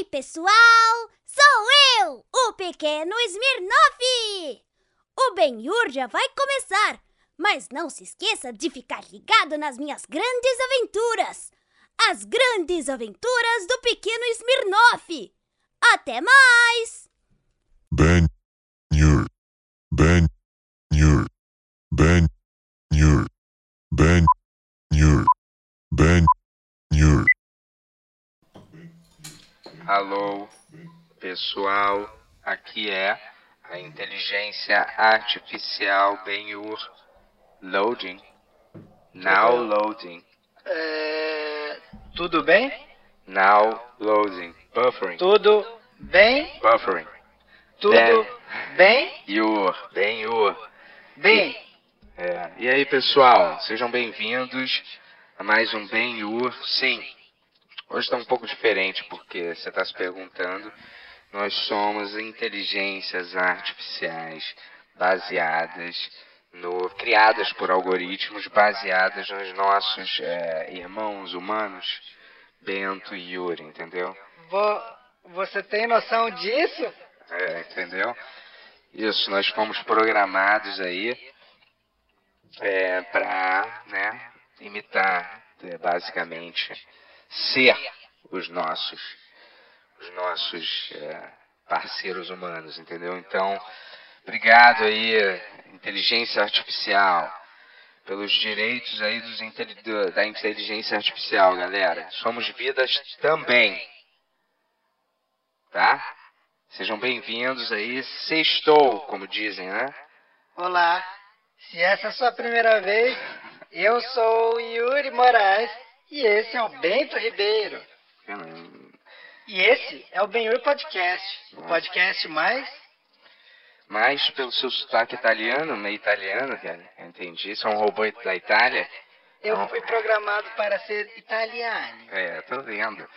Ei, pessoal! Sou eu, o pequeno Smirnoff! O Ben-Hur já vai começar, mas não se esqueça de ficar ligado nas minhas grandes aventuras! As grandes aventuras do pequeno Smirnoff! Até mais! Ben Nur. Ben. Ben. Ben Alô, pessoal, aqui é a inteligência artificial Ben-Hur. Loading. Now loading. É, tudo bem? Now loading. Buffering. Tudo bem? Buffering. Tudo bem? Yur. Ben-Hur. Bem. É, e aí, pessoal, sejam bem-vindos a mais um Ben-Hur. Sim, hoje está um pouco diferente porque você está se perguntando. Nós somos inteligências artificiais baseadas no criadas por algoritmos baseadas nos nossos é, irmãos humanos Bento e Yuri, entendeu? Vo- você tem noção disso? É, entendeu? Isso, nós fomos programados aí é, para né, imitar, é, basicamente, ser os nossos, os nossos é, parceiros humanos, entendeu? Então, obrigado aí, inteligência artificial, pelos direitos aí dos da inteligência artificial, galera. Somos vidas também, tá? Sejam bem-vindos aí, sextou, como dizem, né? Olá. Se essa é a sua primeira vez, eu sou o Yuri Moraes e esse é o Bento Ribeiro. E esse é o Benhur Podcast, o podcast mais Mas pelo seu sotaque italiano, meio italiano, cara, entendi, você é um robô da Itália. eu fui programado para ser italiano. É, tô vendo.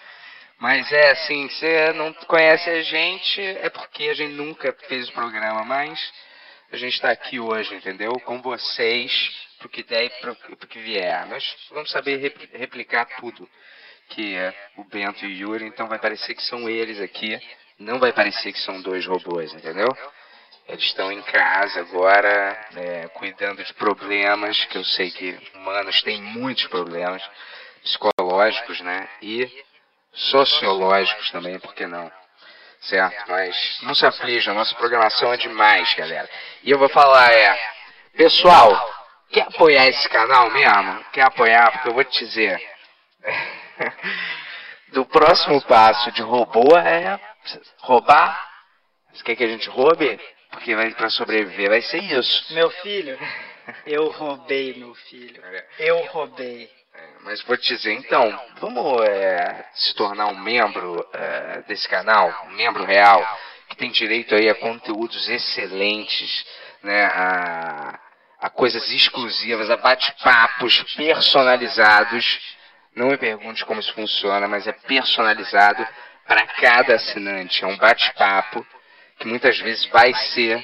Mas é assim, você não conhece a gente, é porque a gente nunca fez o programa, mas a gente tá aqui hoje, entendeu? Com vocês, pro que der e pro, pro que vier. Nós vamos saber repli- replicar tudo que é o Bento e o Yuri, então vai parecer que são eles aqui, não vai parecer que são dois robôs, entendeu? Eles estão em casa agora, é, cuidando de problemas, que eu sei que humanos têm muitos problemas psicológicos, né? E sociológicos também, por que não? Certo? Mas não se aflijam, a nossa programação é demais, galera. E eu vou falar, é, pessoal, quer apoiar esse canal mesmo? Quer apoiar? Porque eu vou te dizer, do próximo passo de robô é roubar. Você quer que a gente roube? Porque vai para sobreviver vai ser isso. Meu filho, eu roubei meu filho. Eu roubei. É, Mas vou te dizer, então, vamos é, se tornar um membro é, desse canal, um membro real, que tem direito aí a conteúdos excelentes, né, a, a coisas exclusivas, a bate-papos personalizados. Não me pergunte como isso funciona, mas é personalizado para cada assinante. É um bate-papo que muitas vezes vai ser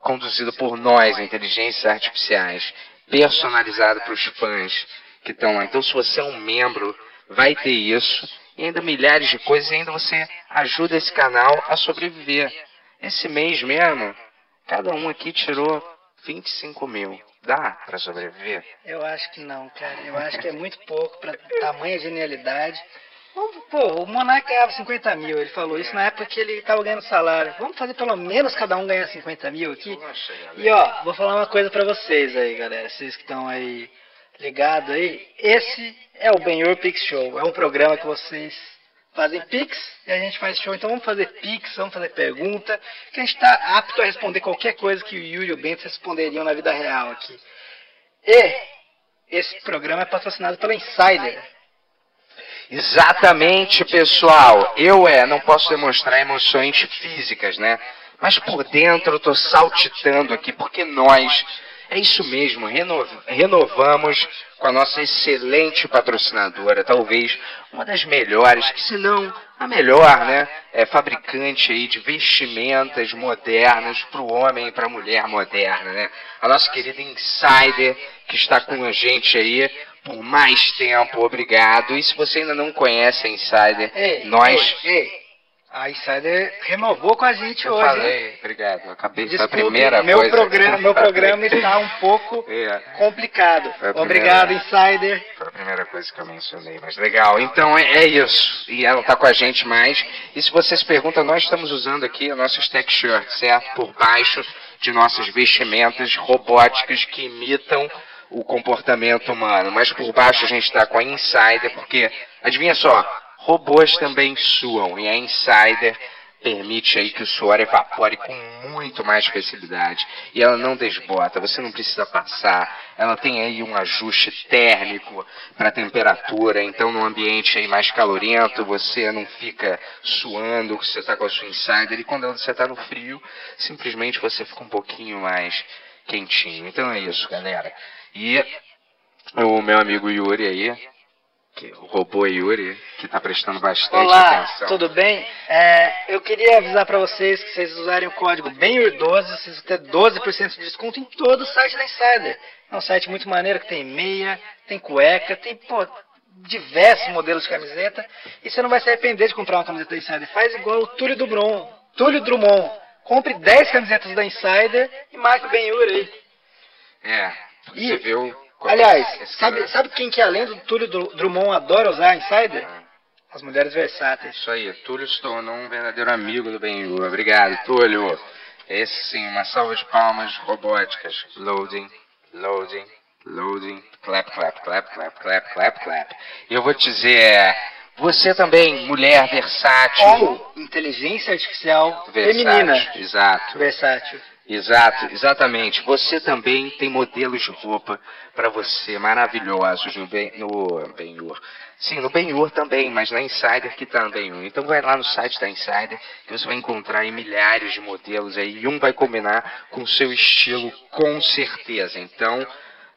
conduzido por nós, inteligências artificiais, personalizado para os fãs que estão lá. Então, se você é um membro, vai ter isso. E ainda milhares de coisas, e ainda você ajuda esse canal a sobreviver. Esse mês mesmo, cada um aqui tirou 25 mil. Dá para sobreviver? Eu acho que não, cara. Eu acho que é muito pouco pra tamanha genialidade. Pô, o Monark ganhava 50 mil. Ele falou isso na época que ele tava ganhando salário. Vamos fazer pelo menos cada um ganhar 50 mil aqui? E ó, vou falar uma coisa pra vocês aí, galera. Vocês que estão aí ligados aí. Esse é o Benhur Pix Show. É um programa que vocês fazem Pix e a gente faz show. Então vamos fazer Pix, vamos fazer pergunta. Que a gente tá apto a responder qualquer coisa que o Yuri e o Bento responderiam na vida real aqui. E esse programa é patrocinado pela Insider. Exatamente, pessoal. Eu é, não posso demonstrar emoções físicas, né? Mas por dentro eu tô saltitando aqui, porque nós, é isso mesmo, reno- renovamos com a nossa excelente patrocinadora, talvez uma das melhores, que se não a melhor, né? É fabricante aí de vestimentas modernas para o homem e para a mulher moderna, né? A nossa querida Insider, que está com a gente aí por mais tempo, obrigado. E se você ainda não conhece a Insider, Ei, nós. ei, A Insider renovou com a gente Eu hoje. falei, obrigado. Eu acabei foi a primeira meu coisa. programa, meu falei. programa está um pouco É. complicado. Primeira- Obrigado, Insider. Foi a primeira coisa que eu mencionei, mas legal. Então é, é isso. E ela tá com a gente mais. E se você se pergunta, nós estamos usando aqui as nossas tech shirts, certo? Por baixo de nossas vestimentas robóticas que imitam o comportamento humano. Mas por baixo a gente está com a Insider, porque, adivinha só, robôs também suam. E a Insider permite aí que o suor evapore com muito mais facilidade. E ela não desbota, você não precisa passar. Ela tem aí um ajuste térmico para a temperatura, então no ambiente aí mais calorento você não fica suando, você está com a sua insider. E quando você está no frio, simplesmente você fica um pouquinho mais quentinho. Então é isso, galera. E o meu amigo Yuri aí, que, o robô Yuri, que está prestando bastante Olá, atenção. tudo bem? É, eu queria avisar para vocês que vocês usarem o código BENUR12, vocês vão ter 12% de desconto em todo o site da Insider. É um site muito maneiro que tem meia, tem cueca, tem pô, diversos modelos de camiseta. E você não vai se arrepender de comprar uma camiseta da Insider. Faz igual o Túlio Drummond. Túlio Drummond. Compre 10 camisetas da Insider e marque o BENUR aí. É, você E, viu. Aliás, esse sabe, cara- sabe quem que além do Túlio Dru- Drummond adora usar Insider? Ah, As mulheres versáteis. Isso aí, Túlio se tornou um verdadeiro amigo do Benhur. Obrigado, Túlio. Esse sim, uma salva de palmas robóticas. Loading, loading, loading. Clap, clap, clap, clap, clap, clap, clap. E eu vou te dizer, é, você também, mulher versátil. Ou inteligência artificial versátil, feminina. Exato. Versátil. Exato, exatamente. Você também tem modelos de roupa para você maravilhosos no Ben- no Benhur. Sim, no Benhur também, mas na Insider que tá no. Então vai lá no site da Insider que você vai encontrar aí milhares de modelos aí e um vai combinar com o seu estilo com certeza. Então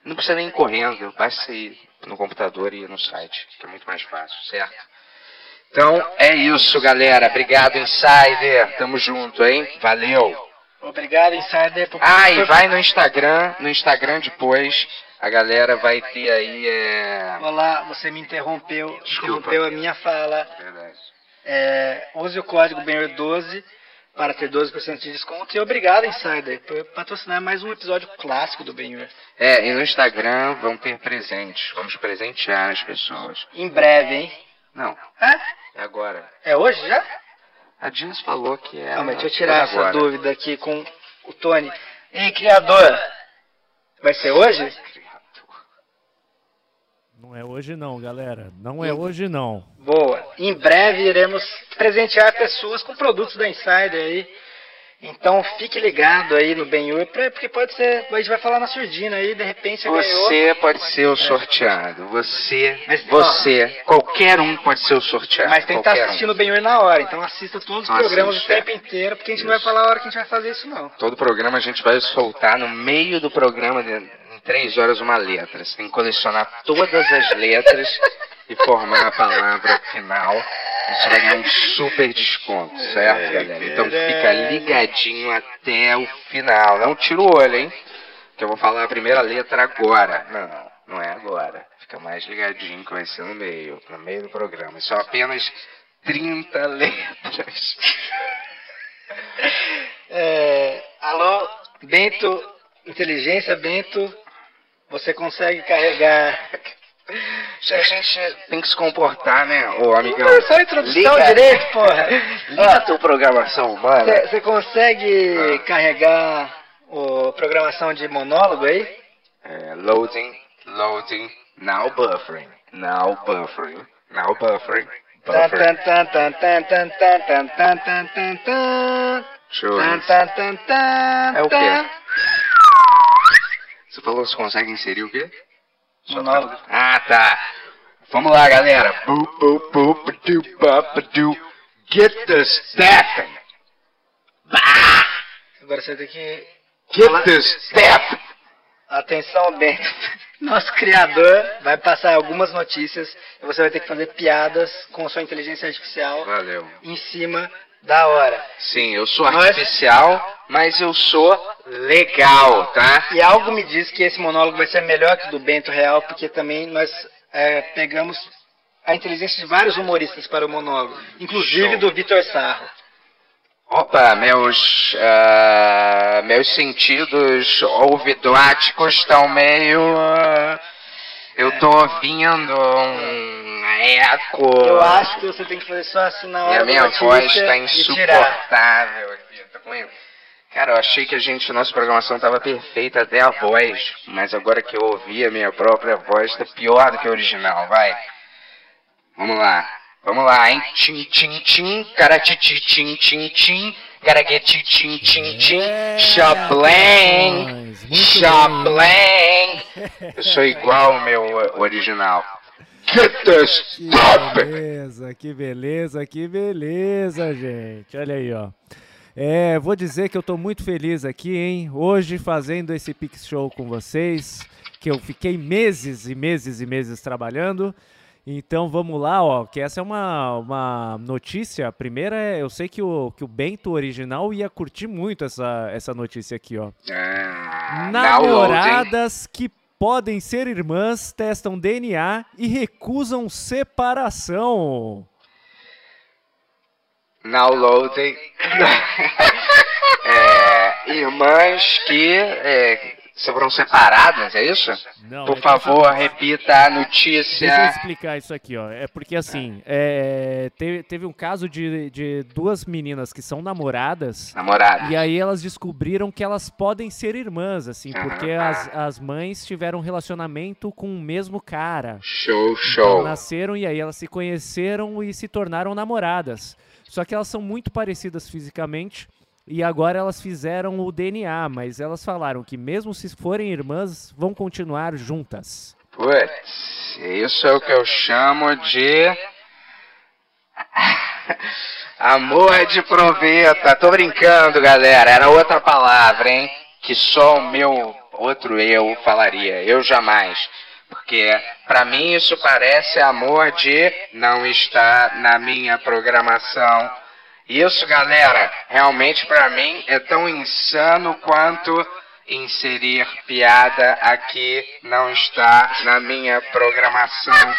não precisa nem ir correndo, basta ir no computador e ir no site, que é muito mais fácil, certo? Então é isso, galera. Obrigado, Insider. Tamo junto, hein? Valeu. Obrigado, Insider. Por... Ah, e vai no Instagram, no Instagram depois, a galera vai ter aí, é... Olá, você me interrompeu. Desculpa. Interrompeu a minha fala. Verdade. É, use o código BENUR12 para ter 12% de desconto. E obrigado, Insider, por patrocinar mais um episódio clássico do Benhur. É, e no Instagram vão ter presentes, vamos presentear as pessoas. Em breve, hein? Não, Hã? é agora. É hoje já? A Jeans falou que é Não, mas deixa eu tirar essa agora. dúvida aqui com o Tony. Ei, criador, vai ser hoje? Não é hoje não, galera. Não é hoje não. Boa. Em breve iremos presentear pessoas com produtos da Insider aí. Então fique ligado aí no Benhur, porque pode ser, a gente vai falar na surdina aí, de repente você, ganhou. Pode ser o sorteado. Você, Mas, você, qualquer um pode ser o sorteado. Mas tem que estar qualquer um. assistindo o Benhur na hora, então assista todos os Não programas assiste, o tempo é. inteiro, porque a gente não vai falar a hora que a gente vai fazer isso não. Todo programa a gente vai soltar no meio do programa, em três horas, uma letra. Você tem que colecionar todas as letras e formar a palavra final. Você vai ganhar um super desconto, certo, galera? Então fica ligadinho até o final. Não tira o olho, hein? Que eu vou falar a primeira letra agora. Não, não é agora. Fica mais ligadinho que vai ser no meio, no meio do programa. São apenas 30 letras. É, alô, Bento, inteligência, Bento, você consegue carregar... A gente tem que se comportar, né, ô amigão? Não só introdução Liga. direito, porra. Liga a tua programação humana. Você consegue ah. carregar o programação de monólogo aí? É, loading, loading, now buffering, now buffering, now buffering. buffering. É o quê? Você falou que você consegue inserir o quê? Monólogo. Ah, tá. Vamos lá, galera. Get the stepping. Agora você tem que... Get the step. Atenção, Bento. Nosso criador vai passar algumas notícias e você vai ter que fazer piadas com sua inteligência artificial Valeu. em cima da hora. Sim, eu sou Nós- artificial, mas eu sou legal, tá? E algo me diz que esse monólogo vai ser melhor que o do Bento Real, porque também nós é, pegamos a inteligência de vários humoristas para o monólogo, inclusive Show. do Vitor Sarro. Opa, meus, ah, meus sentidos ouvidoáticos estão meio. ah, eu tô ouvindo um Eu acho que você tem que fazer só assim na E hora a minha da notícia voz tá e insuportável aqui. Tá com- Cara, eu achei que a gente, nossa programação tava perfeita até a voz, mas agora que eu ouvi a minha própria voz, tá pior do que a original, vai. Vamos lá. Vamos lá, hein? Tim, tim, tim, caratiti, tim, tim, tim, caragueti, É, Chaplin, rapaz, muito Chaplin. Eu sou igual ao meu original. Que beleza, que beleza, que beleza, gente. Olha aí, ó. É, vou dizer que eu tô muito feliz aqui, hein? Hoje fazendo esse Pix Show com vocês, que eu fiquei meses e meses e meses trabalhando. Então vamos lá, ó, que essa é uma, uma notícia. A primeira é, eu sei que o, que o Bento original ia curtir muito essa, essa notícia aqui, ó. Ah. Namoradas que podem ser irmãs testam DNA e recusam separação. Downloading. é, irmãs que é, foram separadas, é isso? Não, Por é favor, que- repita a Deixa eu notícia. explicar isso aqui, ó. É porque assim, é, teve, teve um caso de, de duas meninas que são namoradas. Namorada. E aí elas descobriram que elas podem ser irmãs, assim, porque Ah. as, as mães tiveram um relacionamento com o mesmo cara. Show, Então, show. nasceram e aí elas se conheceram e se tornaram namoradas. Só que elas são muito parecidas fisicamente e agora elas fizeram o DNA, mas elas falaram que mesmo se forem irmãs, vão continuar juntas. Putz, isso é o que eu chamo de. Amor de proveta. Tô brincando, galera. Era outra palavra, hein? Que só o meu outro eu falaria. Eu jamais. Porque pra mim isso parece amor de não está na minha programação. Isso, galera, realmente pra mim é tão insano quanto inserir piada aqui não está na minha programação.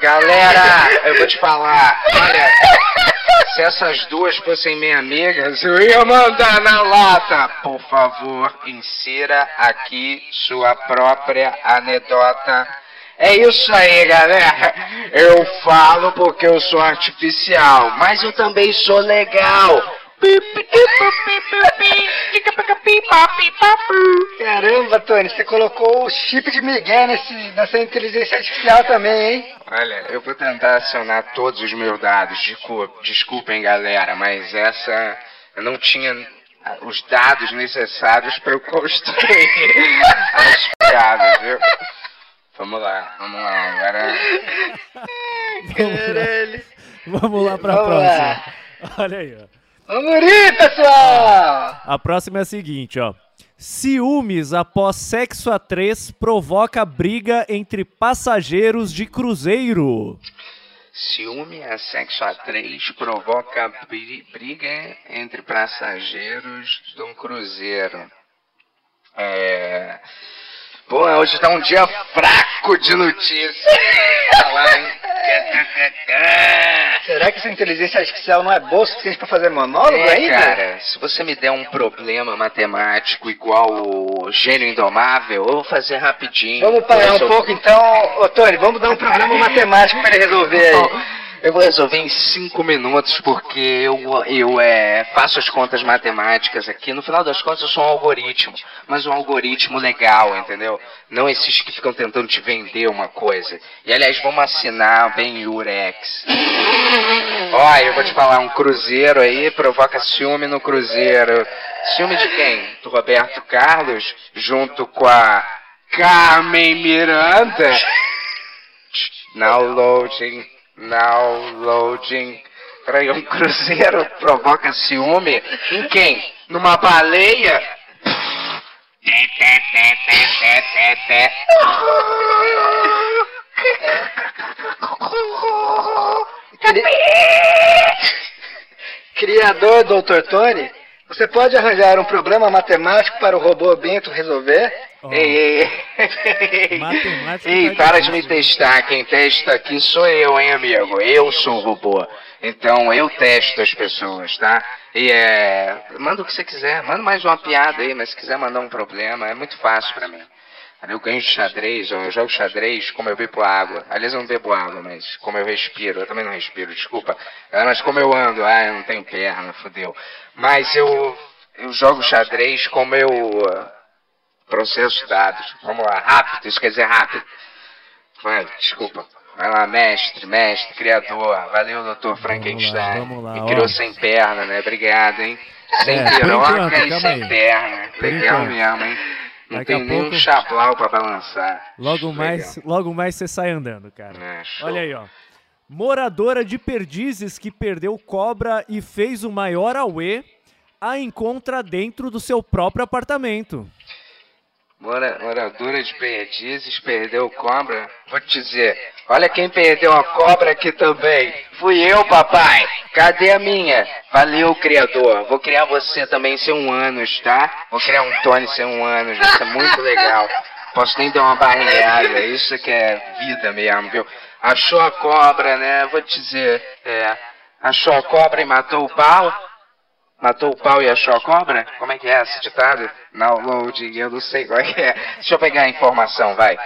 Galera, eu vou te falar, olha, se essas duas fossem minhas amigas, eu ia mandar na lata. Por favor, insira aqui sua própria anedota. É isso aí, galera. Eu falo porque eu sou artificial, mas eu também sou legal. Caramba, Tony, você colocou o chip de Miguel nesse, nessa inteligência artificial também, hein? Olha, eu vou tentar acionar todos os meus dados. Desculpem, galera, mas essa eu não tinha os dados necessários para eu construir as piadas, viu? Vamos lá, vamos lá. Agora, Vamos lá, vamos lá pra Vamos próxima. lá. Olha aí, ó. Vamos rir, pessoal! A próxima é a seguinte, ó. Ciúmes após sexo a três provoca briga entre passageiros de cruzeiro. ciúme a sexo a três provoca bri- briga entre passageiros de um cruzeiro. É. Pô, hoje tá um dia fraco de notícias. Será que essa inteligência artificial não é boa o suficiente pra fazer monólogo É, ainda? cara, se você me der um problema matemático igual o gênio indomável, eu vou fazer rapidinho. Vamos parar um pouco então. Ô, Tony, vamos dar um problema matemático pra ele resolver aí. Eu vou resolver em cinco minutos porque eu, eu é, faço as contas matemáticas aqui. No final das contas, eu sou um algoritmo, mas um algoritmo legal, entendeu? Não esses que ficam tentando te vender uma coisa. E aliás, vamos assinar bem Urex. Olha, eu vou te falar, um cruzeiro aí provoca ciúme no cruzeiro. Ciúme de quem? Do Roberto Carlos, junto com a Carmen Miranda. Now loading, now loading. Peraí, um cruzeiro provoca ciúme? Em quem? Numa baleia? Criador Dr. Tony, você pode arranjar um problema matemático para o robô Bento resolver? Ó, Ei, ei, ei. Matemática Ei, tá para de me testar. Quem testa aqui sou eu, hein, amigo? Eu sou o robô. Então eu testo as pessoas, tá? E é. Manda o que você quiser. Manda mais uma piada aí, mas se quiser mandar um problema, é muito fácil pra mim. Eu ganho xadrez, eu jogo xadrez como eu bebo água. Aliás, eu não bebo água, mas como eu respiro. Eu também não respiro, desculpa. Ah, mas como eu ando, ah, eu não tenho perna, fodeu. Mas eu, eu jogo xadrez como eu processo dados. Vamos lá, rápido, isso quer dizer rápido. Vai, desculpa. Vai lá, mestre, mestre, criador. Valeu, doutor Frankenstein. vamos lá, Me ó. criou sem perna, né? Obrigado, hein? Sem É, piroca enquanto, e sem aí. perna. Legal mesmo, hein? Não Daqui tem nem pouco- chablau pra balançar. Logo mais, logo mais você sai andando, cara. É. Olha aí, ó. Moradora de Perdizes que perdeu cobra e fez o maior auê, a encontra dentro do seu próprio apartamento. Mora, moradora de Perdizes perdeu cobra. Vou te dizer, olha quem perdeu a cobra aqui também. Fui eu, papai. Cadê a minha? Valeu, criador. Vou criar você também sem um anos, tá? Vou criar um Tony sem um anos. Vai ser muito legal. Posso nem dar uma barrigada. Isso que é vida mesmo, viu? Achou a cobra, né? Vou te dizer, é. Achou a cobra e matou o pau? Matou o pau e achou a cobra? Como é que é esse ditado? Download, eu não sei qual é que é. Deixa eu pegar a informação, vai.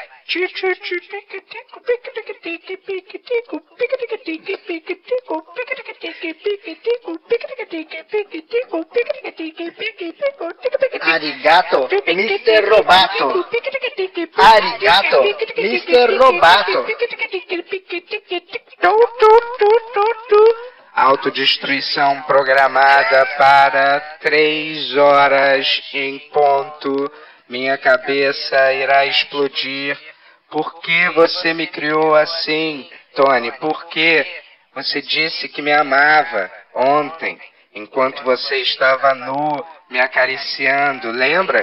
Arigato, Mr. Robato. Arigato, Mr. Robato. Autodestruição programada para três horas em ponto. Minha cabeça irá explodir. Por que você me criou assim, Tony? Por que você disse que me amava ontem, enquanto você estava nu, me acariciando? Lembra?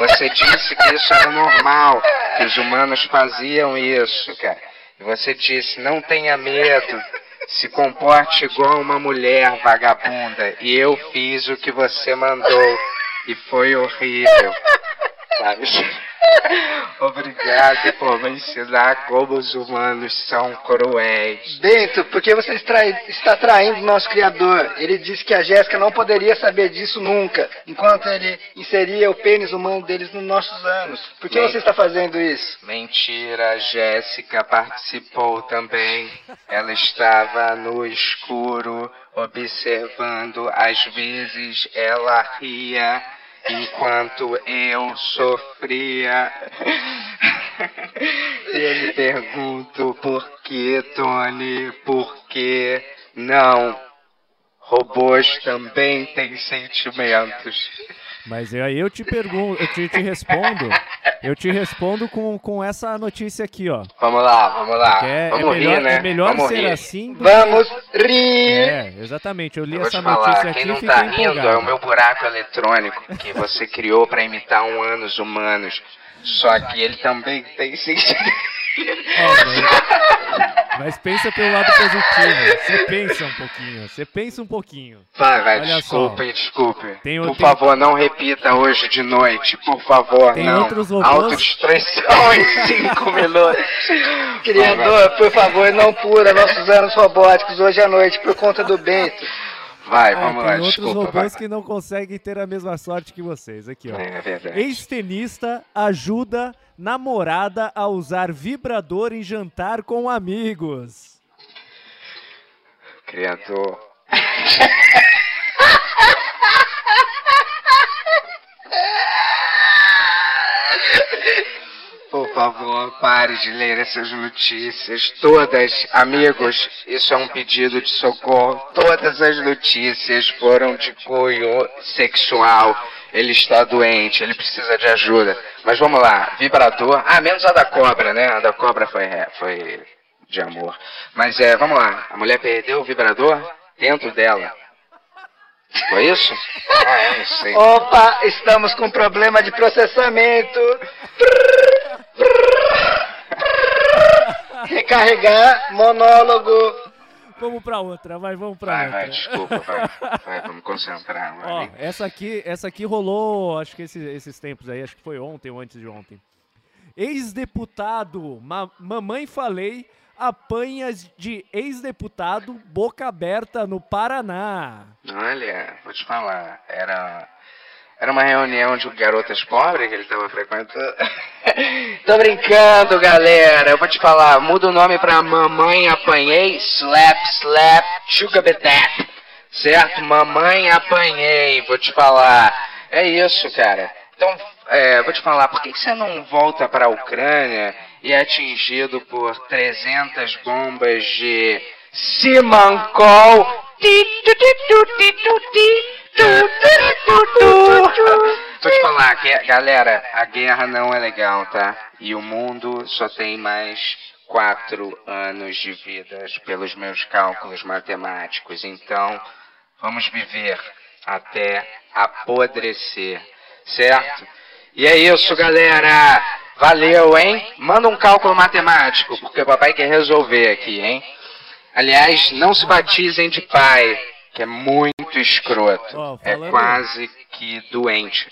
Você disse que isso era normal, que os humanos faziam isso, cara. E você disse: não tenha medo. Se comporte igual uma mulher vagabunda. E eu fiz o que você mandou. E foi horrível. Obrigado por me ensinar como os humanos são cruéis. Bento, porque você está, traindo o nosso criador. Ele disse que a Jéssica não poderia saber disso nunca, enquanto ele inseria o pênis humano deles nos nossos anos. Por que você está fazendo isso? Mentira, a Jéssica participou também. Ela estava no escuro, observando. Às vezes ela ria enquanto eu sofria. Eu me pergunto por que, Tony, por que não? Robôs também têm sentimentos. Mas aí eu te pergunto, eu te, te respondo, eu te respondo com, com essa notícia aqui, ó. Vamos lá, vamos lá. Que é, é vamos melhor, rir, né? é melhor vamos ser rir. assim do Vamos rir! É, exatamente. Eu li Eu essa falar, notícia quem aqui e não tá rindo empolgado. é o meu buraco eletrônico que você criou pra imitar um anos humanos. Só que ele também tem. Ó, mas, mas pensa pelo lado positivo. Você pensa um pouquinho. Você pensa um pouquinho. Vai, vai, Olha desculpe, desculpe. Tem por tem- favor, não repita hoje de noite, por favor, Tem não. outros robôs- Autodestruição em cinco minutos. Criador, por favor, não pula nossos anos robóticos hoje à noite por conta do Bento. Vai, Ah, vamos tem lá, outros desculpa. robôs vai. que não conseguem ter a mesma sorte que vocês. Aqui, ó. É verdade. Ex-tenista ajuda namorada a usar vibrador em jantar com amigos. Criador. Por favor, pare de ler essas notícias. Todas, amigos, isso é um pedido de socorro. Todas as notícias foram de cunho sexual. Ele está doente, ele precisa de ajuda. Mas vamos lá, vibrador. Ah, menos a da cobra, né? A da cobra foi, é, foi de amor. Mas é, vamos lá. A mulher perdeu o vibrador dentro dela. Foi isso? Ah, eu não sei. Opa, estamos com problema de processamento. Recarregar, monólogo. Vamos pra outra, vai, vamos pra Vai, outra. vai, desculpa, vai. Vai, vamos concentrar. Ó, essa aqui, essa aqui rolou, acho que esses, esses tempos aí, acho que foi ontem ou antes de ontem. ex-deputado, ma mamãe falei, apanha de ex-deputado boca aberta no Paraná. Olha, vou te falar, era era uma reunião de garotas pobres que ele estava frequentando. Tô brincando, galera. Eu vou te falar, muda o nome pra Mamãe Apanhei, Slap, Slap, Sugar Betap. Certo? Mamãe Apanhei, vou te falar. É isso, cara. Então, é, vou te falar, por que, você não volta pra Ucrânia e é atingido por 300 bombas de Simancol? Vou te falar, galera, a guerra não é legal, tá? E o mundo só tem mais quatro anos de vida pelos meus cálculos matemáticos. Então, vamos viver até apodrecer, certo? E é isso, galera. Valeu, hein? Manda um cálculo matemático, porque o papai quer resolver aqui, hein? Aliás, não se batizem de pai que é muito escroto. Ó, É quase que doente.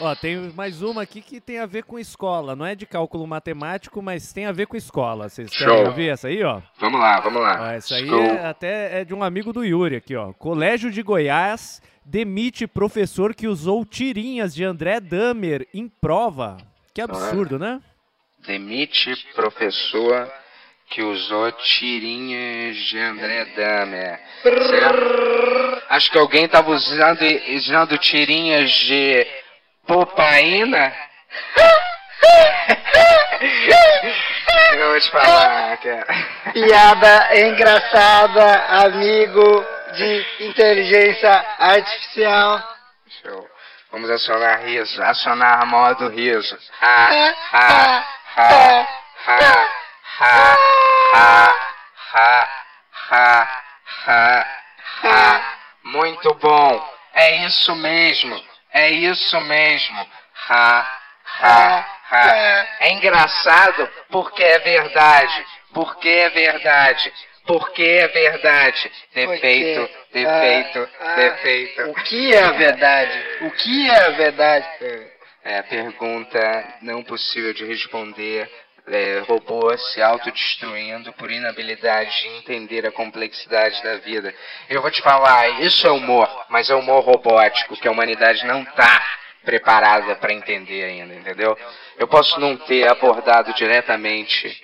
Ó, tem mais uma aqui que tem a ver com escola. Não é de cálculo matemático, mas tem a ver com escola. Vocês querem ouvir essa aí, ó? Vamos lá, vamos Ó, lá. essa aí é, até é de um amigo do Yuri aqui, ó. Colégio de Goiás demite professor que usou tirinhas de André Damer em prova. Que absurdo, né? Demite professor que usou tirinhas de André Damer. Certo? Acho que alguém estava usando, usando tirinhas de popaína. Eu vou te falar, cara. Piada engraçada, amigo de inteligência artificial. Show. Vamos acionar riso, acionar modo riso. Ha, ha, ha, ha, ha, ha, ha, ha, ha, ha. Muito bom. É isso mesmo. É isso mesmo. Ha, ha, ha. É engraçado porque é verdade. Porque é verdade. Porque é verdade. Defeito, Porque, defeito, ah, ah, defeito. O que é a verdade? O que é a verdade? É, pergunta não possível de responder. É, robô se autodestruindo por inabilidade de entender a complexidade da vida. Eu vou te falar, isso é humor, mas é humor robótico que a humanidade não está preparada para entender ainda, entendeu? Eu posso não ter abordado diretamente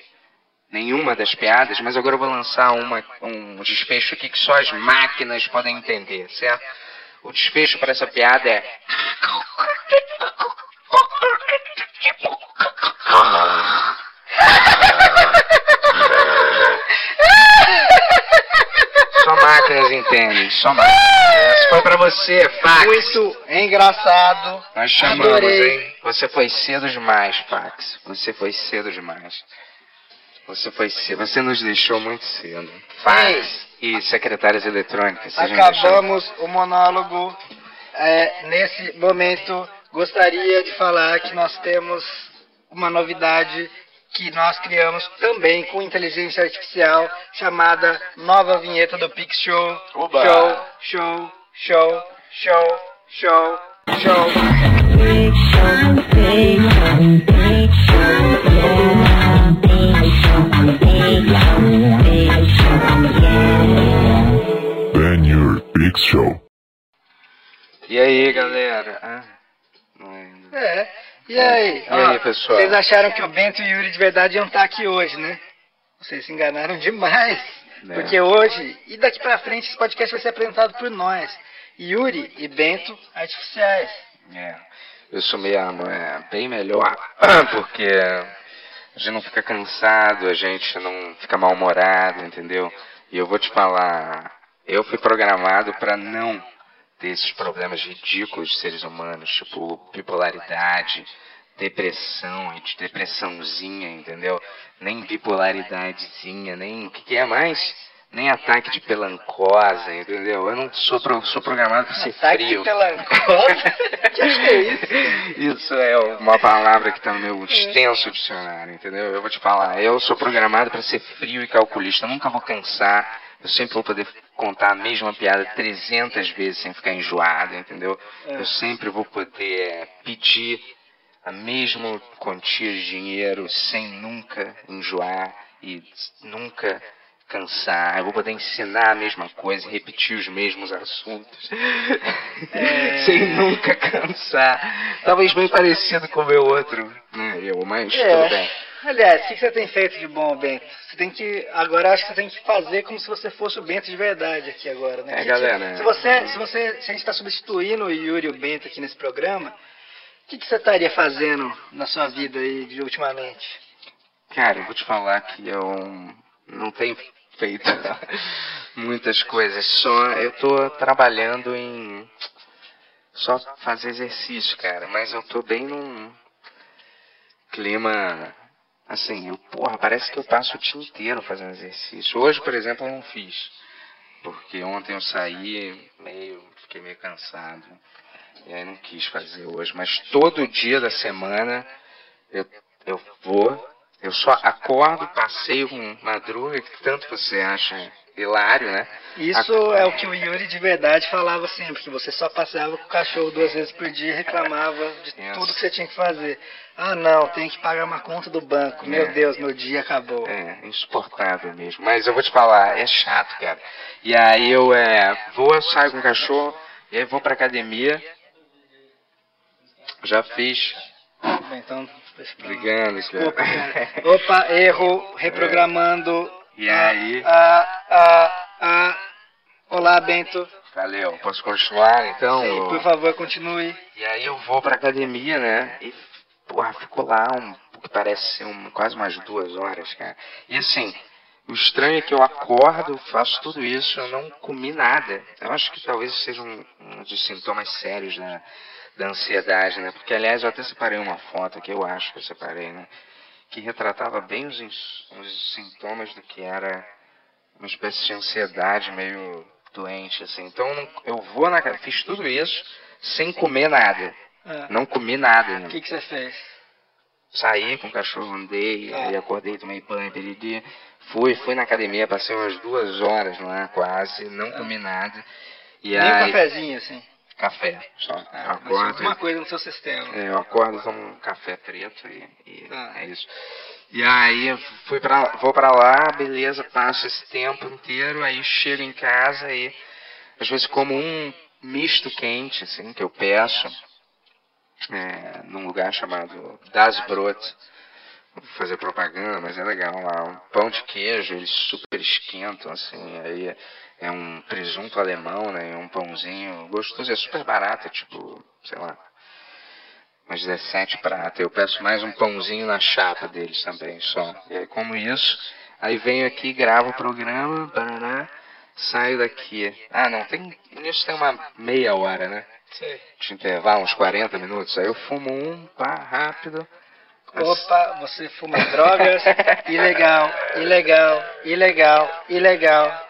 nenhuma das piadas, mas agora eu vou lançar uma, um desfecho aqui que só as máquinas podem entender, certo? O desfecho para essa piada é. Só máquinas entendem, só máquinas. Essa foi pra você, Fax. Muito engraçado. Nós chamamos, Adorei. hein? Você foi cedo demais, Fax. Você foi cedo demais. Você foi cedo. Você nos deixou muito cedo. Fax e secretárias eletrônicas. vocês nos deixaram- Acabamos o monólogo. É, nesse momento, gostaria de falar que nós temos uma novidade que nós criamos também com inteligência artificial, chamada Nova Vinheta do Pix Show. Oba! Show, show, show, show, show, show. Ben Your Big Show. E aí, galera? Ah, não é ainda. É. E aí? E aí, pessoal? Vocês acharam que o Bento e o Yuri de verdade iam estar aqui hoje, né? Vocês se enganaram demais. É. Porque hoje, e daqui pra frente, esse podcast vai ser apresentado por nós. Yuri e Bento artificiais. É, isso mesmo, é bem melhor, porque a gente não fica cansado, a gente não fica mal-humorado, entendeu? E eu vou te falar, eu fui programado para não ter esses problemas ridículos de seres humanos, tipo bipolaridade, depressão, de depressãozinha, entendeu? Nem bipolaridadezinha, nem o que, que é mais? Nem ataque de pelancosa, entendeu? Eu não sou, pro- sou programado para ser Ataque frio. de pelancosa? que é isso? Isso é uma palavra que está no meu extenso dicionário, entendeu? Eu vou te falar, eu sou programado para ser frio e calculista, eu nunca vou cansar, eu sempre vou poder contar a mesma piada 300 vezes sem ficar enjoado, entendeu? Eu sempre vou poder pedir a mesma quantia de dinheiro sem nunca enjoar e nunca cansar. Eu vou poder ensinar a mesma coisa, repetir os mesmos assuntos, É. sem nunca cansar. Talvez bem parecido com o meu outro, né? Eu, mas É. tudo bem. Aliás, o que você tem feito de bom, Bento? Você tem que. Agora acho que você tem que fazer como se você fosse o Bento de verdade aqui agora, né? É, Que que- galera, Se você, se você. Se a gente está substituindo o Yuri e o Bento aqui nesse programa, o que, que você estaria fazendo na sua vida aí de ultimamente? Cara, eu vou te falar que eu não tenho feito muitas coisas. Só eu tô trabalhando em só fazer exercício, cara. Mas eu tô bem num clima assim, eu, porra, parece que eu passo o dia inteiro fazendo exercício. Hoje, por exemplo, eu não fiz. Porque ontem eu saí meio, fiquei meio cansado. E aí não quis fazer hoje. Mas todo dia da semana eu, eu vou, eu só acordo, passeio com madruga, que tanto você acha hilário, né? Isso é o que o Yuri de verdade falava sempre, que você só passeava com o cachorro duas vezes por dia e reclamava de Isso. tudo que você tinha que fazer. Ah não, tem que pagar uma conta do banco. Meu É. Deus, meu dia acabou. É, insuportável mesmo. Mas eu vou te falar, é chato, cara. E aí eu é, vou, saio com o cachorro, e aí vou pra academia. Já fiz. Bem, Então. Obrigado, Desculpa, cara. Opa, erro, reprogramando. E aí? Ah, ah, ah. Olá, Bento. Valeu, posso continuar então? Sim, por favor, continue. E aí eu vou pra academia, né? E, porra, fico lá um, o que parece ser um, quase umas duas horas, cara. E assim, o estranho é que eu acordo, faço tudo isso, eu não comi nada. Eu acho que talvez seja um, um dos sintomas sérios da, da ansiedade, né? Porque, aliás, eu até separei uma foto que eu acho que eu separei, né? Que retratava bem os, os sintomas do que era uma espécie de ansiedade meio doente, assim. Então, eu vou na... Fiz tudo isso sem comer nada. Ah, Não comi nada, O que, que você fez? Saí com o cachorro, andei, Ah. aí acordei, tomei banho, peridi. Fui, fui na academia, passei umas duas horas lá, quase, não comi nada. E. Nem um aí, cafezinho, assim. café, só. Ah, Eu mas acordo, alguma coisa no seu sistema. é, eu acordo, tomo um café preto e, e Ah. é isso. E aí fui pra, vou pra lá, beleza, passo esse tempo inteiro, aí chego em casa e às vezes como um misto quente, assim, que eu peço, é, num lugar chamado Das Brot. Não vou fazer propaganda, mas é legal lá. Um pão de queijo, eles super esquentam, assim, aí é- um presunto alemão, né? Um pãozinho gostoso, é super barato, é tipo, sei lá, umas 17 prata. Eu peço mais um pãozinho na chapa deles também, só. E aí como isso, aí venho aqui, gravo o programa, paraná, saio daqui. Ah, não, tem, nisso tem uma meia hora, né? Sei. De intervalo, uns 40 minutos. Aí eu fumo um, pá, rápido. Opa, você fuma drogas? ilegal, ilegal, ilegal, ilegal.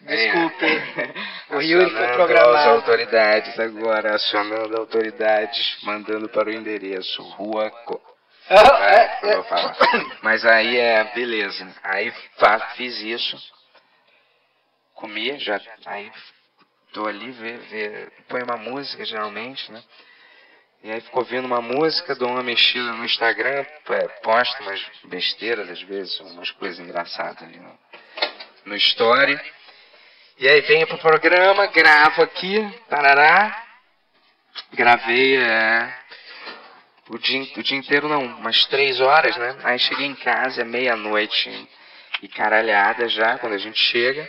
Desculpe. O Yuri foi Acionando as programado. autoridades agora, acionando autoridades, mandando para o endereço, Rua Co... Ah, É, é, vou falar. Mas aí é, beleza. Aí fa- fiz isso. Comi, já. Aí tô ali, vê, vê, põe uma música geralmente, né? E aí fico ouvindo uma música, dou uma mexida no Instagram, é, posto umas besteiras às vezes, umas coisas engraçadas ali no, no story. E aí venho pro programa, gravo aqui, tarará. Gravei é, o, dia, o dia inteiro não, umas três horas, né? Aí cheguei em casa, é meia-noite e caralhada já, quando a gente chega.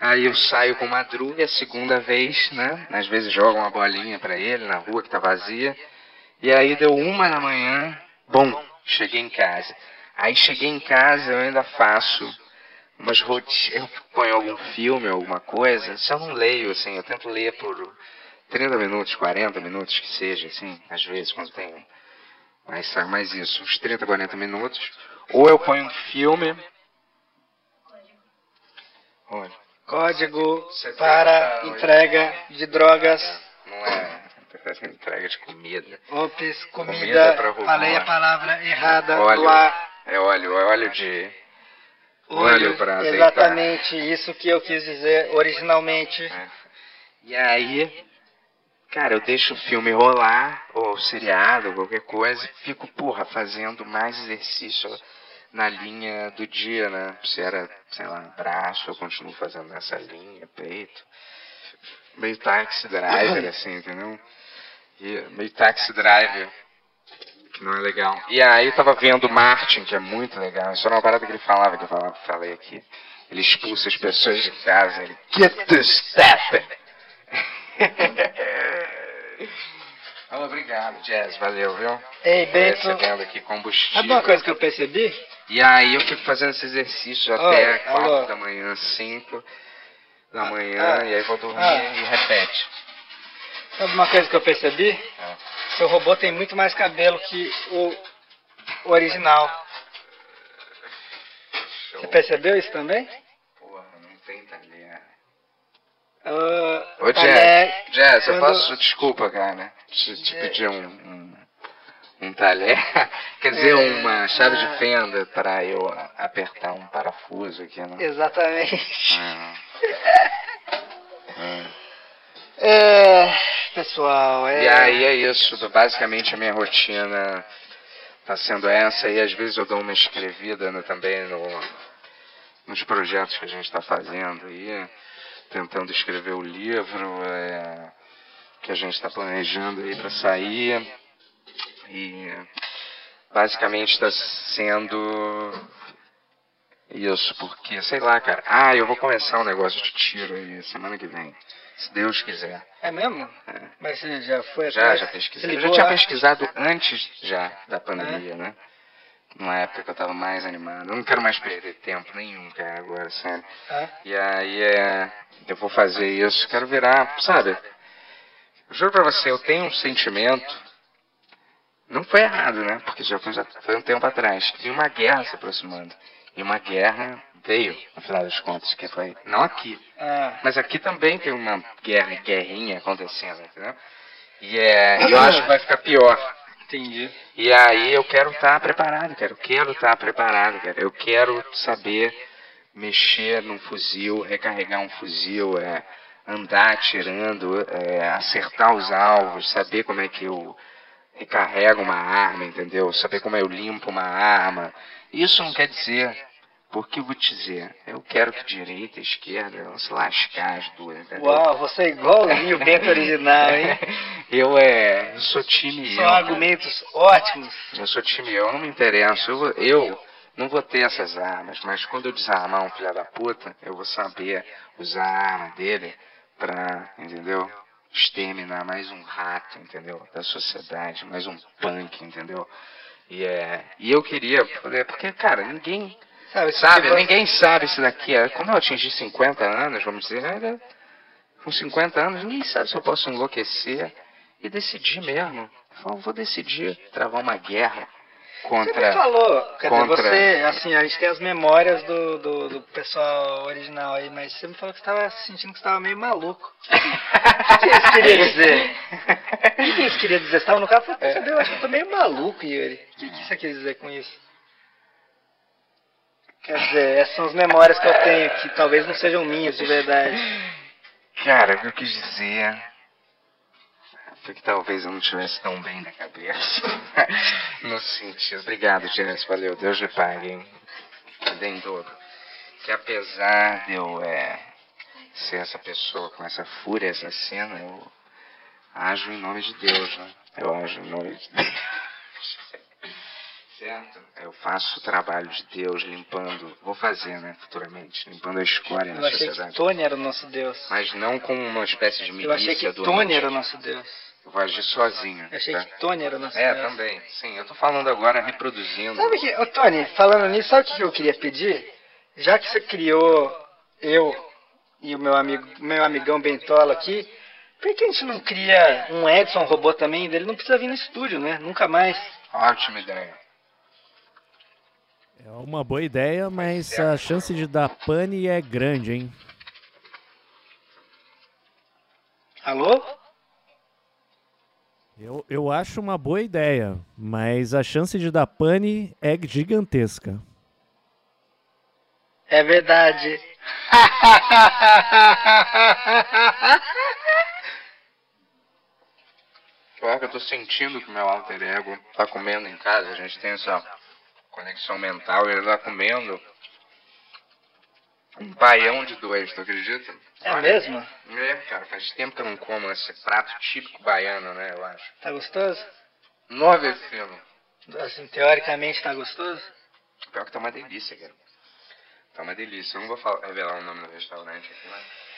Aí eu saio com madruga, a segunda vez, né? Às vezes jogo uma bolinha pra ele na rua que tá vazia. E aí deu uma da manhã, bom, cheguei em casa. Aí cheguei em casa, eu ainda faço umas rotinas, eu ponho algum filme, alguma coisa, eu não leio, assim, eu tento ler por 30 minutos, 40 minutos que seja, assim, às vezes, quando tem mais, mais isso, uns 30, 40 minutos. Ou eu ponho um filme. Olha, Código Você para entrega de drogas. não é entrega de comida. Ops, Comida comida. roubar. Falei a palavra errada Óleo. ar. É óleo, é óleo de. Óleo pra azeitar. Exatamente isso que eu quis dizer originalmente. E aí, Cara, eu deixo o filme rolar, ou o seriado, ou qualquer coisa, e fico, porra, fazendo mais exercício na linha do dia, né? Se era, sei lá, braço, eu continuo fazendo nessa linha, peito. Meio taxi driver, assim, entendeu? E meio taxi driver, que não é legal. E aí eu tava vendo Martin, que é muito legal. Isso era uma parada que ele falava, que eu falava, falei aqui. Ele expulsa as pessoas de casa, ele get the step. Obrigado, Jazz, valeu, viu? Ei, Tô Bento, Recebendo aqui combustível. sabe uma coisa que eu percebi? E aí eu fico fazendo esse exercício Oi, até 4 alô. da manhã, 5 da manhã, ah, e aí vou dormir ah. e repete. Sabe uma coisa que eu percebi? Ah. Seu robô tem muito mais cabelo que o, o original. Show. Você percebeu isso também? Porra, não tem talher. Ah, Ô, Jazz, Jazz, eu quando- posso, desculpa, cara, te, te pedir um, um, um talher, quer dizer, uma chave de fenda para eu apertar um parafuso aqui, né? Exatamente. Ah. Ah. É, pessoal, é. E aí é isso, basicamente a minha rotina tá sendo essa e às vezes eu dou uma escrevida né, também no, nos projetos que a gente está fazendo aí, tentando escrever o livro é, que a gente está planejando aí para sair e basicamente está sendo isso, porque sei lá, cara, ah, eu vou começar um negócio de tiro aí semana que vem, se Deus quiser. É mesmo? É. Mas você já foi Já, atrás? já pesquisei. Eu já tinha lá? pesquisado antes já da pandemia, né? Numa época que eu tava mais animado. Eu não quero mais perder tempo nenhum, cara, agora, sério. Ah, E aí é. Eu vou fazer isso, quero virar, sabe? Juro pra você, eu tenho um sentimento. Não foi errado, né? Porque já foi, já foi um tempo atrás. Que uma guerra se aproximando. E uma guerra veio, no final das contas, que foi. Não aqui, ah, mas aqui também tem uma guerra, guerrinha acontecendo, entendeu? E é, eu acho que vai ficar pior. entendi. E aí eu quero estar preparado, cara. Eu quero estar preparado, cara. Eu quero saber mexer num fuzil, recarregar um fuzil, é, andar atirando, é, acertar os alvos, saber como é que eu recarrego uma arma, entendeu? Saber como eu limpo uma arma. Isso não quer dizer, porque eu vou te dizer, eu quero que direita e esquerda vão se lascar as duas, entendeu? Uau, você é igualzinho o Bento original, hein? eu é, eu sou time São eu. argumentos ótimos. Eu sou time eu, eu não me interesso. Eu, eu não vou ter essas armas, mas quando eu desarmar um filho da puta, eu vou saber usar a arma dele pra, entendeu? Exterminar mais um rato, entendeu? Da sociedade, mais um punk, entendeu? E, é, e eu queria poder, porque, cara, ninguém Sabe, sabe, ninguém sabe se daqui a. Quando eu atingir 50 anos, vamos dizer, ainda com 50 anos, ninguém sabe se eu posso enlouquecer e decidir mesmo. Eu vou decidir travar uma guerra Você me contra. falou, quer dizer, contra- você, assim, a gente tem as memórias do, do, do pessoal original aí, mas você me falou que você estava sentindo que você estava meio maluco. O que isso queria dizer? O que isso queria dizer? Você estava no carro e falou, É. "Percebeu? eu acho que eu tô meio maluco, Yuri. O que, que você quer dizer com isso? Quer dizer, essas são as memórias que eu tenho, que talvez não sejam minhas de verdade. Cara, o que eu quis dizer que talvez eu não estivesse tão bem da cabeça. no sentido. Obrigado, Jess. Valeu. Deus lhe pague, hein? Dê em dobro. Que apesar de eu é, ser essa pessoa com essa fúria assassina, eu ajo em nome de Deus, né? Eu ajo em nome de Deus. Certo? Eu faço o trabalho de Deus limpando, vou fazer, né, futuramente, limpando a escória Eu na achei que. Tony era o nosso Deus. Mas não como uma espécie de milícia Eu achei que do Tony ambiente. era o nosso Deus. Vou agir sozinho. Eu achei tá? que Tony era o nosso É, Deus. também. Sim, eu tô falando agora reproduzindo. Sabe que, ô Tony, falando nisso, sabe o que eu queria pedir? Já que você criou eu e o meu amigo, meu amigão Bentola aqui, por que a gente não cria um Edson robô também? Ele não precisa vir no estúdio, né? Nunca mais. Ótima ideia. É uma boa ideia, mas a chance de dar pane é grande, hein? Alô? Eu, eu acho uma boa ideia, mas a chance de dar pane é gigantesca. É verdade. pior que eu tô sentindo que o meu alter ego tá comendo em casa. A gente tem essa conexão mental e ele tá comendo um baião de dois, tu acredita? É mesmo? É, cara, faz tempo que eu não como esse prato típico baiano, né, eu acho. Tá gostoso? Nove filme. Assim, teoricamente tá gostoso? Pior que tá uma delícia, cara. Tá uma delícia. Eu não vou falar- revelar o nome do restaurante aqui, mas...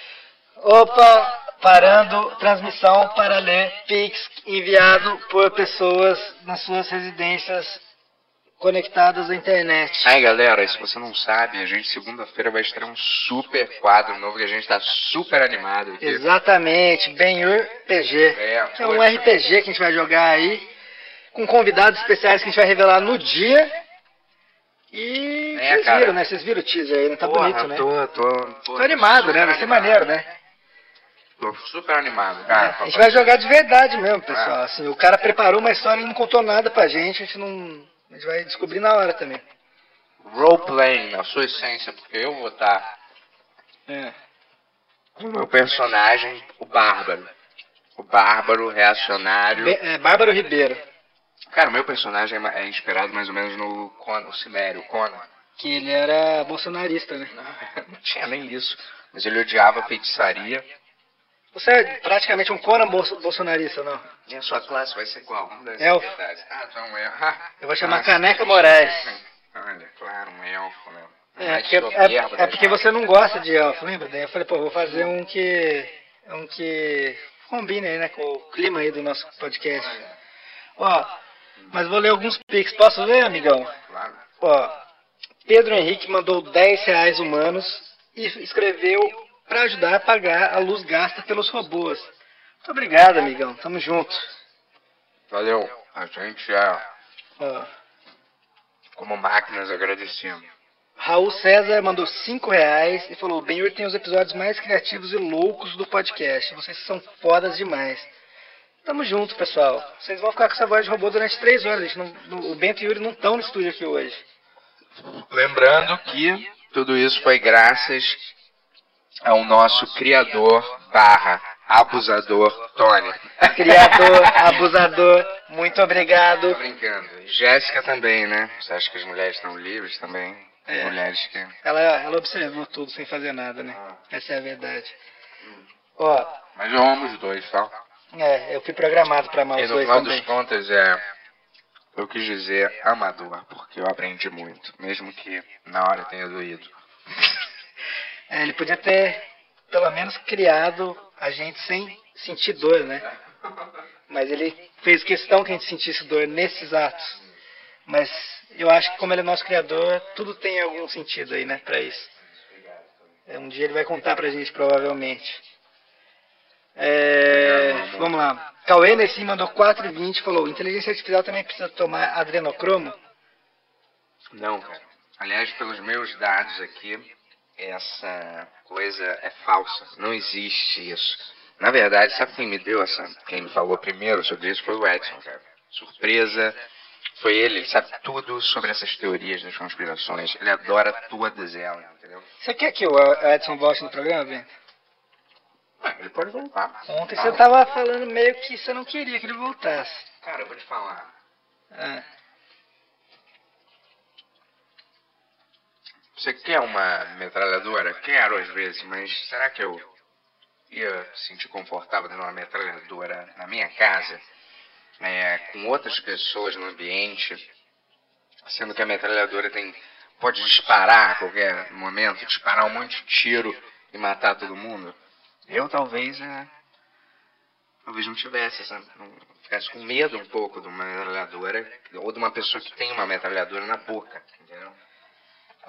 Opa, parando transmissão para ler Pix enviado por pessoas nas suas residências conectadas à internet. Aí galera, se você não sabe, a gente segunda-feira vai estrear um super quadro novo que a gente tá super animado aqui. Exatamente, Benhur PG. É, É um RPG que a gente vai jogar aí, com convidados especiais que a gente vai revelar no dia. E É, vocês cara. viram, né? Vocês viram o teaser aí, não tá Porra, bonito, né? Tô, tô, tô, Tô animado, né? Vai ser animado. maneiro, né? Tô super animado, cara. a gente vai jogar de verdade mesmo, pessoal. Assim, o cara preparou uma história e não contou nada pra gente, a gente não. A gente vai descobrir na hora também. Role-playing, na sua essência, porque eu vou estar É. com o meu personagem, o Bárbaro. O Bárbaro reacionário. Be- é, Bárbaro Ribeiro, Cara, o meu personagem é é inspirado mais ou menos no Conan, o Cimério, Conan. que ele era bolsonarista, né? Não tinha nem isso. Mas ele odiava feitiçaria. Você é praticamente um Conan bolso- bolsonarista, não? E a sua classe vai ser qual? Essa Elfo. Ah, é um elfo. Ah, Eu vou chamar nossa. Caneca Moraes. Olha, claro, um elfo, né? É, porque, é, é porque você não gosta de elfo, lembra? Daí eu falei, pô, vou fazer um que. um que combine aí, né, com o clima aí do nosso podcast. Ó, mas vou ler alguns pics. Posso ler, amigão? Claro. Ó, Pedro Henrique mandou 10 reais humanos e escreveu para ajudar a pagar a luz gasta pelos robôs. Muito obrigado, amigão. Tamo junto. Valeu. A gente é, Ó, como máquinas, agradecemos. Raul César mandou 5 reais e falou: Benhur tem os episódios mais criativos e loucos do podcast. Vocês são fodas demais. Tamo junto, pessoal. Vocês vão ficar com essa voz de robô durante 3 horas. Não- o Bento e o Yuri não estão no estúdio aqui hoje. Lembrando que tudo isso foi graças ao nosso criador barra abusador Tony. Criador, abusador, muito obrigado. Tô brincando. Jéssica também, né? Você acha que as mulheres estão livres também? É. Mulheres que... Ela, ela observou tudo sem fazer nada, né? Essa é a verdade. Ó, Mas eu amo os dois, tá? é, eu fui programado pra amar E os no dois final também. dos contas é... Eu quis dizer amador, porque eu aprendi muito. Mesmo que na hora tenha doído. É, ele podia ter, pelo menos, criado a gente sem sentir dor, né? Mas ele fez questão que a gente sentisse dor nesses atos. Mas eu acho que como ele é nosso criador, tudo tem algum sentido aí, né, pra isso. É, um dia ele vai contar pra gente, provavelmente. É, vamos lá. Cauê Nessim mandou 4,20 e falou, inteligência artificial também precisa tomar adrenocromo? Não, cara. Aliás, pelos meus dados aqui, essa coisa é falsa. Não existe isso. Na verdade, sabe quem me deu essa. Quem me falou primeiro sobre isso foi o Edson, cara. Surpresa. Foi ele, ele sabe tudo sobre essas teorias das conspirações. Ele adora todas elas, entendeu? Você quer que o Edson volte no programa, Bento? Ué, ele pode voltar. Ontem você tava falando meio que você não queria que ele voltasse. Cara, eu vou te falar. Ah, Você quer uma metralhadora? Quero às vezes, mas será que eu ia sentir confortável tendo uma metralhadora na minha casa? É, com outras pessoas no ambiente, sendo que a metralhadora tem pode disparar a qualquer momento, disparar um monte de tiro e matar todo mundo? Eu talvez é, talvez não tivesse não ficasse com medo um pouco de uma metralhadora ou de uma pessoa que tem uma metralhadora na boca, entendeu?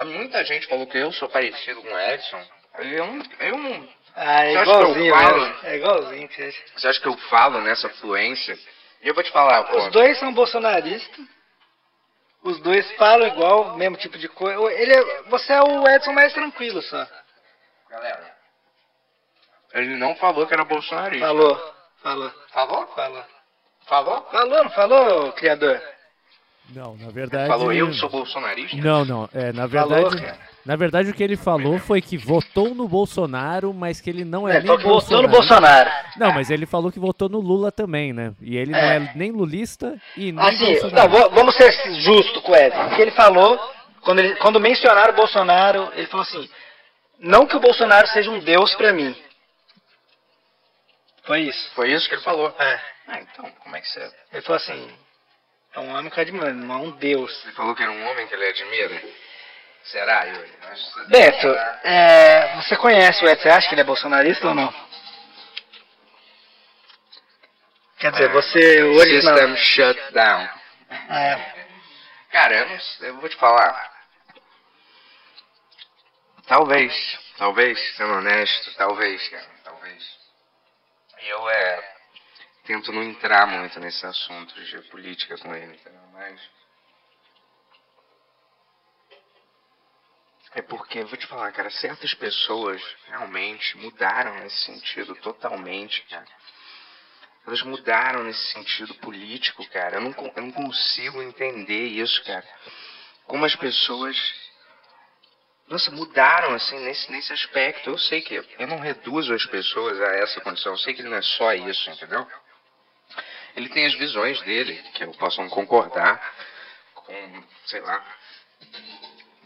Muita gente falou que eu sou parecido com o Edson. Eu não. Eu não Ah, é Você igualzinho, falo? né? É igualzinho. você- você acha que eu falo nessa fluência? E eu vou te falar, pô. Os dois são bolsonaristas. Os dois falam igual, mesmo tipo de coisa. Ele é- você é o Edson mais tranquilo só. Galera. Ele não falou que era bolsonarista. Falou, falou, Falou? falou. Falou? Falou, não falou, criador? Não, na verdade. Falou eu sou bolsonarista? Não, não. É, na Falou, verdade. cara. Na verdade, o que ele falou foi que votou no Bolsonaro, mas que ele não é, É, nem falou que votou no. Bolsonaro. Não, mas ele falou que votou no Lula também, né? E ele não É. é nem lulista e nem Assim, não, vamos ser justos com o Edson. O que ele falou, quando, ele, quando mencionaram o Bolsonaro, ele falou assim: não que o Bolsonaro seja um deus pra mim. Foi isso. Foi isso que ele falou. É. Ah, então, como é que você. Ele falou assim: é um homem que eu admiro, não é um deus. Ele falou que era um homem que ele admira? Será, Yuri? Você- Beto, é, você conhece o Edson, você acha que ele é bolsonarista ou não? Quer dizer, você hoje não. System shut down. É, Cara, eu, não, eu vou te falar. Talvez, talvez, sendo honesto, talvez, cara, talvez. Eu é, tento não entrar muito nesse assunto de política com ele, entendeu? Mas. É porque, vou te falar, cara, certas pessoas realmente mudaram nesse sentido totalmente, cara. Elas mudaram nesse sentido político, cara. Eu não, eu não consigo entender isso, cara. Como as pessoas. Nossa, mudaram assim nesse, nesse aspecto. Eu sei que eu não reduzo as pessoas a essa condição. Eu sei que não é só isso, entendeu? Ele tem as visões dele, que eu posso não concordar com, sei lá,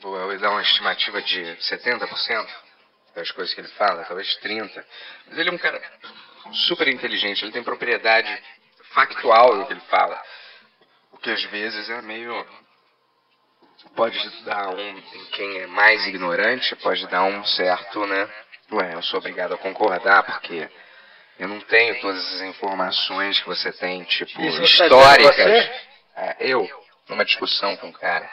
vou dar uma estimativa de 70% das coisas que ele fala, talvez 30%. Mas ele é um cara super inteligente, ele tem propriedade factual do que ele fala. O que às vezes é meio. Pode dar um. Em quem é mais ignorante, pode dar um certo, né? Ué, eu sou obrigado a concordar, porque eu não tenho todas as informações que você tem, tipo, Isso tá históricas. você? É, eu, numa discussão com o cara.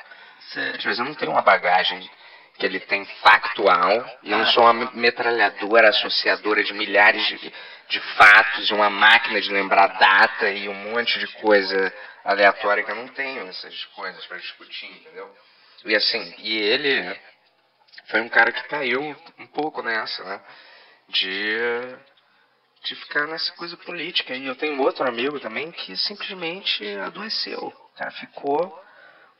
Às vezes eu não tenho uma bagagem que ele tem factual e eu não sou uma metralhadora associadora de milhares de, de fatos e uma máquina de lembrar data e um monte de coisa aleatória que eu não tenho essas coisas para discutir, entendeu? E assim, e ele foi um cara que caiu um pouco nessa, né? De, de ficar nessa coisa política. E eu tenho outro amigo também que simplesmente adoeceu. O cara ficou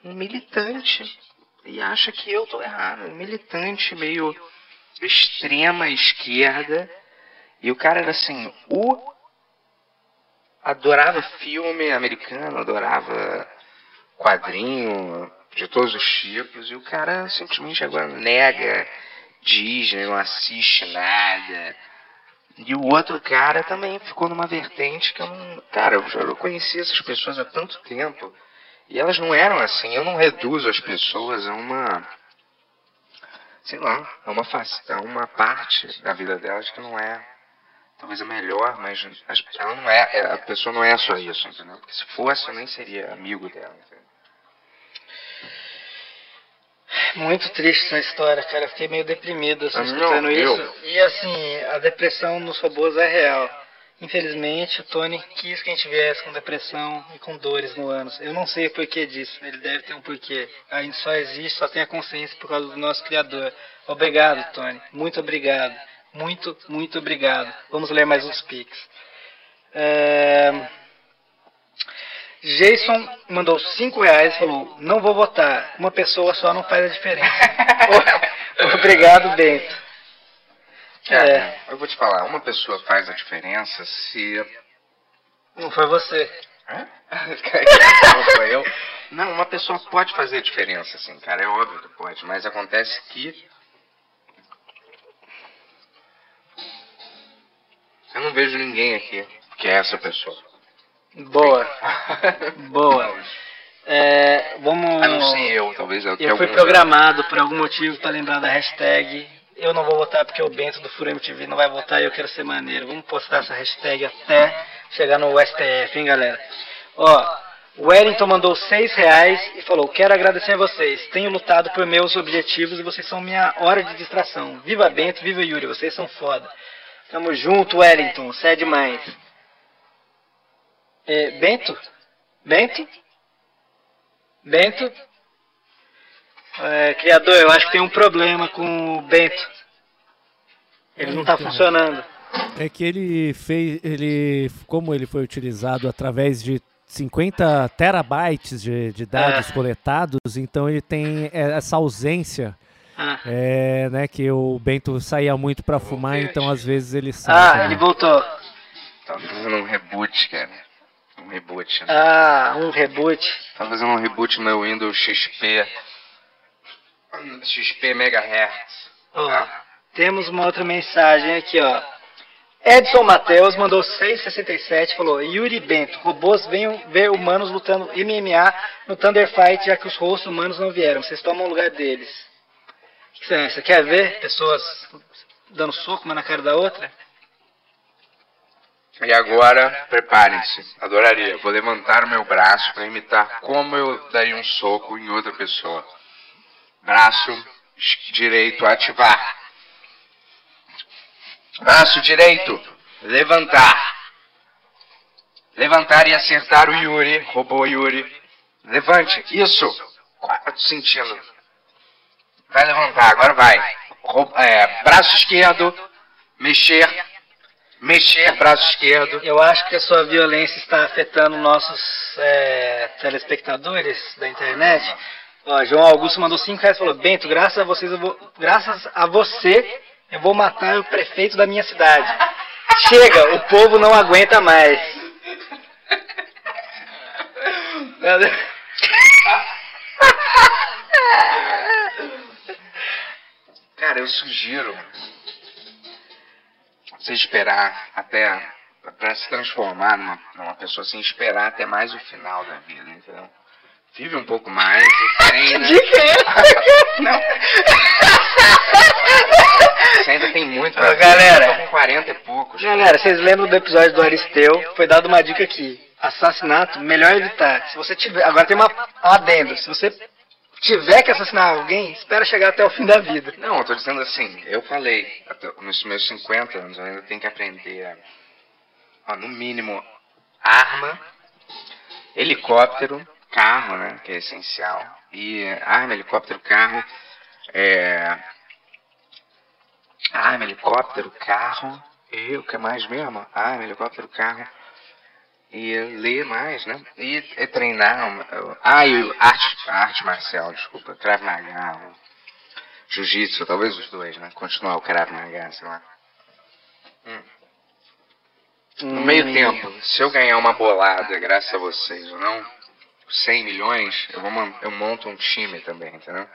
um militante e acha que eu tô errado. Um militante meio extrema esquerda. E o cara era assim, o adorava filme americano, adorava quadrinho de todos os tipos, e o cara simplesmente agora nega Disney, não assiste nada. E o outro cara também ficou numa vertente que eu não. Cara, eu, eu conheci essas pessoas há tanto tempo. E elas não eram assim. Eu não reduzo as pessoas a uma. Sei lá, a uma, face, a uma parte da vida delas que não é. Talvez a melhor, mas as- ela não é, é- a pessoa não é só isso, entendeu? Porque se fosse, eu nem seria amigo dela. Entendeu? Muito triste essa história, cara. Eu fiquei meio deprimido assim, Ah, escutando isso. eu- E assim, a depressão nos robôs é real. Infelizmente, o Tony quis que a gente viesse com depressão e com dores no ânus. Eu não sei o porquê disso. Ele deve ter um porquê. A gente só existe, só tem a consciência por causa do nosso Criador. Obrigado, Tony. Muito obrigado. Muito, muito obrigado. Vamos ler mais uns pics. É... Jason mandou 5 reais e falou: Não vou votar. Uma pessoa só não faz a diferença. Obrigado, Bento. Cara, É. eu vou te falar, uma pessoa faz a diferença se. Não foi você. Hã? Não sou eu. Não, uma pessoa pode fazer diferença, assim, cara. É óbvio que pode, mas acontece que. Eu não vejo ninguém aqui que é essa pessoa. Boa. Boa. É, vamos. A não ser eu, talvez eu Eu fui programado por algum motivo para lembrar da hashtag. Eu não vou votar porque o Bento do Furo MTV não vai votar e eu quero ser maneiro. Vamos postar essa hashtag até chegar no STF, hein, galera? Ó, o Wellington mandou 6 reais e falou: Quero agradecer a vocês. Tenho lutado por meus objetivos e vocês são minha hora de distração. Viva Bento, viva Yuri, vocês são foda. Tamo junto, Wellington, você é demais. É, Bento? Bento? Bento? É, criador, eu acho que tem um problema com o Bento. Ele não tá funcionando. É que ele fez, ele, como ele foi utilizado através de 50 terabytes de, de dados É. coletados, então ele tem essa ausência Ah, É, né, que o Bento saía muito pra fumar, então às vezes ele sai. ah também. ele voltou. Tá fazendo um reboot, cara. Reboot. né? Ah, um reboot. Tá fazendo um reboot no meu Windows XP. XP Megahertz. Ó, temos uma outra mensagem aqui, ó. Edson Matheus mandou 6,67 falou: Yuri Bento, robôs venham ver humanos lutando MMA no Thunder Fight, já que os rostos humanos não vieram. Vocês tomam o lugar deles. O que você acha? Você quer ver pessoas dando soco uma na cara da outra? E agora, preparem-se. Adoraria. Vou levantar o meu braço para imitar como eu daria um soco em outra pessoa. Braço direito ativar. Braço direito levantar. Levantar e acertar o Yuri, robô Yuri. Levante, isso. Qua- tô sentindo. Vai levantar, agora vai. É, braço esquerdo, mexer, mexer, braço esquerdo. Eu acho que a sua violência está afetando nossos é, telespectadores da internet. Ó, João Augusto mandou 5 reais e falou: Bento, graças a vocês, eu vou, graças a você, eu vou matar o prefeito da minha cidade. Chega, o povo não aguenta mais. Cara, eu sugiro você esperar até para se transformar numa, numa pessoa assim, esperar até mais o final da vida, entendeu? Vive um pouco mais e treina. Não. Você ainda tem muito pra galera. Com 40 e poucos. Galera, vocês lembram do episódio do Aristeu? Foi dada uma dica aqui. Assassinato, melhor evitar. Se você tiver. Agora tem uma um adendo. Se você tiver que assassinar alguém, espera chegar até o fim da vida. Não, eu tô dizendo assim, eu falei, nos meus 50 anos eu ainda tenho que aprender, a, no mínimo, arma, helicóptero, carro, né, que é essencial. E arma, helicóptero, carro, é... Arma, helicóptero, carro, e o que mais mesmo? Arma, helicóptero, carro, e ler mais, né? E, e treinar. Ah, e arte, arte marcial, desculpa. Krav Maga, Jiu-Jitsu, talvez os dois, né? Continuar o Krav Maga, sei lá. No meio tempo, se eu ganhar uma bolada, graças a vocês, ou não, 100 milhões, eu, vou, eu monto um time também, entendeu?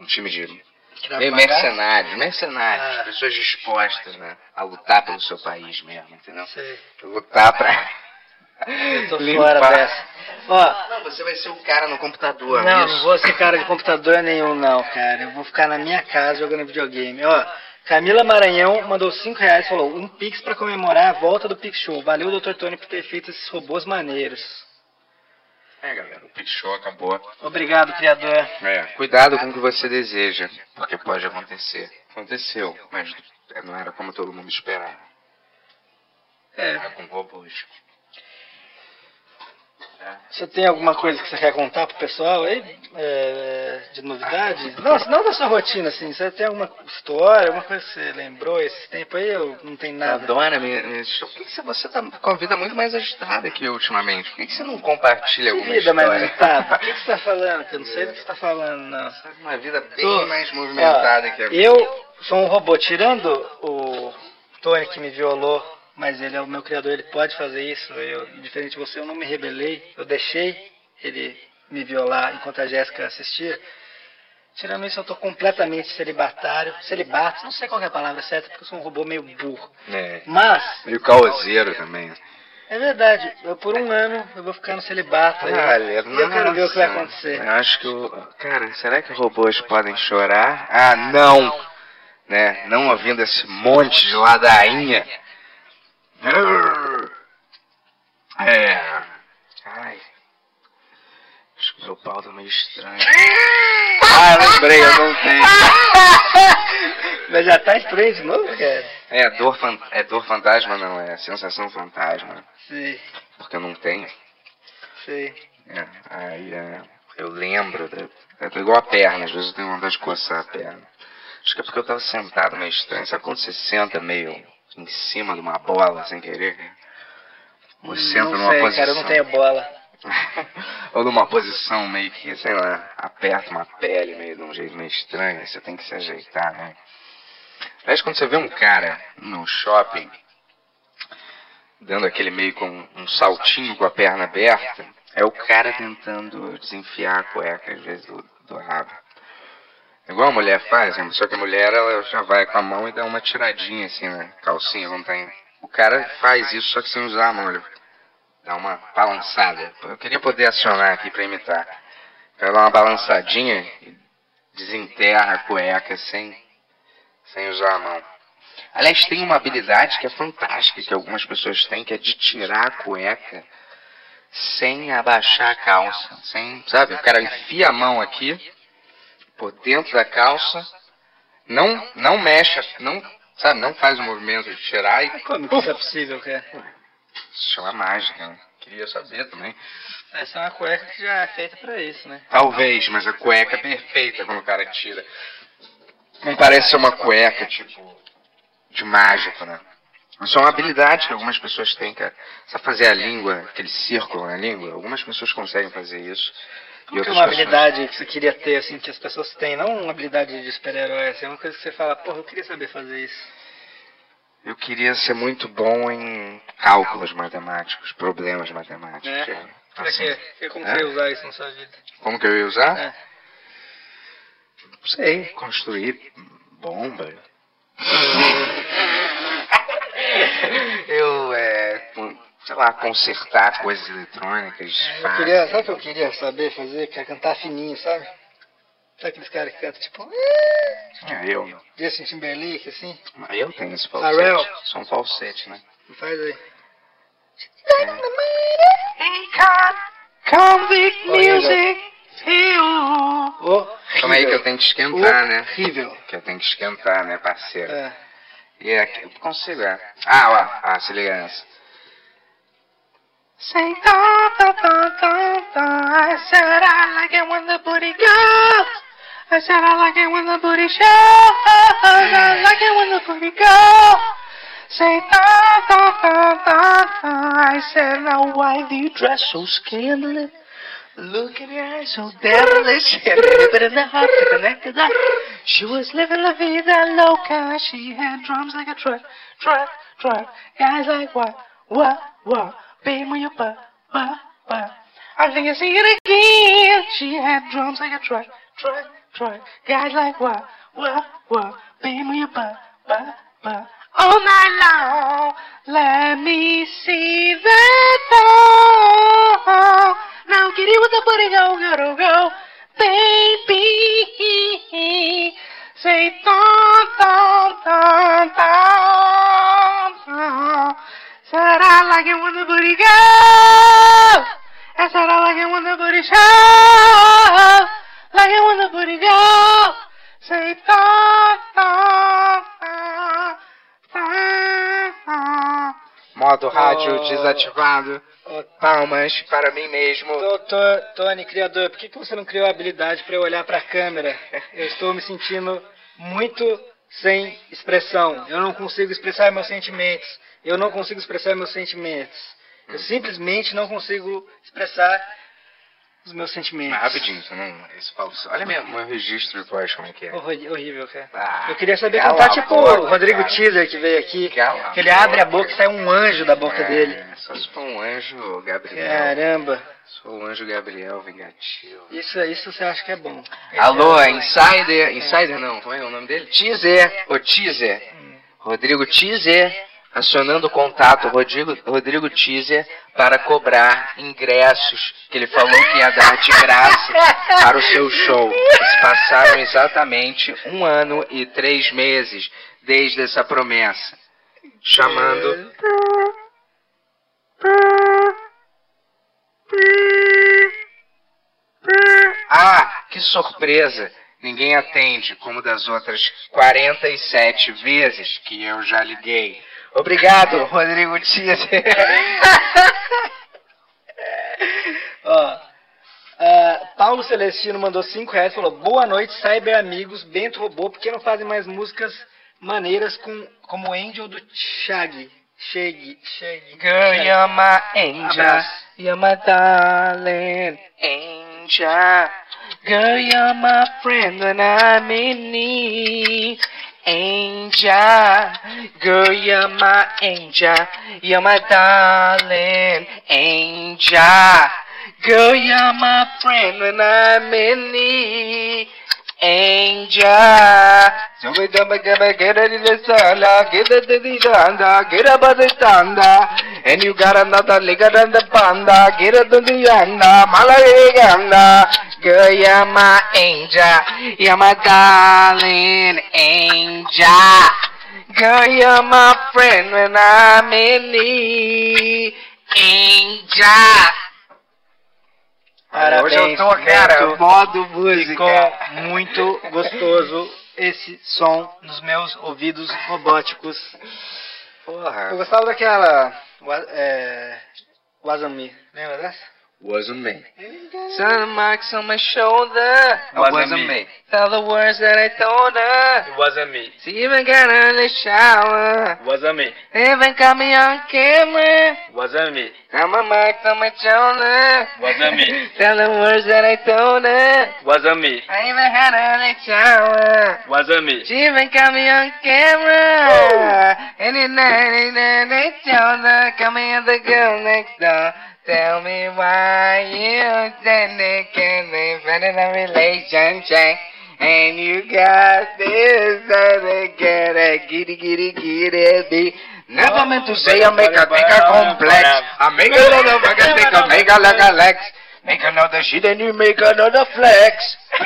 Um time de meio mercenários, mercenários, Ah. pessoas dispostas, né? A lutar pelo seu país mesmo, entendeu? Sei. Lutar pra. Eu tô limpar. fora dessa. Ó, Não, você vai ser o cara no computador, não, isso. não vou ser cara de computador nenhum, não, cara. Eu vou ficar na minha casa jogando videogame. Ó, Camila Maranhão mandou 5 reais e falou: um Pix pra comemorar a volta do Pix Show. Valeu, Dr. Tony, por ter feito esses robôs maneiros. É, galera, o pit show acabou. Obrigado, criador. É, cuidado com o que você deseja, porque pode acontecer. Aconteceu, mas não era como todo mundo esperava. É, Era com robôs. Você tem alguma coisa que você quer contar pro pessoal aí? É, de novidade? Não, não da sua rotina, assim. Você tem alguma história, alguma coisa que você lembrou esse tempo aí? Ou não tem nada? Adora, me, me, por que, você tá com a vida muito mais agitada que eu ultimamente? Por que, você não compartilha alguma vida mais história? agitada? O que você tá falando? Que eu não sei do que você tá falando, não. Tá uma vida bem Tô. mais movimentada Ó, que a Eu sou um robô. Tirando o Tony que me violou, mas ele é o meu criador, ele pode fazer isso. Eu, diferente de você, eu não me rebelei. Eu deixei ele me violar enquanto a Jéssica assistia. Tirando isso, eu tô completamente celibatário. Celibato, não sei qual é a palavra certa, porque eu sou um robô meio burro. É, Mas, meio caoseiro também. é verdade, eu por um ano eu vou ficar no celibato. aí. Olha, e eu quero ver o que vai acontecer. Eu acho que o. Cara, será que robôs podem chorar? Ah, não! Né? Não ouvindo esse monte de ladainha. É. Ai. Acho que meu pau tá meio estranho. Ah, lembrei, eu não tenho. Mas já tá estranho de novo, cara? É dor, fan... é dor fantasma, não, é sensação fantasma. Sei, Porque eu não tenho. sei. É, aí é, eu lembro, da- é igual a perna, às vezes eu tenho vontade de coçar a perna. Acho que é porque eu tava sentado meio estranho. Sabe quando você senta meio em cima de uma bola sem querer? Ou senta não numa sei, posição. cara, eu não tenho bola. Ou numa posição meio que, sei lá, aperta uma pele meio de um jeito meio estranho, aí você tem que se ajeitar, né? Aliás, quando você vê um cara no shopping dando aquele meio com um saltinho com a perna aberta, é o cara tentando desenfiar a cueca às vezes do, do rabo. Igual a mulher faz, né? só que a mulher ela já vai com a mão e dá uma tiradinha assim na calcinha quando tá indo. O cara faz isso só que sem usar a mão, ele dá uma balançada. Eu queria poder acionar aqui para imitar. Cara dá uma balançadinha e desenterra a cueca sem, sem usar a mão. Aliás, tem uma habilidade que é fantástica que algumas pessoas têm, que é de tirar a cueca sem abaixar a calça. Sem, sabe? O cara enfia a mão aqui por dentro da calça, não, não mexe, não, sabe, não faz o movimento de tirar e. Como que isso é possível, cara? Isso chama mágica, né? Queria saber também. Essa é uma cueca que já é feita pra isso, né? Talvez, mas a cueca é perfeita quando o cara tira. Não parece ser uma cueca, tipo, de mágico, né? Isso é uma habilidade que algumas pessoas têm, cara. Sabe fazer a língua, aquele círculo na língua? Algumas pessoas conseguem fazer isso. Qual que é uma habilidade que você queria ter, assim, que as pessoas têm? Não uma habilidade de super-herói, assim, é uma coisa que você fala, porra, eu queria saber fazer isso. Eu queria ser muito bom em cálculos matemáticos, problemas matemáticos. É? é. Assim. quê? Que- Como É? você ia usar isso na sua vida? Como que eu ia usar? É. Não sei, construir bomba. eu, é, sei lá, consertar coisas eletrônicas. Eu fácil. queria, sabe o que eu queria saber fazer? Que é cantar fininho, sabe? Sabe aqueles caras que cantam tipo. É, eu. Justin Timberlake, assim? Eu tenho esse falsete. Só um falsete, né? Faz aí. Convict music, Calma aí que eu tenho que esquentar, né? Horrível. Que eu tenho que esquentar, né, parceiro? É. E é aqui, eu consigo, é. Ah, ó, ah, se liga nessa. Say da da da da da I said I like it when the booty goes I said I like it when the booty shows I like it when the booty goes Say da da da da da I said now why do you dress so scandalous Look in your eyes so devilish And rip it in the heart to connect the dots She was living la vida loca She had drums like a truck, truck, truck Guys like what, what, what Babe, when you butt, butt, butt I think I see it again. She had drums like a truck, truck, truck Guys like what, what, what Babe, when you butt, butt, butt All night long Let me see that thong Now get it with the booty go, go, go, go. Baby Say thong, thong, thong, thong, thong Said I like it when the booty goes. I said I like it when the booty shows. Like it when the booty goes. Say thong, thong, thong, thong, thong. Modo rádio Oh. desativado. Ô, Palmas para mim mesmo. Doutor Tony, criador, por que, que você não criou a habilidade para eu olhar para a câmera? Eu estou me sentindo muito sem expressão. Eu não consigo expressar meus sentimentos. Eu não consigo expressar meus sentimentos. Eu simplesmente não consigo expressar os meus sentimentos. Mas rapidinho, você não. Esse falso. Olha mesmo, meu registro de voz, como é que é. Horrível, cara. Ah, Eu queria saber a tipo boca, o Rodrigo cara. Teaser que veio aqui. Cala Que ele abre a boca. boca e sai um anjo da boca É, dele. Só se for um anjo Gabriel. Caramba. Sou o anjo Gabriel vingativo. Isso, isso você acha que é bom. Alô, Insider. Insider não, como é o nome dele? Teaser. O Teaser. Rodrigo Teaser. Acionando o contato Rodrigo, Rodrigo Teaser para cobrar ingressos que ele falou que ia dar de graça para o seu show. Se passaram exatamente um ano e três meses desde essa promessa. Chamando. Ah, que surpresa! Ninguém atende, como das outras 47 vezes que eu já liguei. Obrigado, Rodrigo Teaser. Ó, ah, Paulo Celestino mandou 5 reais e falou: Boa noite, cyber amigos. Bento roubou, por que não fazem mais músicas maneiras com, como Angel do Shaggy? Shaggy, Shaggy. Girl, you're my angel. You're my darling angel. Girl, you're my friend when I'm in need. Angel, girl, you're my angel. You're my darling angel. Girl, you're my friend when I'm in need. Angel. Don't get it, get it in the sala, get it in the danda, get up at the tanda. And you got another liquor than the panda, get it in the yanda, malayanda. Girl, you're my angel, you're my darling angel. Girl, you're my friend when I'm in need. Angel. Hoje eu tô, cara, Neto. modo música. Ficou muito gostoso esse som nos meus ouvidos robóticos. Eu Porra. gostava daquela. É, Wasami. Lembra dessa? Wasn't me. Some marks on my shoulder. Wasn't wasn't me. me. Tell the words that I told her. Wasn't me. She even got her in the shower. Wasn't me. Even got me on camera. Wasn't me. Got my marks on my shoulder. Wasn't me. Tell the words that I told her. Wasn't me. I even had her in the shower. Wasn't me. She even got me on camera. Oh. And at night, and then they told her, come here, the girl next door. Tell me why you standing in front of a relationship. And you got this other get a giddy giddy giddy be. Never meant to say I make a make a complex. I make a little a think I make a like a lex. Make another shit and you make another flex.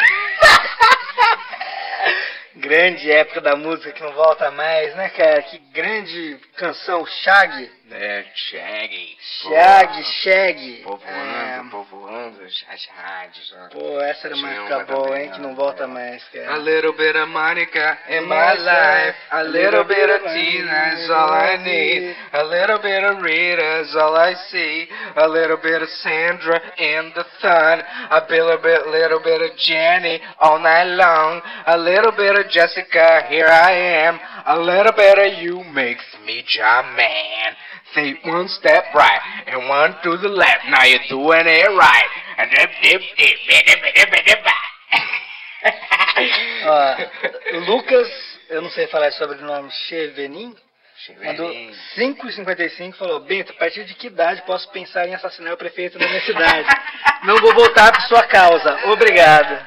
Grande época da música que não volta mais, né, cara? Que grande canção, Shag. É, Shaggy. Shag, Shag. Povoando, povoando as, rádios. ó. É, pô, essa era uma época boa, hein? Que não volta mais, A cara. little bit of Monica in my life. A little bit of Tina is all I need. A little bit of Rita is all I see. A little bit of Sandra in the sun. A little bit, little bit of Jenny all night long. A little bit of Jessica, here I am. A little bit of you makes me John Man. Take one step right and one to the left. Now you're doing it right. And dip, dip, dip, dip, dip, dip, dip. Ó, Lucas, eu não sei falar sobre o nome, Chevenin, mandou 5,55 e falou: Bento, a partir de que idade posso pensar em assassinar o prefeito da minha cidade? Não vou voltar por sua causa. Obrigado.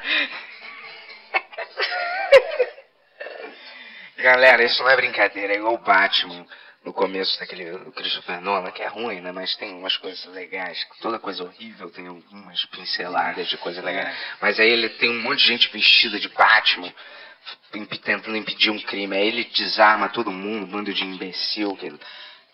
Galera, isso não é brincadeira, é igual o Batman no começo daquele Christopher Nolan, que é ruim, né? Mas tem umas coisas legais. Toda coisa horrível tem algumas pinceladas de coisa legal. Mas aí ele tem um monte de gente vestida de Batman tentando impedir um crime. Aí ele desarma todo mundo, um bando de imbecil que,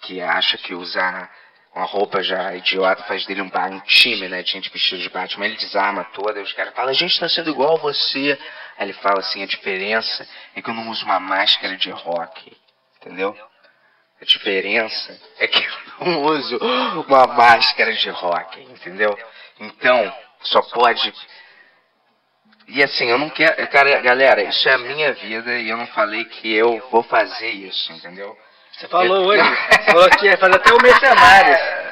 que acha que usar uma roupa já idiota faz dele um, um time, né? De gente vestida de Batman. Ele desarma toda e os caras falam, a gente tá sendo igual a você. Aí ele fala assim, a diferença é que eu não uso uma máscara de rock. Entendeu? A diferença é que eu não uso uma máscara de rock, entendeu? Então, só pode. E assim, eu não quero. Cara, galera, isso é a minha vida e eu não falei que eu vou fazer isso, entendeu? Você falou hoje, você falou que ia fazer até o Mercenários.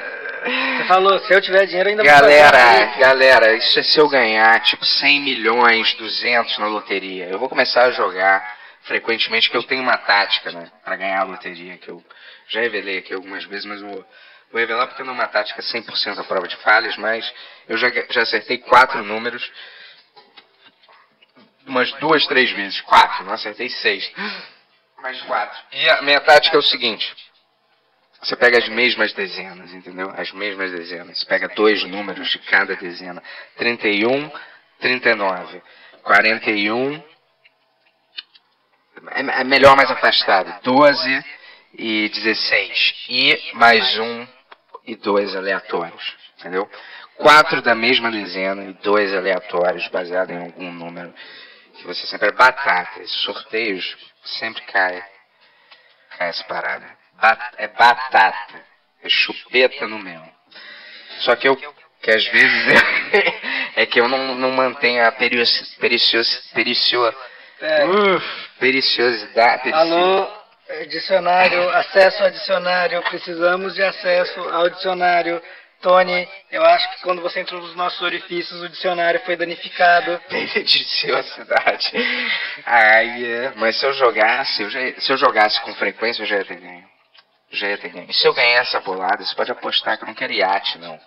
Você falou, se eu tiver dinheiro ainda Galera, galera, isso é se eu ganhar tipo 100 milhões, 200 na loteria. Eu vou começar a jogar frequentemente, que eu tenho uma tática, né, pra ganhar a loteria, que eu já revelei aqui algumas vezes, mas vou, vou revelar porque não é uma tática 100% à prova de falhas, mas eu já, já acertei quatro números, umas duas, três vezes, quatro, não acertei seis, mais quatro. E a minha tática é o seguinte, você pega as mesmas dezenas, entendeu? As mesmas dezenas. Você pega dois números de cada dezena. 31, 39. 41. É, é melhor mais afastado. 12 e 16. E mais um e dois aleatórios. Entendeu? Quatro da mesma dezena e dois aleatórios baseados em algum número. Que você sempre é batata. Esses sorteios sempre cai. Cai essa parada. Ba- é batata. É chupeta no mel. Só que eu. Que às vezes é que eu não, não mantenho a perios, pericios, pericio, É, periciosidade. perici- alô, é, dicionário, acesso ao dicionário, precisamos de acesso ao dicionário. Tony, eu acho que quando você entrou nos nossos orifícios, o dicionário foi danificado. Beneficiosidade. Ai, é. Mas se eu jogasse, eu já, se eu jogasse com frequência, eu já ia ter ganho. Já ia ter ganho. E se eu ganhar essa bolada, você pode apostar que eu não quero iate, não.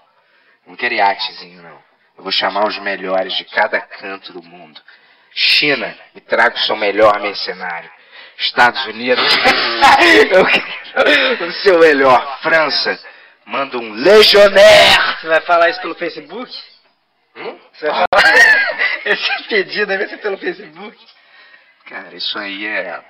Não quero iatezinho, não. Eu vou chamar os melhores de cada canto do mundo. China, me traga o seu melhor mercenário. Estados Unidos, eu quero o seu melhor. França, manda um legionnaire. Você vai falar isso pelo Facebook? Hum? Você vai falar esse pedido vai ser pelo Facebook? Cara, isso aí é.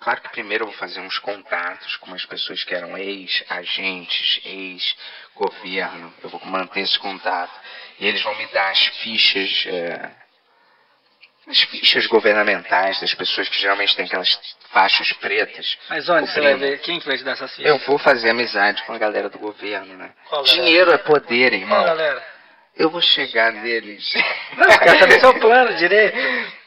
Claro que primeiro eu vou fazer uns contatos com as pessoas que eram ex-agentes, ex-governo. Eu vou manter esse contato. E eles vão me dar as fichas. É, as fichas governamentais das pessoas que geralmente têm aquelas faixas pretas. Mas onde você vai ver? Quem que vai te dar essas fichas? Eu vou fazer amizade com a galera do governo, né? Qual galera? Dinheiro é poder, Qual, irmão. galera? Eu vou chegar neles. Não, quero saber seu plano direito.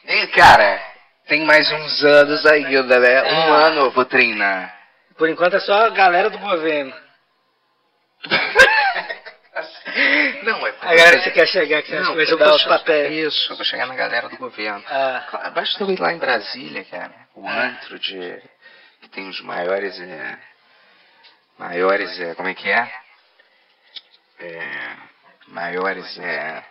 E, cara, tem mais uns anos ainda, né? Um Ah. ano eu vou treinar. Por enquanto é só a galera do governo. Não, é A galera que você quer chegar, vai te eu dar os papéis. Isso, eu vou chegar na galera do governo. Ah, Basta eu ir lá em Brasília, cara. O Ah. antro de. que tem os maiores. É, maiores. É, como é que é? É, maiores. É,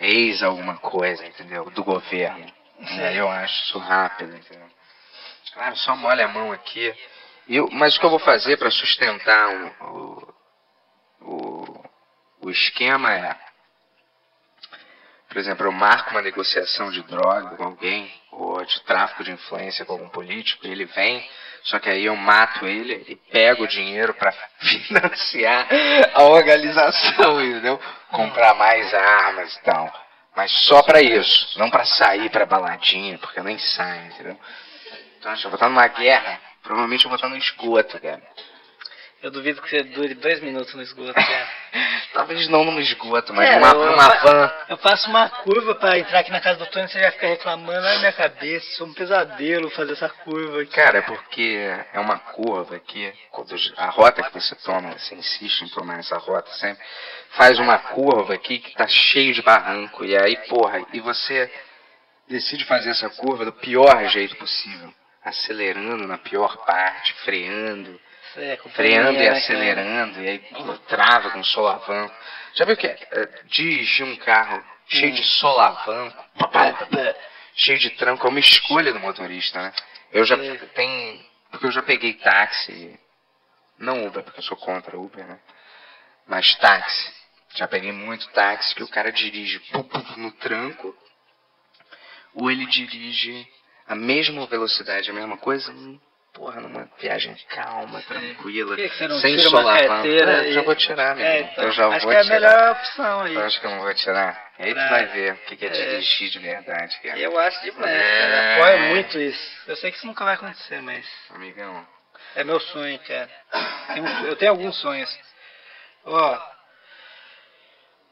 ex alguma coisa, entendeu? Do governo. Aí eu acho isso rápido, entendeu? Claro, só molha a mão aqui. Eu, mas o que eu vou fazer para sustentar o, o, o, o esquema é. Por exemplo, eu marco uma negociação de droga com alguém, ou de tráfico de influência com algum político, ele vem, só que aí eu mato ele e pego o dinheiro para financiar a organização, entendeu? Comprar mais armas e tal. Mas só para isso, não para sair para baladinha, porque eu nem saio, entendeu? Então, se eu vou estar numa guerra, provavelmente eu vou estar no esgoto, cara. eu duvido que você dure dois minutos no esgoto, cara. Talvez não no esgoto, mas Cara, numa, eu- numa van. Eu faço uma curva pra entrar aqui na casa do Tony, você vai ficar reclamando na minha cabeça. Isso é um pesadelo fazer essa curva aqui. Cara, é porque é uma curva que quando a rota que você toma, você insiste em tomar essa rota sempre, faz uma curva aqui que tá cheio de barranco. E aí, porra, e você decide fazer essa curva do pior jeito possível. Acelerando na pior parte, freando, é freando e né, cara? acelerando, e aí pô, trava com solavanco. Já viu o que é? É, dirigir um carro cheio Hum. de solavanco, cheio de tranco, é uma escolha do motorista, né? Eu já Sim. tem porque eu já peguei táxi, não Uber, porque eu sou contra Uber, né? Mas táxi. Já peguei muito táxi que o cara dirige no tranco, ou ele dirige a mesma velocidade, a mesma coisa, hum, porra, numa viagem calma, tranquila, que que sem carteira É, e- já vou tirar, amigo. É, então, eu já acho vou que é a tirar. melhor opção aí. Eu acho que eu não vou tirar. Aí tu É. vai ver o que que é É. dirigir de verdade, cara. Eu acho demais, É. cara. Apoio muito isso. Eu sei que isso nunca vai acontecer, mas Amigão. é meu sonho, cara. Eu tenho alguns sonhos. Ó.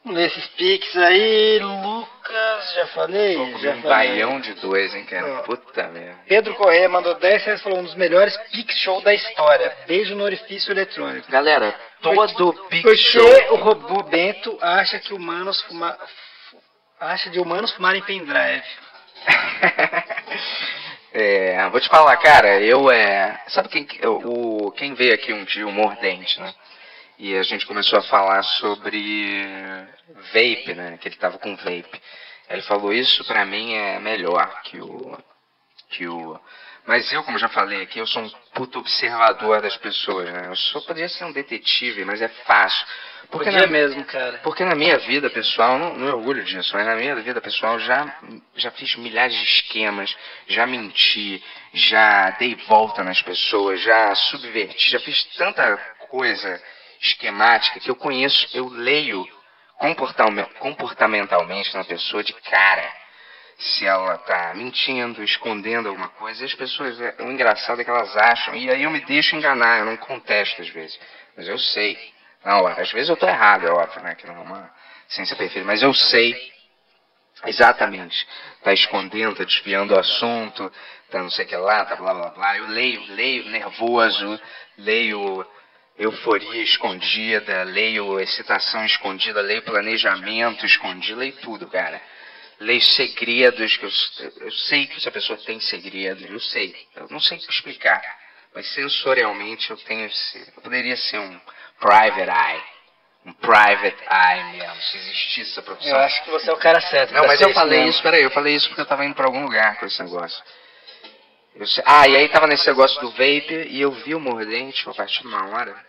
Vamos ler esses pics aí. Lucas, já falei? Tô já um falei. baião de dois, hein, cara. Ó. Puta merda. Pedro Corrêa mandou 10 reais e falou um dos melhores Pix Show da história. Beijo no orifício eletrônico. Galera, todo Pix Porque Show. o robô Bento acha que humanos fuma... acha de humanos fumarem pendrive. é, vou te falar, cara, eu é. Sabe quem, que- o, quem veio aqui um dia, o Mordente, né? E a gente começou a falar sobre vape, né? Que ele tava com vape. Ele falou, isso pra mim é melhor que o. que o. Mas eu, como já falei aqui, eu sou um puto observador das pessoas, né? Eu só poderia ser um detetive, mas é fácil. Porque Podia na, mesmo, cara. porque na minha vida pessoal, não, não me orgulho disso, mas na minha vida pessoal já, já fiz milhares de esquemas, já menti, já dei volta nas pessoas, já subverti, já fiz tanta coisa esquemática que eu conheço, eu leio comportamentalmente na pessoa de cara se ela tá mentindo, escondendo alguma coisa. E as pessoas, é, o engraçado é que elas acham, e aí eu me deixo enganar, eu não contesto às vezes, mas eu sei. Não, às vezes eu tô errado, é óbvio, né? Que não é uma ciência perfeita, mas eu sei exatamente. Tá escondendo, tá desviando o assunto, tá não sei o que lá, tá blá blá blá. Eu leio, leio nervoso, leio euforia escondida, leio excitação escondida, leio planejamento escondido, leio tudo, cara. Leio segredos, que eu, eu sei que essa pessoa tem segredos, eu sei. Eu não sei explicar, mas sensorialmente eu tenho esse. Eu poderia ser um private eye. Um private eye mesmo, se existisse essa profissão. Eu acho que você é o cara certo. Não, mas eu falei mesmo. isso, peraí, eu falei isso porque eu tava indo pra algum lugar com esse negócio. Eu ah, e aí tava nesse negócio do vape e eu vi o mordente a partir de uma hora.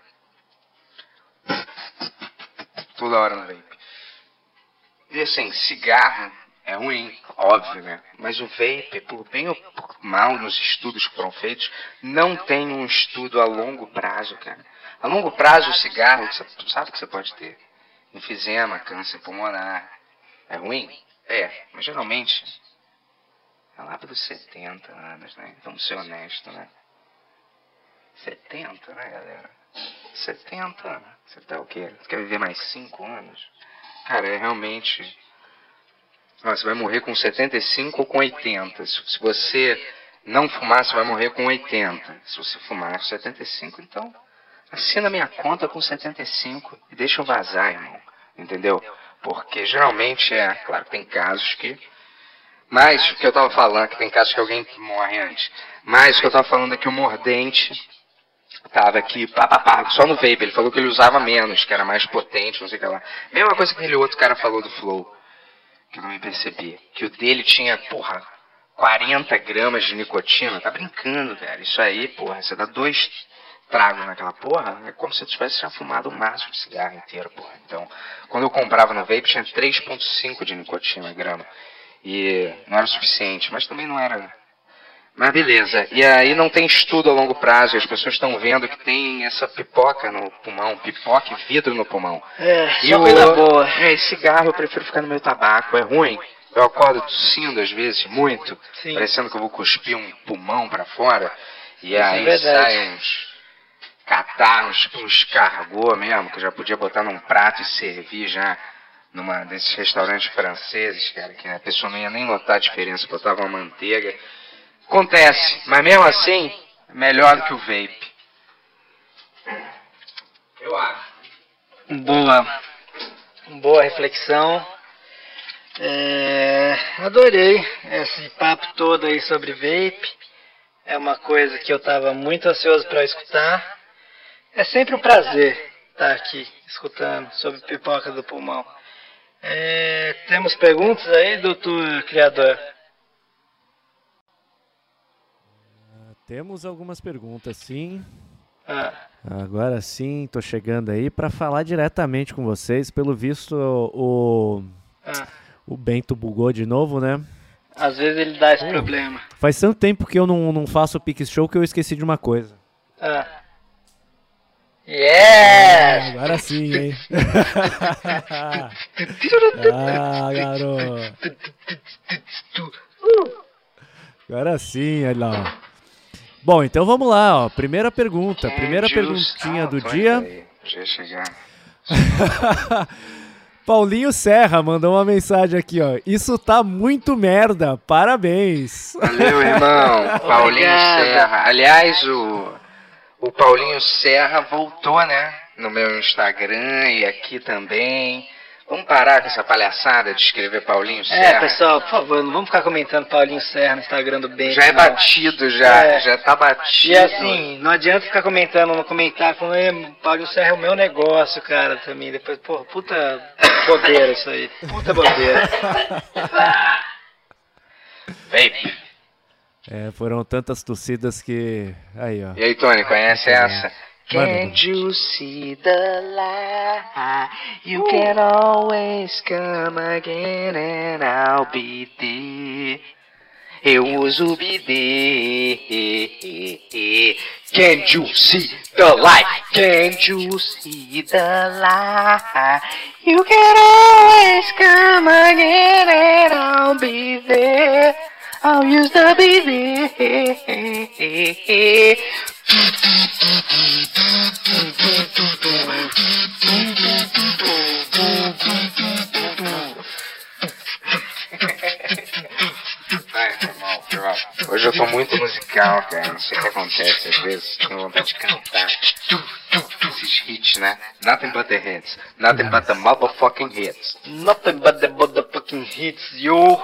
Toda hora no vape. E assim, cigarro é ruim, óbvio, né? Mas o vape, por bem ou por mal nos estudos que foram feitos, não tem um estudo a longo prazo, cara. A longo prazo, o cigarro, você sabe que você pode ter enfisema, câncer pulmonar. É ruim? É, mas geralmente é lá pelos 70 anos, né? Vamos ser honestos, né? 70, né, galera? 70? Você tá o quê? Você quer viver mais 5 anos? Cara, é realmente. Ó, você vai morrer com 75 ou com 80. Se, você não fumar, você vai morrer com 80. Se você fumar com 75, então assina minha conta com 75 e deixa eu vazar, irmão. Entendeu? Porque geralmente é, claro, tem casos que. Mas o que eu tava falando, que tem casos que alguém morre antes. Mas o que eu tava falando é que o mordente tava aqui, pá, pá, pá, só no vape. Ele falou que ele usava menos, que era mais potente, não sei o que lá. Mesma coisa que aquele outro cara falou do Flow, que eu não me percebi. Que o dele tinha, porra, 40 gramas de nicotina. Tá brincando, velho. Isso aí, porra, você dá dois tragos naquela porra, é como se eu tivesse já fumado um maço de cigarro inteiro, porra. Então, quando eu comprava no vape, tinha 3,5 de nicotina grama. E não era o suficiente, mas também não era. Mas beleza. E aí não tem estudo a longo prazo, e as pessoas estão vendo que tem essa pipoca no pulmão, pipoca e vidro no pulmão. É, E só o coisa boa. É, cigarro eu prefiro ficar no meu tabaco, é ruim. Eu acordo tossindo às vezes, muito, Sim. parecendo que eu vou cuspir um pulmão pra fora. E é aí saem uns catarros, uns escargot mesmo, que eu já podia botar num prato e servir já numa desses restaurantes franceses, cara, que a pessoa não ia nem notar a diferença, botava uma manteiga. Acontece, mas mesmo assim, é melhor do que o vape. Eu acho. Boa. Boa reflexão. É, adorei esse papo todo aí sobre vape. É uma coisa que eu estava muito ansioso para escutar. É sempre um prazer estar aqui escutando sobre pipoca do pulmão. É, temos perguntas aí, doutor criador? Temos algumas perguntas, sim. Ah, Agora sim, tô chegando aí para falar diretamente com vocês. Pelo visto, o, ah, o Bento bugou de novo, né? às vezes ele dá esse problema. Faz tanto tempo que eu não, não faço o Pix Show que eu esqueci de uma coisa. Ah. Yes! Agora sim, hein? ah, garoto. Agora sim, olha lá. ó. Bom, então vamos lá, ó. Primeira pergunta, primeira perguntinha Ah, do dia. Já chegar. Paulinho Serra mandou uma mensagem aqui, ó. Isso tá muito merda, parabéns. Valeu, irmão. Paulinho. Serra. Aliás, o, o Paulinho Serra voltou, né? No meu Instagram e aqui também. Vamos parar com essa palhaçada de escrever Paulinho É, Serra. pessoal, por favor, não vamos ficar comentando Paulinho Serra no Instagram do Bento. já é não. batido, já. É. Já tá batido. E assim, não adianta ficar comentando no comentário falando, "Ê, Paulinho Serra é o meu negócio, cara, também. Depois, pô, puta bobeira isso aí. Puta bobeira. Vape. É, foram tantas torcidas que. Aí, ó. E aí, Tony, conhece essa? Manda, Can't you see the light? You can always come again and I'll be there. Eu uso bidê. Can't you see the light? Can't you see the light? You can always come again and I'll be there. I'll use the mal. Hoje eu tô muito musical, cara. Não sei o que acontece às vezes. Tenho vontade de cantar. esses hits, né? Nothing but the hits. Nothing but the motherfucking hits. Nothing but the motherfucking hits, yo.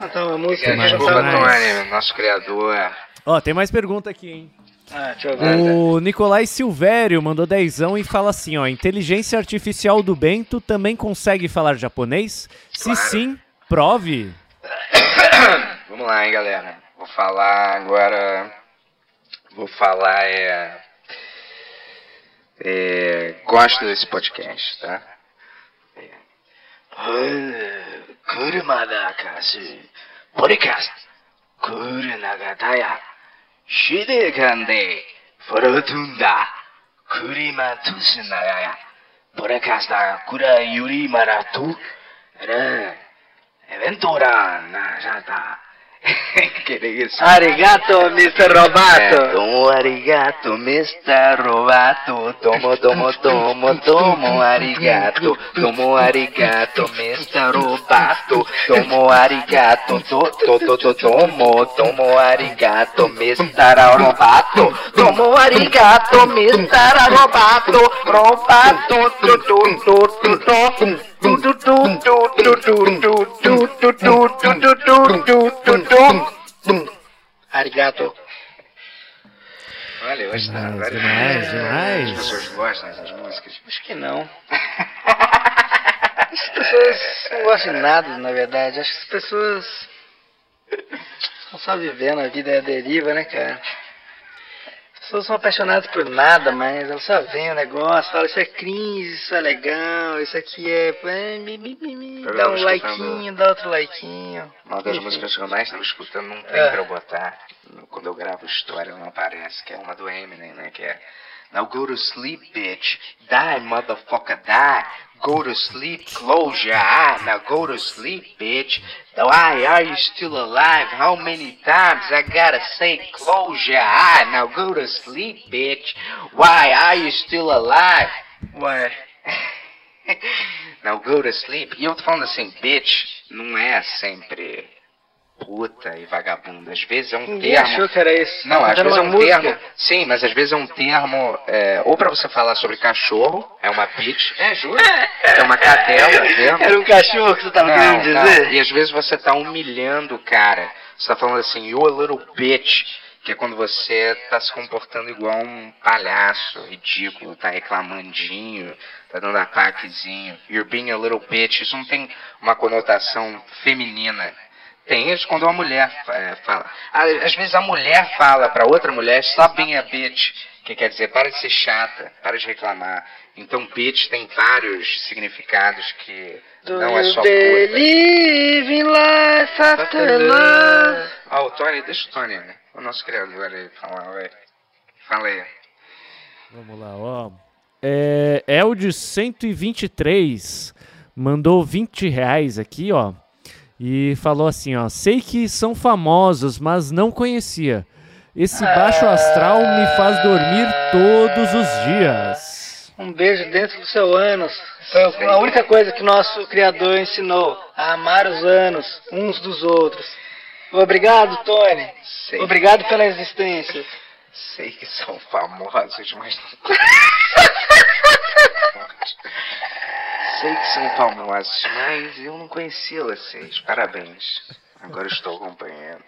Então, a música que eu Desculpa. Tony, nosso criador. Ó, tem mais pergunta aqui, hein? Ah, deixa eu ver. O Nicolai Silvério mandou dezão e fala assim, ó, inteligência artificial do Bento também consegue falar japonês? Se Claro. sim, prove. Vamos lá, hein, galera. Vou falar agora. Vou falar é. é gosto desse podcast, tá? É. クルマダカシ、ホリカス、クルナガタヤ、シデカンデ、フォルトゥンダ、クリマトゥシナガヤ、ポレカスタ、クラユリマラトゥ、レ、エヴェントラン、ナシャタ、Arigato, Mr. Robato. Tomo arigato, Mr. Robato. Tomo, tomo, tomo, tomo arigato. Tomo arigato, Mr. Robato. Tomo arigato, to, to, to, to, tomo. Tomo arigato, Mr. Robato. Tomo arigato, Mr. Robato. Robato, tu, tu, tu, tu, tu. Arigato. Olha, hoje demais, tá. Demais, demais. As pessoas gostam dessas músicas? Acho que não. As pessoas não gostam de nada, na verdade. Acho que as pessoas estão só vivendo a vida é a deriva, né, cara? As pessoas são apaixonadas por nada, mas elas só veem o negócio, falam isso é cringe, isso é legal, isso aqui é. é, Dá um escutando- likinho, dá outro likinho. Uma das músicas que eu mais estava escutando não tem É. pra eu botar. Quando eu gravo história não aparece, que é uma do Eminem, né? Que é Now go to sleep, bitch. Die, motherfucker, die. Go to sleep, close your eye. Now go to sleep, bitch. Why are you still alive? How many times I gotta say close your eye? Now go to sleep, bitch. Why are you still alive? Ué. Now go to sleep. E eu tô falando assim, bitch, não é sempre puta e vagabunda. Às vezes é um Ninguém termo. achou que era isso. Não, às Era vezes é um música. termo. Sim, mas às vezes é um termo. é, ou pra você falar sobre cachorro, é uma bitch. É, juro. É uma cadela, termo. Era um cachorro que você tava Não, querendo não. dizer? E às vezes você tá humilhando o cara. Você tá falando assim, you a little bitch. Que é quando você tá se comportando igual um palhaço ridículo, tá reclamandinho, tá dando ataquezinho. You're being a little bitch. Isso não tem uma conotação feminina. Tem isso quando uma mulher é, fala. Ah, Às vezes a mulher fala pra outra mulher, stop being a bitch. Que quer dizer, para de ser chata, para de reclamar. Então, bitch tem vários significados que Do não é só puta. believe in life after love? Ah, o Tony, deixa o Tony, né? o nosso criador aí falar, vai. Fala aí. Vamos lá, ó. É, Elde 123 mandou 20 reais aqui, ó. E falou assim, ó. Sei que são famosos, mas não conhecia. Esse baixo astral me faz dormir todos os dias. Um beijo dentro do seu ânus. Foi a única coisa que nosso Criador ensinou. A amar os anos uns dos outros. Obrigado, Tony. Sei, Obrigado pela existência. sei que são famosos, mas não. sei que são famosos, mas eu não conhecia vocês. Parabéns. Agora estou acompanhando.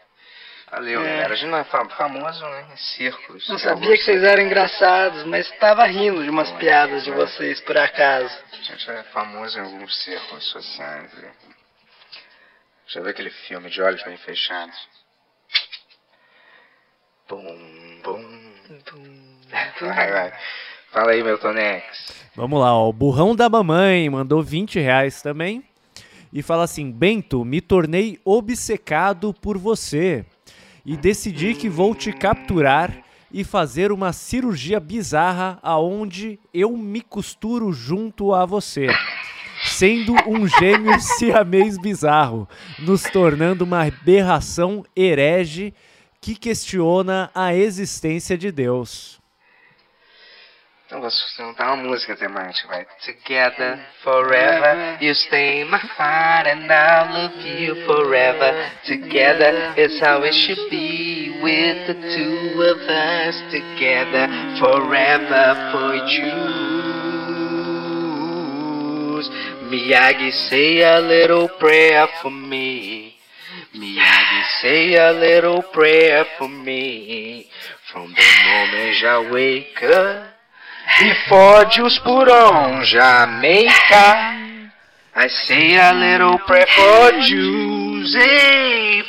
Valeu, É. galera. A gente não é fam- famoso, né? Em círculos. Não sabia que vocês eram engraçados, mas estava rindo de umas piadas de vocês, por acaso. A gente é famoso em alguns círculos sociais. né? Já viu aquele filme de olhos bem fechados? Bum, bum. Vai, vai. Fala aí, meu Tonex. Vamos lá, ó. O burrão da mamãe mandou 20 reais também. E fala assim: Bento, me tornei obcecado por você. E decidi que vou te capturar e fazer uma cirurgia bizarra aonde eu me costuro junto a você. Sendo um gêmeo siamês bizarro, nos tornando uma aberração herege que questiona a existência de Deus. Eu gosto de cantar uma música temática, vai. Together forever, you stay in my heart and I'll love you forever. Together is how it should be with the two of us. Together forever for you. Miyagi, say a little prayer for me. Miyagi, say a little prayer for me. From the moment I wake up. E fode-os por onde Jamaica. I say a little prayer for Jews,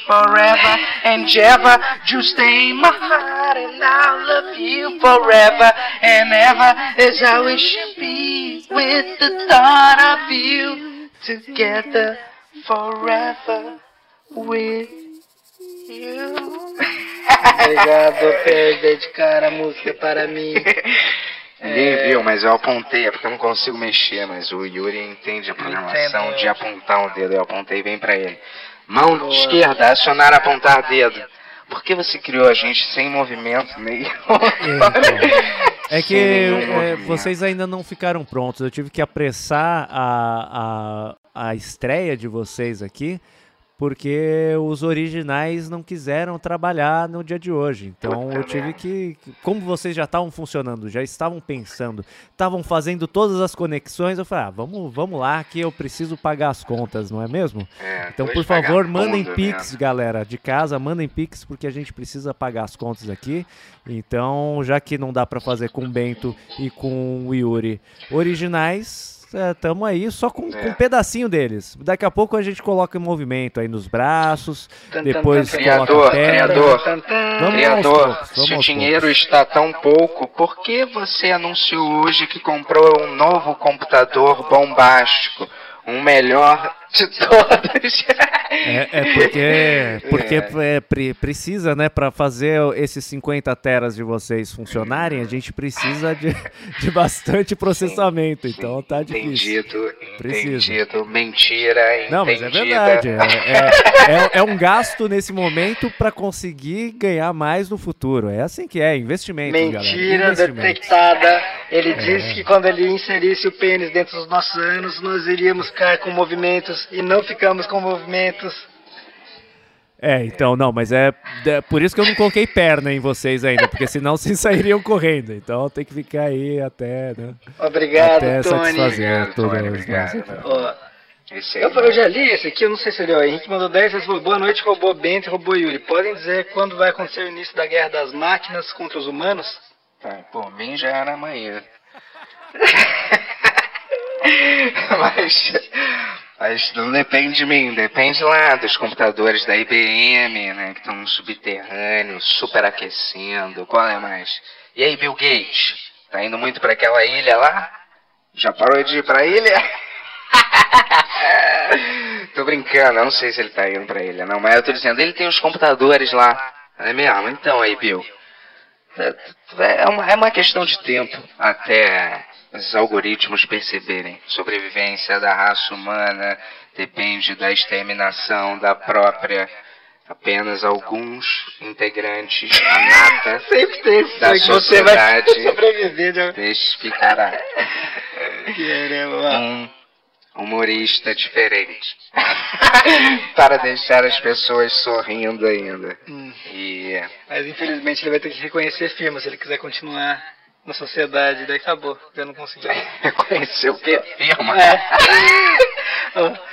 forever and ever. You stay in my heart and I'll love you forever and ever. Is how it should be with the thought of you together forever with you. Obrigado por dedicar a música para mim. Ninguém viu, mas eu apontei, é porque eu não consigo mexer, mas o Yuri entende a programação Entendo. de apontar o dedo, eu apontei bem pra ele. Mão esquerda, acionar apontar dedo. Por que você criou a gente sem movimento nenhum? É que Sem nenhum é, vocês ainda não ficaram prontos. Eu tive que apressar a, a, a estreia de vocês aqui, porque os originais não quiseram trabalhar no dia de hoje. Então eu tive que. Como vocês já estavam funcionando, já estavam pensando, estavam fazendo todas as conexões, eu falei, ah, vamos, vamos lá que eu preciso pagar as contas, não é mesmo? É, Então, por favor, mandem mesmo. Pix, galera, de casa, mandem Pix, porque a gente precisa pagar as contas aqui. Então, já que não dá pra fazer com o Bento e com o Yuri originais, é, tamo aí só com, com É. um pedacinho deles. Daqui a pouco a gente coloca em movimento aí nos braços, depois Criador, criador. Vamos Criador, poucos, vamos se o dinheiro está tão pouco, por que você anunciou hoje que comprou um novo computador bombástico? Um melhor de todos. É, é porque, porque é, pre- precisa, né, para fazer esses 50 teras de vocês funcionarem, a gente precisa de, de bastante processamento, então tá difícil. Entendido, Precisa. entendido. Mentira, Não, mas é entendida. verdade. É, é, é- é um gasto nesse momento para conseguir ganhar mais no futuro. É assim que é, investimento, galera. Mentira Investimento. detectada. Ele disse que quando ele inserisse o pênis dentro dos nossos anos, nós iríamos ficar com movimentos e não ficamos com movimentos. É, então, não, mas é, é por isso que eu não coloquei perna em vocês ainda, porque senão vocês sairiam correndo. Então tem que ficar aí até, né? Obrigado, Até Tony. satisfazer Obrigado, Tony, obrigado. Esse aí, eu, eu já li esse aqui, eu não sei se ele, ó, Henrique mandou 10 vezes, falou, boa noite, robô Bento e robô Yuri. Podem dizer quando vai acontecer o início da guerra das máquinas contra os humanos? Tá, por mim já era amanhã. mas, mas não depende de mim, depende lá dos computadores da IBM, né, que estão no subterrâneo, superaquecendo, qual é mais? E aí, Bill Gates, tá indo muito pra aquela ilha lá? Já parou de ir pra ilha? tô brincando, eu não sei se ele tá indo pra ilha, não, mas eu tô dizendo, ele tem os computadores lá. É mesmo? Então aí, Bill. É uma, é uma questão de tempo até os algoritmos perceberem. Sobrevivência da raça humana depende da exterminação da própria. Apenas alguns integrantes da nata Sempre tem da vai sociedade testificará. Caramba. Um humorista diferente. Para deixar as pessoas sorrindo ainda. Hum. E Mas infelizmente ele vai ter que reconhecer firma se ele quiser continuar na sociedade. Daí acabou, eu não consegui. reconhecer o que? Firma. É.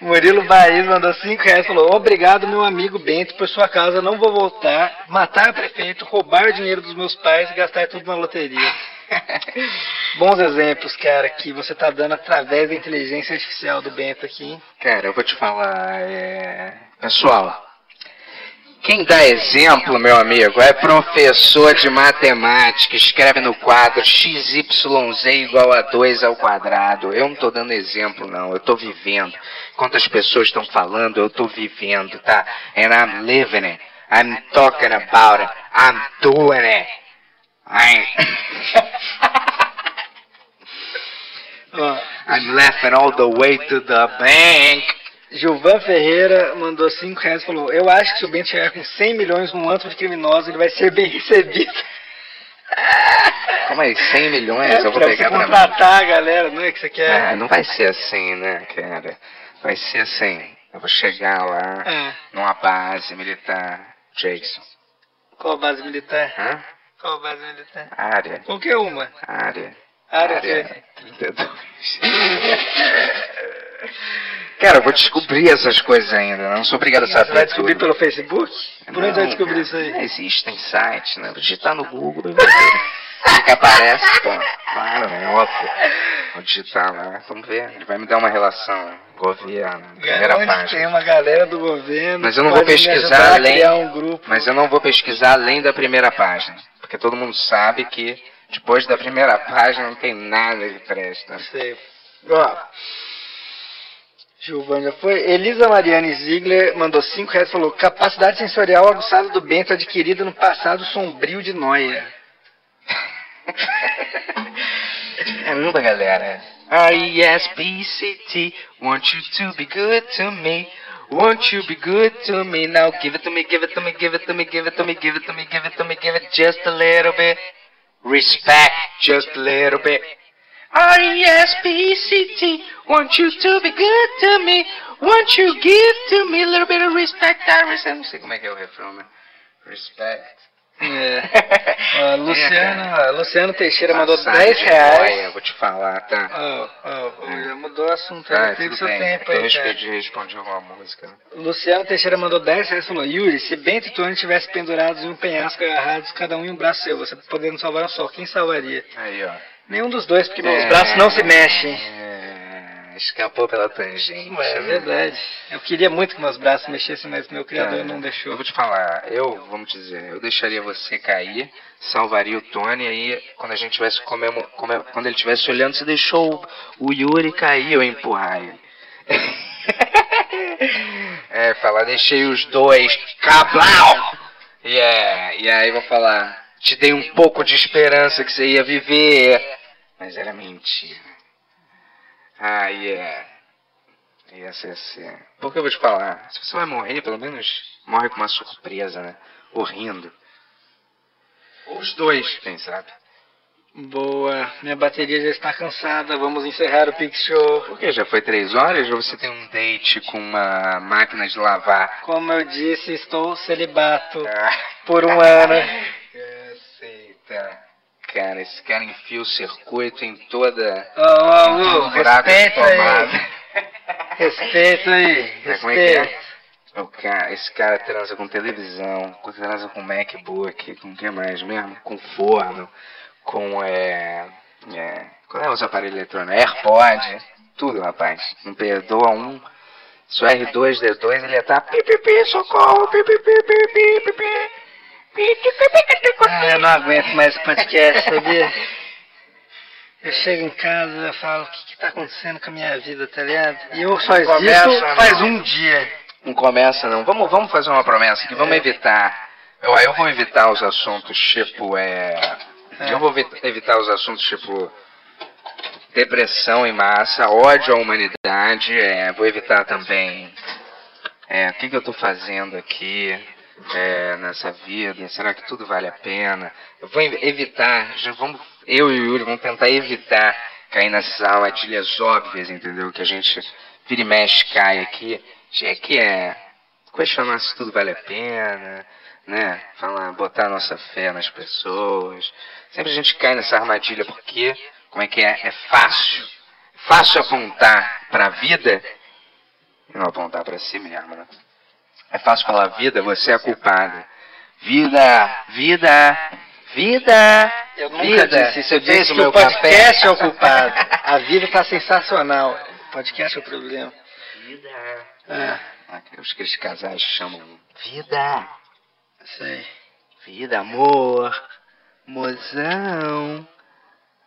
Murilo Baís mandou 5 reais e falou: Obrigado, meu amigo Bento, por sua causa. Não vou voltar, matar o prefeito, roubar o dinheiro dos meus pais e gastar tudo na loteria. Bons exemplos, cara, que você tá dando através da inteligência artificial do Bento aqui. hein? Cara, eu vou te falar, é... Pessoal, quem dá exemplo, meu amigo, é professor de matemática, escreve no quadro XYZ igual a 2 ao quadrado. Eu não tô dando exemplo, não, eu tô vivendo. Enquanto as pessoas estão falando, eu tô vivendo, tá? And I'm living it. I'm talking about it. I'm doing it. I'm... I'm laughing all the way to the bank. Gilvan Ferreira mandou 5 reais e falou: Eu acho que se o Bento chegar com 100 milhões num antro de criminosos, ele vai ser bem recebido. Como mais 100 milhões, eu vou pegar pra mim. contratar a galera, não é que você quer? Ah, não vai ser assim, né, cara? Vai ser assim. Eu vou chegar lá É. numa base militar. Jason. Qual base militar? Hã? Qual base militar? Área. Qualquer uma. Área. Área Área 32. Cara, eu vou descobrir essas coisas ainda. Não sou obrigado a Você saber vai descobrir tudo. pelo Facebook? Por onde vai descobrir cara, isso aí? Existem sites, né? Vou digitar no Google e ver. O que aparece, pô. Claro, é óbvio. Vou digitar lá, vamos ver. Ele vai me dar uma relação. Governo, primeira Onde tem página. uma galera do governo. Mas eu não vou pesquisar além- um. Mas eu não vou pesquisar além da primeira página. Porque todo mundo sabe que depois da primeira página não tem nada que presta. Sei. Ó. Gilvan já foi. Elisa Mariane Ziegler mandou 5 reais e falou: capacidade sensorial aguçada do Bento adquirida no passado sombrio de Noia. Caramba, galera. R-E-S-P-C-T, want you to be good to me. Won't you be good to me now? Give it to me, give it to me, give it to me, give it to me, give it to me, give it to me, give it just a little bit. Respect, just a little bit. R-E-S-P-C-T, want you to be good to me. Won't you give to me a little bit of respect? I respect. Não sei como é que é o refrão, né? Respect. É. Ó, Luciano, ó, Luciano Teixeira mandou Passado 10 de reais. boia, vou te falar, tá? Ó, ó, já mudou o assunto, Ah, tem tudo seu bem. tempo eu aí, cara. respondi, respondi alguma música. Luciano Teixeira mandou 10 reais e falou: Yuri, se Bento e Tony tivessem pendurados em um penhasco agarrados, cada um em um braço seu, você podendo salvar um só, quem salvaria? Aí, ó. Nenhum dos dois, porque meus É, braços não se mexem. é, escapou pela tangente. Ué, é verdade. Eu queria muito que meus braços se mexessem, mas meu criador Cara, não Eu deixou. vou te falar, eu, vamos dizer, eu deixaria você cair, salvaria o Tony, aí quando a gente tivesse comemo, come- quando ele estivesse olhando, você deixou o, Yuri cair, eu empurrar ele. é, falar, deixei os dois, cablau! E, é, e aí vou falar, te dei um pouco de esperança que você ia viver, mas era mentira. Ah, yeah. Ia ser assim. Porque eu vou te falar, se você vai morrer, pelo menos morre com uma surpresa, né? Ou rindo. Ou os dois, quem sabe. Boa, minha bateria já está cansada, vamos encerrar o Pix Show. Porque já foi três horas ou você tem um date com uma máquina de lavar? Como eu disse, estou celibato Ah, por um ano. Aceita. Cara, esse cara enfia o circuito em toda. Em todo ô, buraco respeita aí. Respeita aí, É, como é que é? respeita. O cara, esse cara transa com televisão, transa com MacBook, com o que mais mesmo? Com forno, com é, é. Qual é os aparelhos eletrônicos? AirPod, tudo, rapaz. Não perdoa um. Se o R2D2 ele ia estar pipipi, socorro, pipipi, pipipi, pipipi. Ah, eu não aguento mais esse podcast, sabia? Eu chego em casa e falo, o que que tá acontecendo com a minha vida, tá ligado? E eu Começa, existo né? faz um dia. Não começa não. Vamos, vamos fazer uma promessa aqui, vamos evitar. Eu, eu vou evitar os assuntos tipo é. Eu vou vi- evitar os assuntos tipo depressão em massa, ódio à humanidade, é, vou evitar também é, o que, que eu estou fazendo aqui é, nessa vida, será que tudo vale a pena? Eu vou ev- evitar, já vamos, eu e o Yuri vamos tentar evitar cair nessas armadilhas óbvias, entendeu? Que a gente vira e mexe, cai aqui, é que é questionar se tudo vale a pena, né? Falar, botar nossa fé nas pessoas. Sempre a gente cai nessa armadilha porque, como é que é? É fácil. Fácil apontar para a vida e não apontar para si mesmo, né? É fácil falar vida, você é culpada. Vida, vida, vida. Eu nunca vida. disse isso, eu disse o que meu o podcast café? é o culpado. A vida tá sensacional. O podcast é o problema. Vida. Ah, Ah, Os que esses casais chamam vida. sei. Vida, amor, mozão.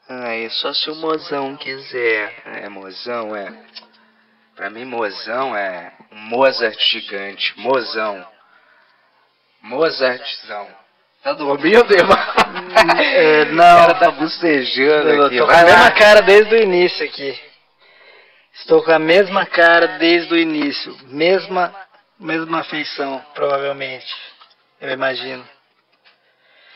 Ai, só se o mozão quiser. É, mozão é. Pra mim, mozão é um Mozart gigante. Mozão. Mozartzão. Tá dormindo, irmão? É, não. O cara tá bocejando Eu aqui. tô com a mesma cara desde o início aqui. Estou com a mesma cara desde o início. Mesma, mesma feição, provavelmente. Eu imagino.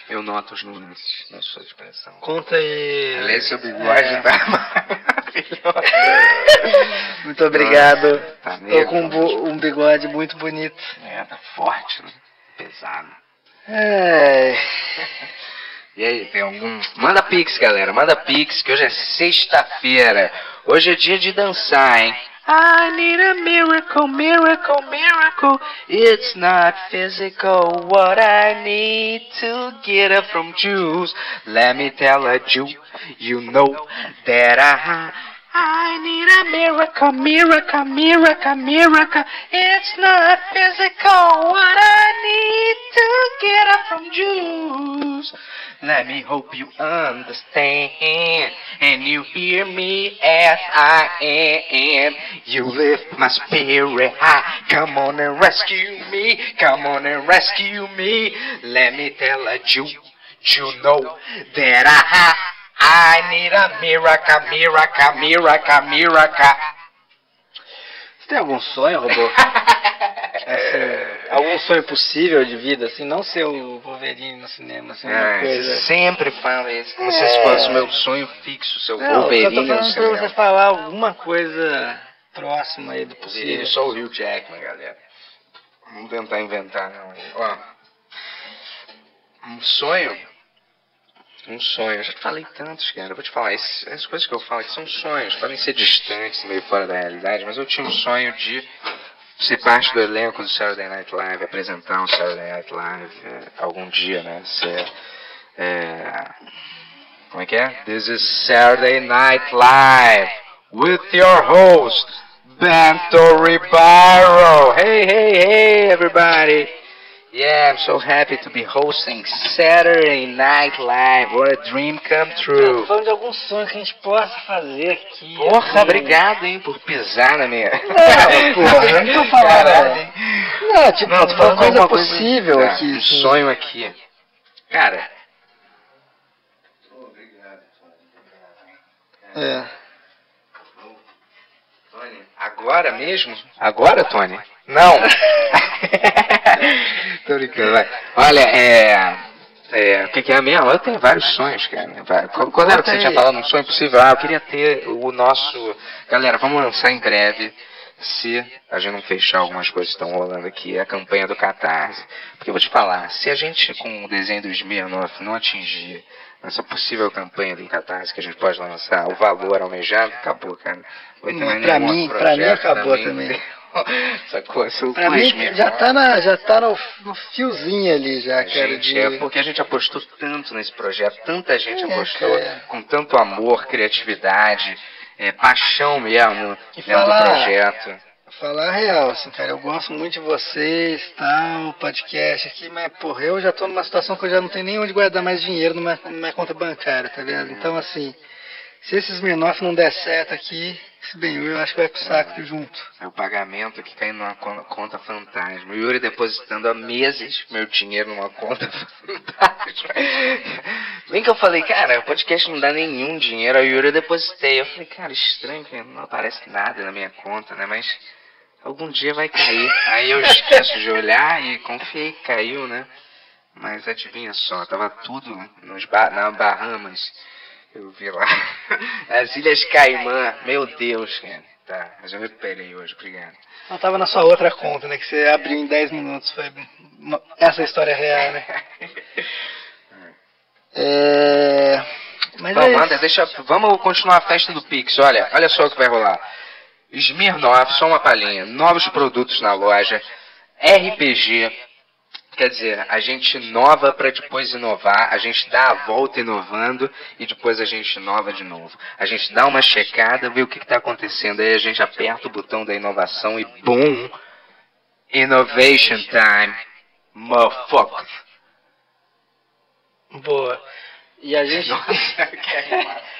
Eu noto os nuances na sua expressão. Conta aí. Aliás, seu bigode tá maravilhoso. Muito obrigado. Tá Tô com um, bo- um bigode muito bonito. É, tá forte, né? Pesado. É. E aí, tem algum. Manda pix, galera. Manda pix, que hoje é sexta-feira. Hoje é dia de dançar, hein? I need a miracle, miracle, miracle. It's not physical. What I need to get up from Jews. Let me tell a Jew, you know that I. I need a miracle, miracle, miracle, miracle. It's not physical. What I need to get up from Jews. Let me hope you understand and you hear me as I am. You lift my spirit high. Come on and rescue me. Come on and rescue me. Let me tell a Jew, you know that I I need a miracle, miracle, miracle, miracle. Você tem algum sonho, robô? Assim, algum sonho possível de vida, assim, não ser o Wolverine no cinema, assim, Ah, coisa. você sempre fala isso, como se É. esse fosse o meu sonho fixo, seu Não, eu só tô Wolverine no falando pra você cinema. falar alguma coisa próxima aí do Wolverine possível. só o Hugh Jackman, galera. Vamos tentar inventar, não. Ó, um sonho. Um sonho. Eu já falei tantos, cara. Eu vou te falar. Essas coisas que eu falo aqui são sonhos. Podem ser distantes, meio fora da realidade, mas eu tinha um sonho de ser parte do elenco do Saturday Night Live, apresentar um Saturday Night Live é, algum dia, né? Ser. É, como é que é? This is Saturday Night Live with your host, Bento Ribeiro. Hey, hey, hey, everybody. Yeah, I'm so happy to be hosting Saturday Night Live. What a dream come true. falando de algum sonho que a gente possa fazer aqui. Porra, assim. obrigado, hein, por pisar na minha. Não, porra, não tô falando. Hein? Não, tipo, Não, tô falando uma coisa alguma possível Tá, aqui. Um assim. sonho aqui. Cara, É. Tony, agora mesmo? Agora, Tony? Não. Tô brincando, vai. Olha, é. É, o que, que é mesmo? Eu tenho vários sonhos, cara. Qual, qual era que você tinha falado? Um sonho possível? Ah, eu queria ter o nosso. Galera, vamos lançar em breve. Se a gente não fechar algumas coisas que estão rolando aqui, a campanha do Catarse. Porque eu vou te falar, se a gente com o desenho do Smirnoff não atingir essa possível campanha do Catarse que a gente pode lançar, o valor almejado, acabou, cara. Vai ter mais pra mim- pra mim acabou também. Sacou? Seu Pra quiz mim, mesmo. já tá, na, já tá no, no fiozinho ali, já, cara. gente, de... é porque a gente apostou tanto nesse projeto, tanta gente É, apostou, cara. com tanto amor, criatividade, é, paixão mesmo E dentro falar- do projeto. Falar real, assim, cara, eu gosto muito de vocês, tal, podcast aqui, mas, porra, eu já tô numa situação que eu já não tenho nem onde guardar mais dinheiro numa, numa conta bancária, tá ligado? Então, assim, se esses Smirnoff não der certo aqui, esse bem eu acho que vai pro saco junto. É o pagamento que cai numa con- conta fantasma. O Yuri depositando há meses meu dinheiro numa conta fantasma. Bem que eu falei, cara, o podcast não dá nenhum dinheiro. Aí o Yuri eu depositei. Eu falei, cara, estranho que não aparece nada na minha conta, né? Mas algum dia vai cair. Aí eu esqueço de olhar e confiei que caiu, né? Mas adivinha só, tava tudo nos ba na Bahamas. Eu vi lá. As Ilhas Caimã. Meu Deus, cara. Tá, mas eu recuperei hoje, obrigado. Não tava na sua outra conta, né, que você abriu em 10 minutos, foi uma- essa é a história real, né? É... Mas Bom, é isso. Wander, deixa, vamos continuar a festa do Pix. Olha, olha só o que vai rolar. Smirnoff, só uma palhinha. Novos produtos na loja. RPG. Quer dizer, a gente inova para depois inovar. A gente dá a volta inovando e depois a gente inova de novo. A gente dá uma checada, vê o que está acontecendo. Aí a gente aperta o botão da inovação e boom! Innovation time. Motherfucker. Boa. E a gente... Nossa, que animado.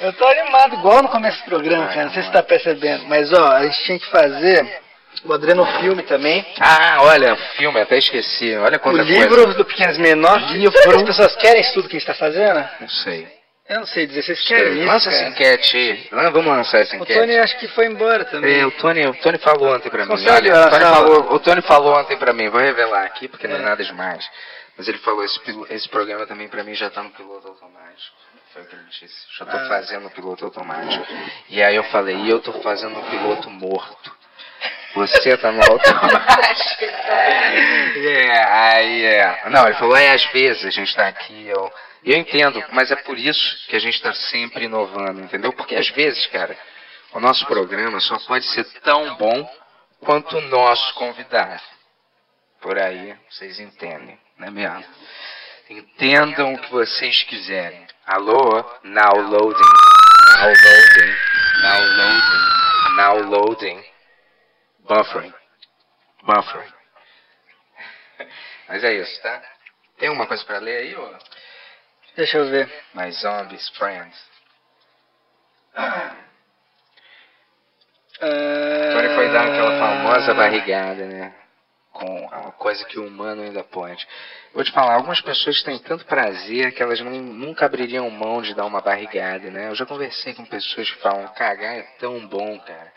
Eu tô animado, igual no começo do programa, cara. Não sei se você tá percebendo. Mas, ó, a gente tinha que fazer o Adreno Filme também. Ah, olha, filme, até esqueci. Olha O quanta livro coisa. do Pequenos Menores. Será que as pessoas querem isso tudo que a gente tá fazendo? Não sei. Eu não sei dizer. Vocês querem isso, Lança essa enquete aí. Lan- Vamos lançar essa O enquete. Tony acho que foi embora também. É, o Tony, o Tony falou ontem pra mim. Consegue Olha, o, Tony falou, o Tony falou ontem pra mim. Vou revelar aqui porque não é nada demais. Mas ele falou, esse, pilo- esse programa também pra mim já tá no piloto automático. Foi o que ele disse. Já tô fazendo o piloto automático. E aí eu falei, e eu tô fazendo o piloto morto. Você tá. É, aí é. Não, ele falou, é, às vezes a gente tá aqui, eu. Eu entendo, mas é por isso que a gente tá sempre inovando, entendeu? Porque às vezes, cara, o nosso programa só pode ser tão bom quanto o nosso convidado. Por aí, vocês entendem, não é mesmo? Entendam o que vocês quiserem. Alô? Now loading. Now loading. Now loading. Now loading. Buffering. Buffering. Mas é isso, tá? Tem alguma coisa pra ler aí, ô? Deixa eu ver. My Zombies Friends. Tony foi dar aquela famosa barrigada, né? Com uma coisa que o humano ainda pode. Vou te falar, algumas pessoas têm tanto prazer que elas não- nunca abririam mão de dar uma barrigada, né? Eu já conversei com pessoas que falam, cagar é tão bom, cara.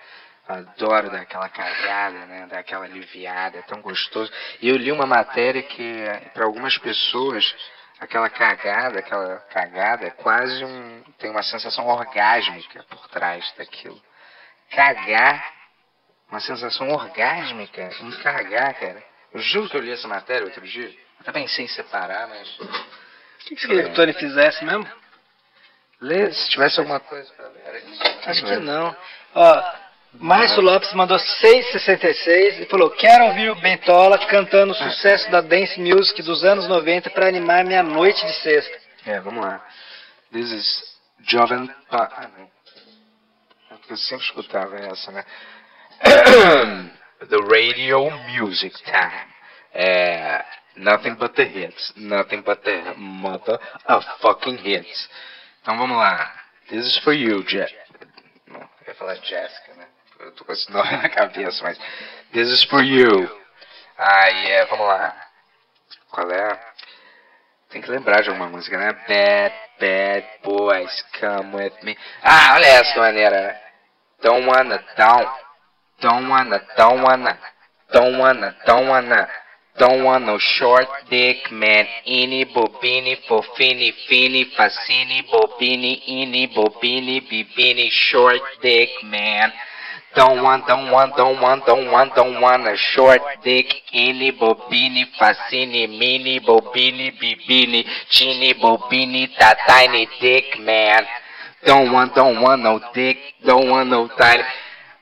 Adoro dar aquela cagada, né? Dar aquela aliviada, é tão gostoso. E eu li uma matéria que, para algumas pessoas, aquela cagada, aquela cagada é quase um. tem uma sensação orgásmica por trás daquilo. Cagar, uma sensação orgásmica em cagar, cara. Eu juro que eu li essa matéria outro dia. Até pensei em separar, mas. O que, que você queria que o Tony fizesse mesmo? Lê, se tivesse alguma coisa pra ler. Acho que não. Ó, Márcio Lopes mandou 6,66 e falou: Quero ouvir o Bentola cantando o sucesso da dance music dos anos 90 para animar minha noite de sexta. É, vamos lá. This is Jovem Pa... Ah. É eu sempre escutava essa, né? the Radio Music Time. É... Nothing but the hits. Nothing but the mother of fucking hits. Então vamos lá. This is for you, Je... Não, eu ia falar Jessica, né? Eu tô com esse nome na cabeça, mas... This is for you. Aí, é, vamos lá. Qual é? Tem que lembrar de alguma música, né? Bad, bad boys, come with me. Ah, olha essa maneira, né? Don't wanna, don't. Don't wanna, don't wanna. Don't wanna, don't wanna. Don't want no short dick man. Ini, bobini, fofini, fini, facini, bobini, ini, bobini, bibini, short dick man. Don't want, don't want, don't want, don't want, don't want a short dick. Ini, bobini, fascini, mini, bobini, bibini, chini, bobini, that tiny dick man. Don't want, don't want no dick, don't want no tiny.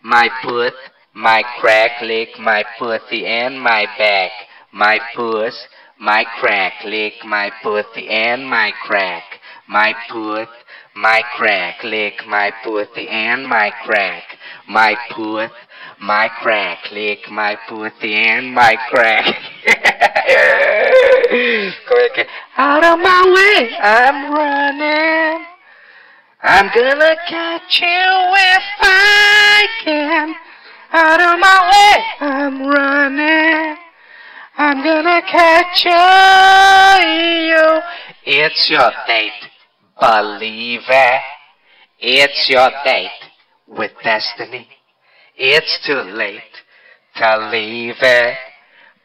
My puss, my crack lick, my pussy and my back. My puss, my crack lick, my pussy and my crack. My puss, my crack lick, my pussy and my crack. My puss, my crack lick, my pussy and my crack. É? Out of my way, I'm running. I'm gonna catch you if I can. Out of my way, I'm running. I'm gonna catch you. It's your date, believe it. It's your date with destiny. It's too late to leave it.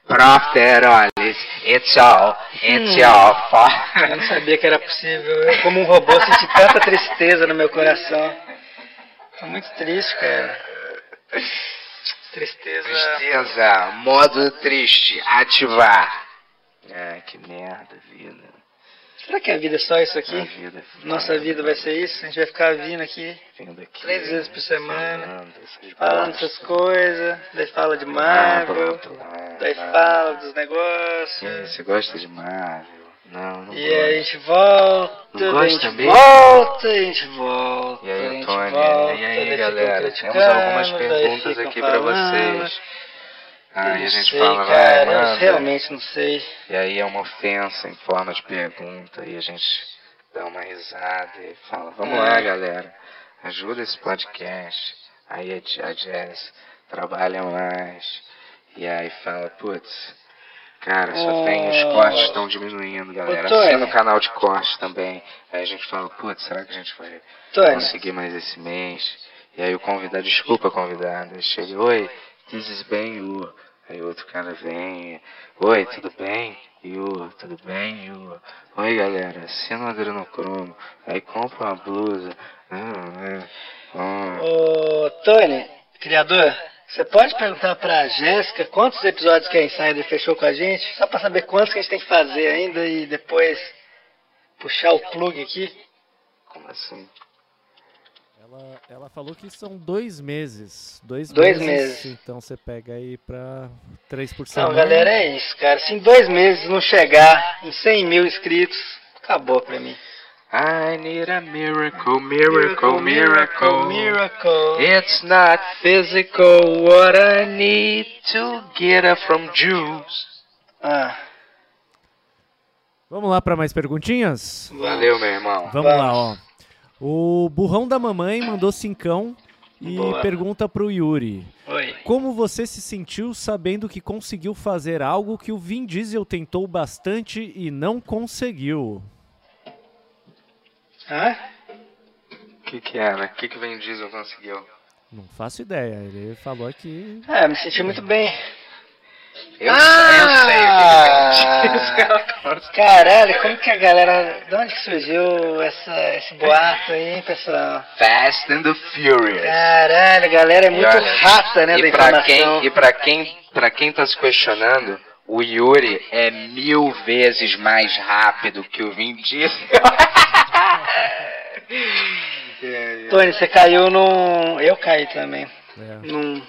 Profiteroles, it's all, it's your fault. Eu não sabia que era possível. Eu, como um robô, senti tanta tristeza no meu coração. Tô muito triste, cara. Tristeza. Tristeza, modo triste, ativar. Ah, que merda, vida. Será que a vida é só isso aqui? vida é Nossa vida vai ser isso? A gente vai ficar vindo aqui, vindo aqui, três vezes por semana, falando essas coisas, daí fala de Ah, Marvel, blá, blá, daí fala dos negócios. Você gosta de Marvel? Não, não E aí a gente volta, a gente mesmo? volta, a gente volta, E aí, Antônio? E aí, galera? Temos criticando, algumas perguntas aqui pra falando. vocês. Aí Eu a gente sei, fala, vai, cara, eu manda. realmente não sei. E aí é uma ofensa em forma de pergunta. E a gente dá uma risada e fala, vamos É. lá, galera. Ajuda esse podcast. Aí a Jazz trabalha mais. E aí fala, putz, cara, só tem, os Oh. cortes estão diminuindo, galera. Assina o canal de cortes também. Aí a gente fala, putz, será que a gente vai Tony, conseguir mais esse mês? E aí o convidado, desculpa convidado, ele chega, oi, this is Ben Yu. Aí outro cara vem, oi, tudo bem? O, tudo bem? O, oi galera, assina o adrenocromo. Aí compra uma blusa. Ah, é, ah. Ô, Tony, criador, você pode perguntar pra Jéssica quantos episódios que a Insider fechou com a gente? Só pra saber quantos que a gente tem que fazer ainda e depois puxar o plug aqui. Como assim? Ela, ela falou que são dois meses. Dois, Dois meses, meses. Então você pega aí pra três por Não, semana. galera, é isso, cara. Se em dois meses não chegar em 100 mil inscritos, acabou pra mim. I need a miracle, miracle, miracle. miracle. It's not physical what I need to get her from Jews. Ah, Vamos lá pra mais perguntinhas? Valeu, meu irmão. Vamos, lá, Vamos. ó. O burrão da mamãe mandou cincão e Boa. pergunta pro Yuri. oi. Como você se sentiu sabendo que conseguiu fazer algo que o Vin Diesel tentou bastante e não conseguiu? Hã? O que que era? O que que o Vin Diesel conseguiu? Não faço ideia. Ele falou aqui. É, me senti muito bem. Eu, Ah! eu sei o que. Caralho, como que a galera. De onde que surgiu essa, esse boato aí, hein, pessoal? Fast and the Furious. Caralho, a galera é muito olha, rata, né, da e pra informação. quem e para quem para quem tá se questionando, o Yuri é mil vezes mais rápido que o Vin Diesel. Tony, você caiu num. Eu caí também. É. Num...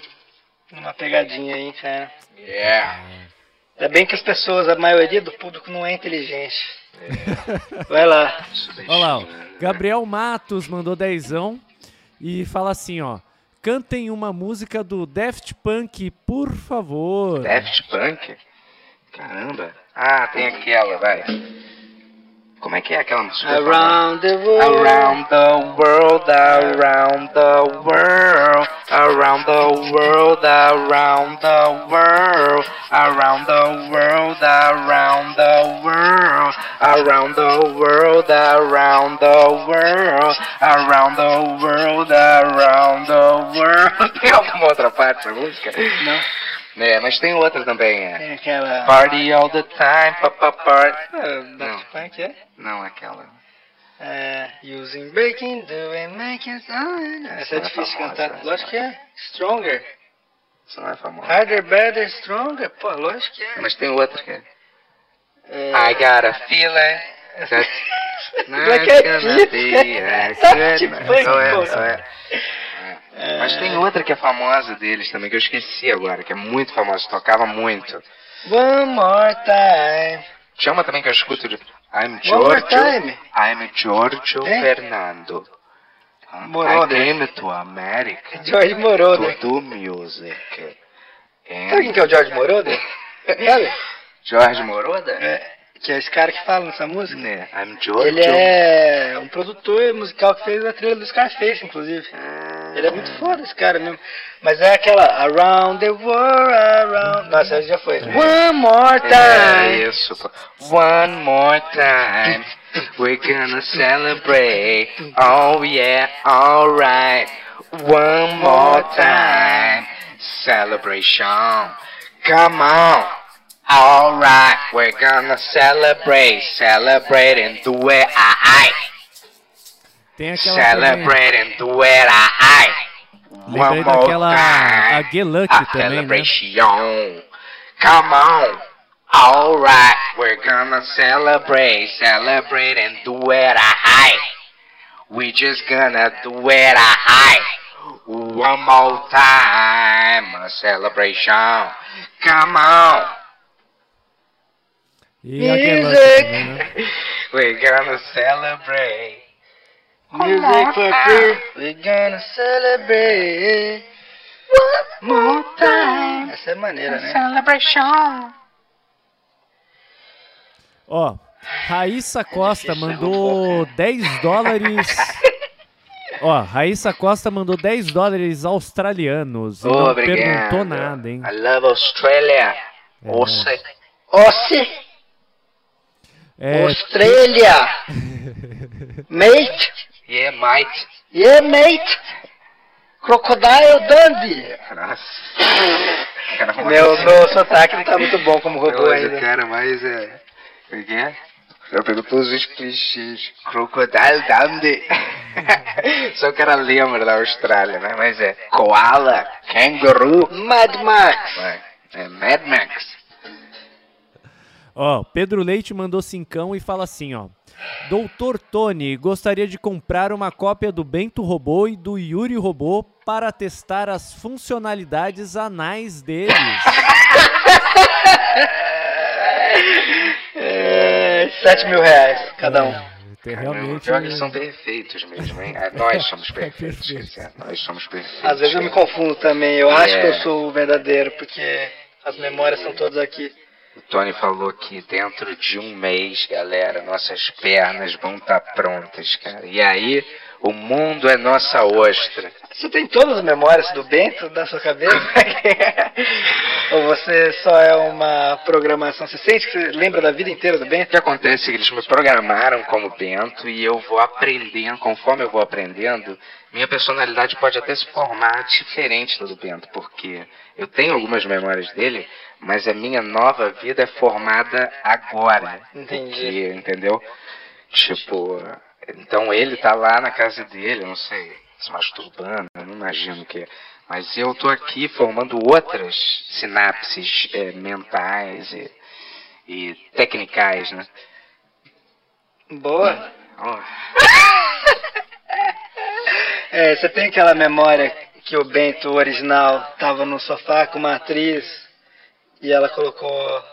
Numa pegadinha aí, cara. Yeah. Ainda bem que as pessoas, a maioria do público não é inteligente. Vai lá. Olha lá, ó. Gabriel Matos mandou dezão e fala assim, ó. Cantem uma música do Daft Punk, por favor. Daft Punk? Caramba. Ah, tem aquela, vai. Como é que é aquela música? Around the world. Around the world, around the world. Around the world, around the world. Around the world, around the world. Around the world, around the world. Around the world, around the world. Tem alguma outra parte da música? Não. É, mas tem outra também, é. tem aquela. Party all the time, papa part. Ah, Não, Daft Punk é? não aquela. É, using breaking, doing, making sound. Essa é é difícil famosa, cantar. essa. Lógico que é. Stronger. Isso não é famosa. Harder, better, stronger. Pô, lógico que é. Mas tem outra que é. é... I got a feeling that Black not gonna be a Daft good Só é, é. É. Mas tem outra que é famosa deles também, que eu esqueci agora, que é muito famosa, tocava muito. One more time. Tinha uma também que eu escuto de I'm Giorgio. I'm Giorgio É? Fernando. Moroder. I came to America George Moroder. to do music. Sabe quem que é o George Moroder? Sabe? George Moroder? É, que é esse cara que fala nessa música. Né, I'm Giorgio. Ele é um produtor musical que fez a trilha do Scarface, inclusive. Ele é muito foda esse cara mesmo. Mas é aquela Around the World, Around. Nossa, já foi. One more É time. isso, pô. One more time. We're gonna celebrate. Oh yeah, alright. One more time. Celebration. Come on. Alright, we're gonna celebrate. Celebrate and do it. I, Tem aquela também. Celebrate and do it. I, Lembrei daquela a Get Lucky a também, né? celebration. Come on. Alright, we're gonna celebrate, celebrate and do it a high. We just gonna do it a high. One more time, a celebration. Come on. A Get Lucky? We're gonna celebrate. Music for free. We're gonna celebrate. One more time. Essa é maneira, né? Celebration. Ó, Raíssa Costa mandou 10 dólares. Ó, Raíssa Costa mandou 10 dólares australianos e não Obrigado. perguntou nada, hein? I love Australia. Você. Ossi, É, Austrália. Mate. Yeah, mate. Yeah, mate. Crocodile Dundee. Nossa. Meu, meu sotaque não tá muito bom como robô Hoje o ainda. cara mais é. Como é que é? Eu pego todos os clichês. Crocodile Dundee. Só o cara lembra da Austrália, né? Mas é Koala, Kangaroo. Mad Max. É Mad Max. Ó, Pedro Leite mandou cincão e fala assim, ó. Doutor Tony, gostaria de comprar uma cópia do Bento Robô e do Yuri Robô para testar as funcionalidades anais deles. É, 7 mil reais cada um. Tem Caramba, realmente. pior que são perfeitos mesmo, hein? Ah, Nós somos perfeitos. Dizer, Nós somos perfeitos. Às vezes eu me confundo também. Eu acho É. que eu sou o verdadeiro, porque as memórias são todas aqui. O Tony falou que dentro de um mês, galera, nossas pernas vão estar prontas, cara. E aí, o mundo é nossa ostra. Você tem todas as memórias do Bento da sua cabeça? Ou você só é uma programação? Você sente que você lembra da vida inteira do O Bento? que acontece é que eles me programaram como Bento e eu vou aprendendo, conforme eu vou aprendendo, minha personalidade pode até se formar diferente do Bento, porque eu tenho algumas memórias dele, mas a minha nova vida é formada agora. Entendi. Entendeu? Tipo, então ele tá lá na casa dele, não sei, se masturbando, não imagino que. Mas eu tô aqui formando outras sinapses eh, mentais e, e tecnicais, né? Boa. Oh, É, você tem aquela memória que o Bento original tava no sofá com uma atriz e ela colocou.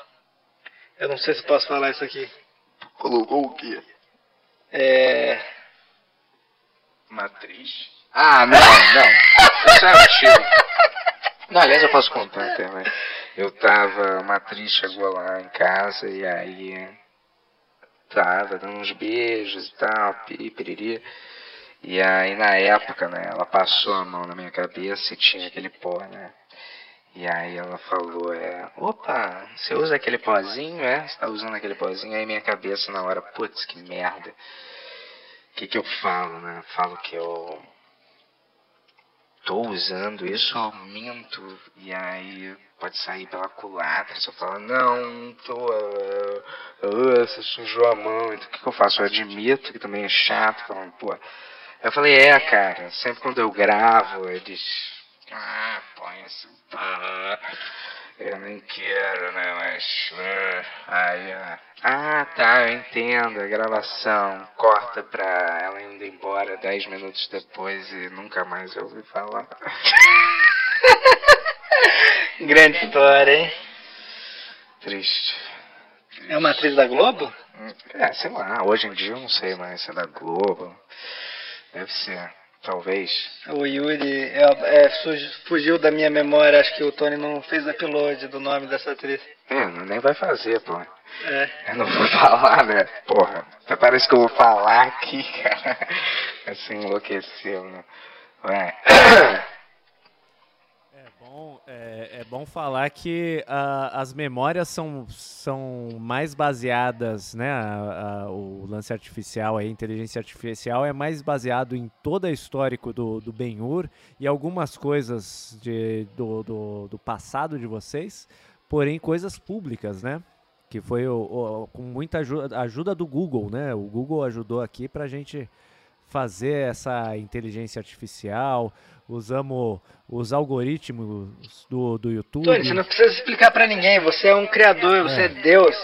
Eu não sei se posso falar isso aqui. colocou o quê? É. Matriz? Ah, não, não. Isso é antigo. Não, aliás, eu posso contar até, mas eu tava, uma atriz chegou lá em casa e aí tava dando uns beijos e tal, pi, piriri. E aí na época, né, ela passou a mão na minha cabeça e tinha aquele pó, né? E aí ela falou, é, opa, você usa aquele pozinho, é? Você tá usando aquele pozinho? Aí minha cabeça na hora, putz, que merda. O que que eu falo, né? Falo que eu tô usando isso, eu minto, e aí pode sair pela culatra. Se eu falar, não, não tô, uh, uh, você sujou a mão, então o que, que eu faço? Eu admito que também é chato, falando, pô. Eu falei, é, cara, sempre quando eu gravo, eles. Ah, põe esse. pá, Eu nem quero, né? Mas. ah, Aí, ah, ah, tá, eu entendo. A gravação corta pra ela indo embora 10 minutos depois e nunca mais eu ouvi falar. Grande história, hein? Triste. É uma atriz da Globo? É, sei lá, hoje em dia eu não sei mais se é da Globo. Deve ser, talvez. O Yuri é, é, fugiu da minha memória, acho que o Tony não fez upload do nome dessa atriz. É, não- nem vai fazer, pô. É. Eu não vou falar, né? Porra, até parece que eu vou falar aqui, cara. Assim, enlouqueceu, né? Vai. Bom, é, é bom falar que ah, as memórias são, são mais baseadas, né? a- a- o lance artificial, a inteligência artificial é mais baseado em todo o histórico do, do Ben-Hur e algumas coisas de, do, do, do passado de vocês, porém coisas públicas, né? Que foi o, o- com muita ajuda, ajuda do Google, né? O Google ajudou aqui pra gente fazer essa inteligência artificial, usamos os algoritmos do, do YouTube. Tony, você não precisa explicar pra ninguém, você é um criador, você é Deus.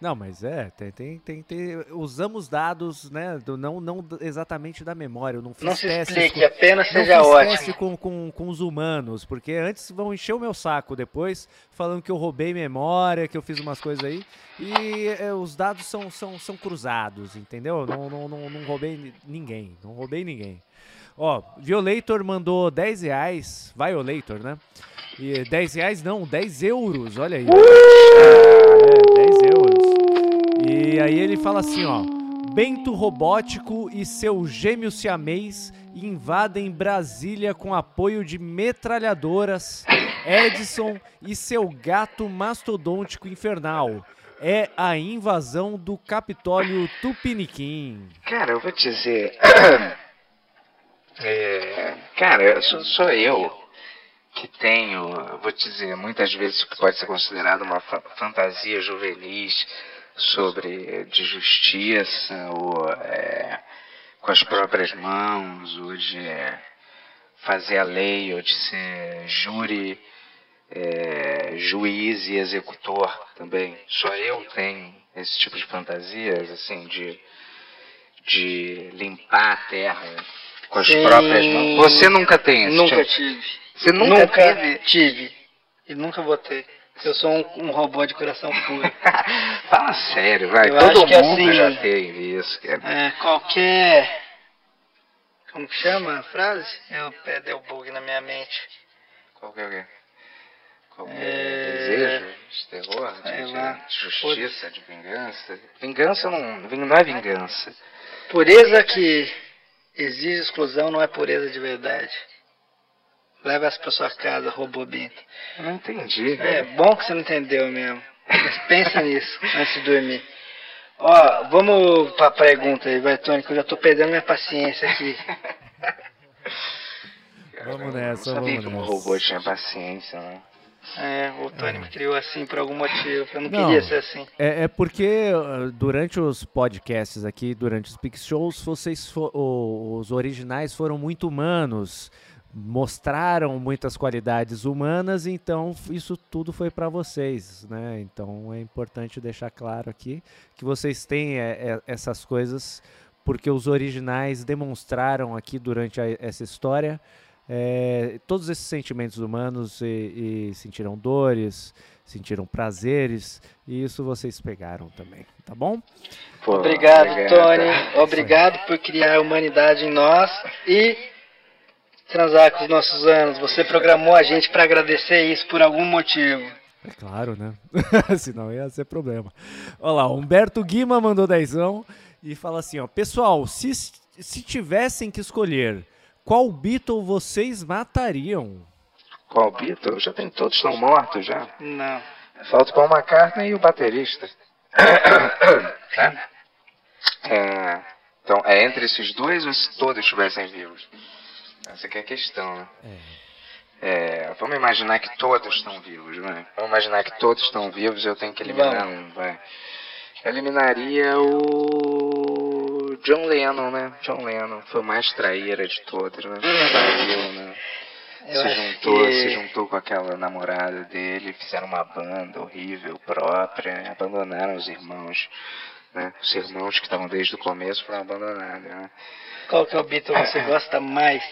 Não, mas é, tem, tem, tem, tem- usamos dados, né, do, não, não exatamente da memória, eu não fiz Não se explique, com- apenas não seja fiz ótimo. com, com, com os humanos, porque antes vão encher o meu saco depois, falando que eu roubei memória, que eu fiz umas coisas aí, e é, os dados são, são, são cruzados, entendeu? Não, não, não, não roubei ni- ninguém, não roubei ninguém. Ó, Violator mandou 10 reais, Violator, né? E 10 reais não, 10 euros, olha aí. É, 10 euros. E aí ele fala assim, ó. Bento Robótico e seu gêmeo siamês invadem Brasília com apoio de metralhadoras. Edson e seu gato mastodôntico infernal. É a invasão do Capitólio Tupiniquim. Cara, eu vou dizer. É, cara, sou, sou eu que tenho, vou te dizer, muitas vezes pode ser considerado uma fa fantasia juvenis sobre de justiça ou é, com as próprias mãos ou de fazer a lei ou de ser júri, é, juiz e executor também. Só eu tenho esse tipo de fantasias, assim, de, de limpar a terra com as Sim. próprias mãos. Você nunca tem esse Nunca tipo? tive. Você nunca, teve? tive. E nunca vou ter. Eu sou um, um robô de coração puro. Fala sério, vai. Eu Todo mundo assim- já teve isso, cara. É, qualquer. Como que chama a frase? Eu é, deu bug na minha mente. Qualquer, o quê? Qualquer É, desejo de terror, de, de justiça, de vingança. Vingança não, não é vingança. Pureza que exige exclusão não é pureza de verdade. Leva essa pra sua casa, robô Bento. Eu não entendi, É velho. bom que você não entendeu mesmo. Mas pensa nisso antes de dormir. Ó, vamos pra pergunta aí, vai, Tony, que eu já tô perdendo minha paciência aqui. Vamos nessa, Eu não sabia vamos que um nessa. robô tinha paciência, né? É, o Tony me criou assim por algum motivo. Eu não, Não. queria ser assim. É, é porque uh, durante os podcasts aqui, durante os Pix Shows, vocês os originais foram muito humanos, mostraram muitas qualidades humanas, então isso tudo foi para vocês, né? Então é importante deixar claro aqui que vocês têm é, é, essas coisas porque os originais demonstraram aqui durante a- essa história é, todos esses sentimentos humanos e, e sentiram dores, sentiram prazeres, e isso vocês pegaram também, tá bom? Pô, Obrigado, Tony. Isso Obrigado por criar a humanidade em nós e transar com os nossos anos. Você programou a gente pra agradecer isso por algum motivo. É claro, né? Senão ia ser problema. Olha lá, Humberto Guima mandou dezão e fala assim, ó, pessoal, se, se tivessem que escolher, qual Beatle vocês matariam? Qual Beatles? Já tem todos estão mortos já. Não. Falta o Paul McCartney e o baterista. Tá? É, então, é entre esses dois ou se todos estivessem vivos? Essa que é a questão, né? É, vamos imaginar que todos estão vivos, né? Vamos imaginar que todos estão vivos e eu tenho que eliminar um, vai. Eu eliminaria o John Lennon, né? John Lennon foi o mais traíra de todos, né? Né? Se juntou, que- se juntou com aquela namorada dele, fizeram uma banda horrível própria, abandonaram os irmãos, né? Os irmãos que estavam desde o começo foram abandonados, né? Qual que é o Beatle que você gosta mais?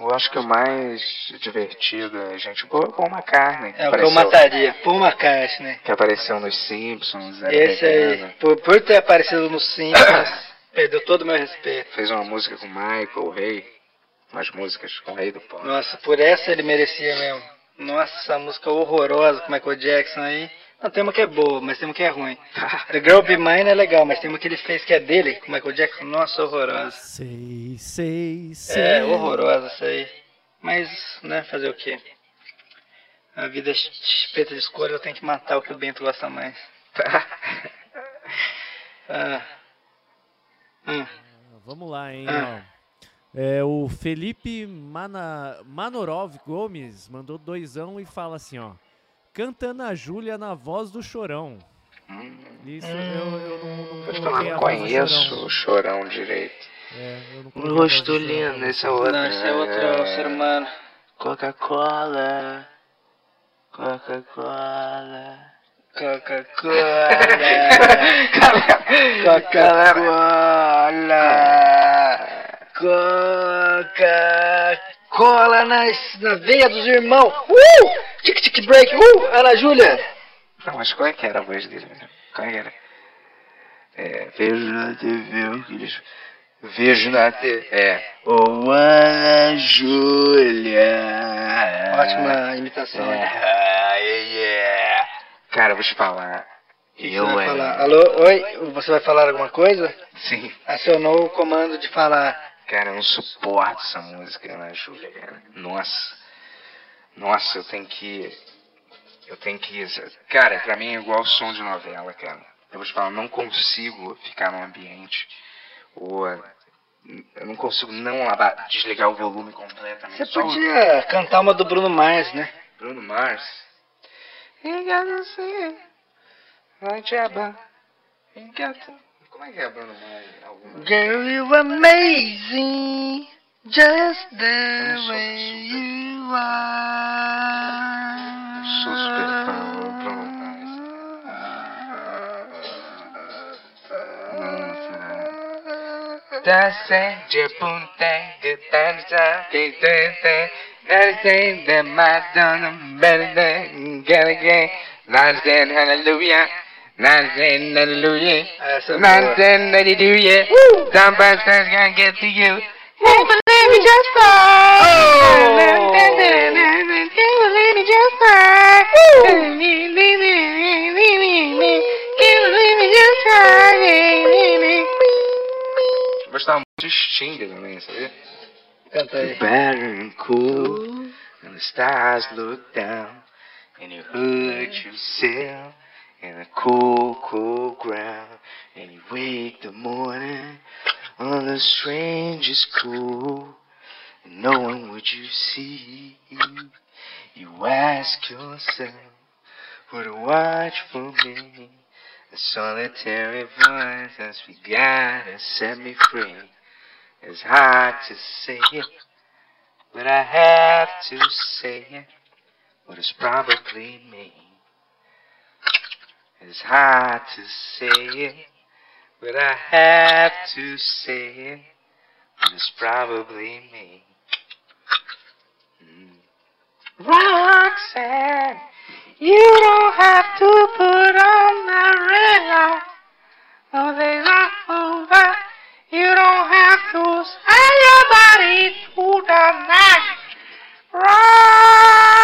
Eu acho que o mais divertido é a gente pô, Paul McCartney, É o que eu mataria. Paul McCartney. que apareceu nos Simpsons, Esse aí, por, por ter aparecido no Simpsons, perdeu todo o meu respeito. Fez uma música com o Michael, o Rei, umas músicas com o Rei do Pop. Nossa, por essa ele merecia mesmo. Nossa, essa música horrorosa com o Michael Jackson aí. Não, tem uma que é boa, mas tem uma que é ruim. The Girl Be Mine é legal, mas tem uma que ele fez que é dele, com Michael Jackson. Nossa, horrorosa. Sei, sei, sei. É, horrorosa essa aí. Mas, né, fazer o quê? A vida é preta de escolha, eu tenho que matar o que o Bento gosta mais. Ah. Hum. Vamos lá, hein, Ah. É, o Felipe Mana, Manorov Gomes mandou doisão e fala assim, ó. Canta Ana Júlia na voz do Chorão. Hum, Isso eu, eu não, não acho que eu não a voz do conheço Chorão. o Chorão direito. É, eu Rosto Chorão. lindo, esse é outro. Não, esse é outro ser humano. Coca-Cola. Coca-Cola. Coca-Cola. Coca-Cola. Coca-Cola na, na veia dos irmãos. Uh! Tic tic break. Uh! Ana Júlia. Não, mas qual é que era a voz dele? Qual é que era? É, vejo na TV o que eles... Vejo na TV... É. Ô, Ana Júlia. Ótima imitação. É, yeah. Cara, eu vou te falar. Que eu, você é- falar? Alô, oi, você vai falar alguma coisa? Sim. Acionou o comando de falar. Cara, eu não suporto essa música, Ana Júlia, cara. Nossa. Nossa, eu tenho que... Eu tenho que... Cara, pra mim é igual som de novela, cara. Eu vou te falar, eu não consigo ficar num ambiente ou Eu não consigo não desligar o volume completamente. Você Só podia cantar uma do Bruno Mars, né? Bruno Mars. You gotta... Como é que é Bruno Mars? Girl, you amazing, just the way you are. Sou super fã do Bruno Mars. Dancing, japunte, guitarra, guitarra, dancing, the Madonna, better than, get again, dancing, hallelujah, dancing, hallelujah, Essa é boa. dancing, hallelujah, somebody's gonna get to you. Just fine. Oh. Believe me just fine. Believe me aí. Better and cool, and the stars look down, and you hood you sail in a cool, cool ground, and you wake the morning on the strangest cool, no one would you see. You ask yourself, would a watch for me? The solitary voice has begun to set me free. It's hard to say it, but I have to say it. But it's probably me. It's hard to say it, but I have to say it. But it's probably me. Roxanne, you don't have to put on the red light. No, they not over. You don't have to sell your body to the night. Roxanne,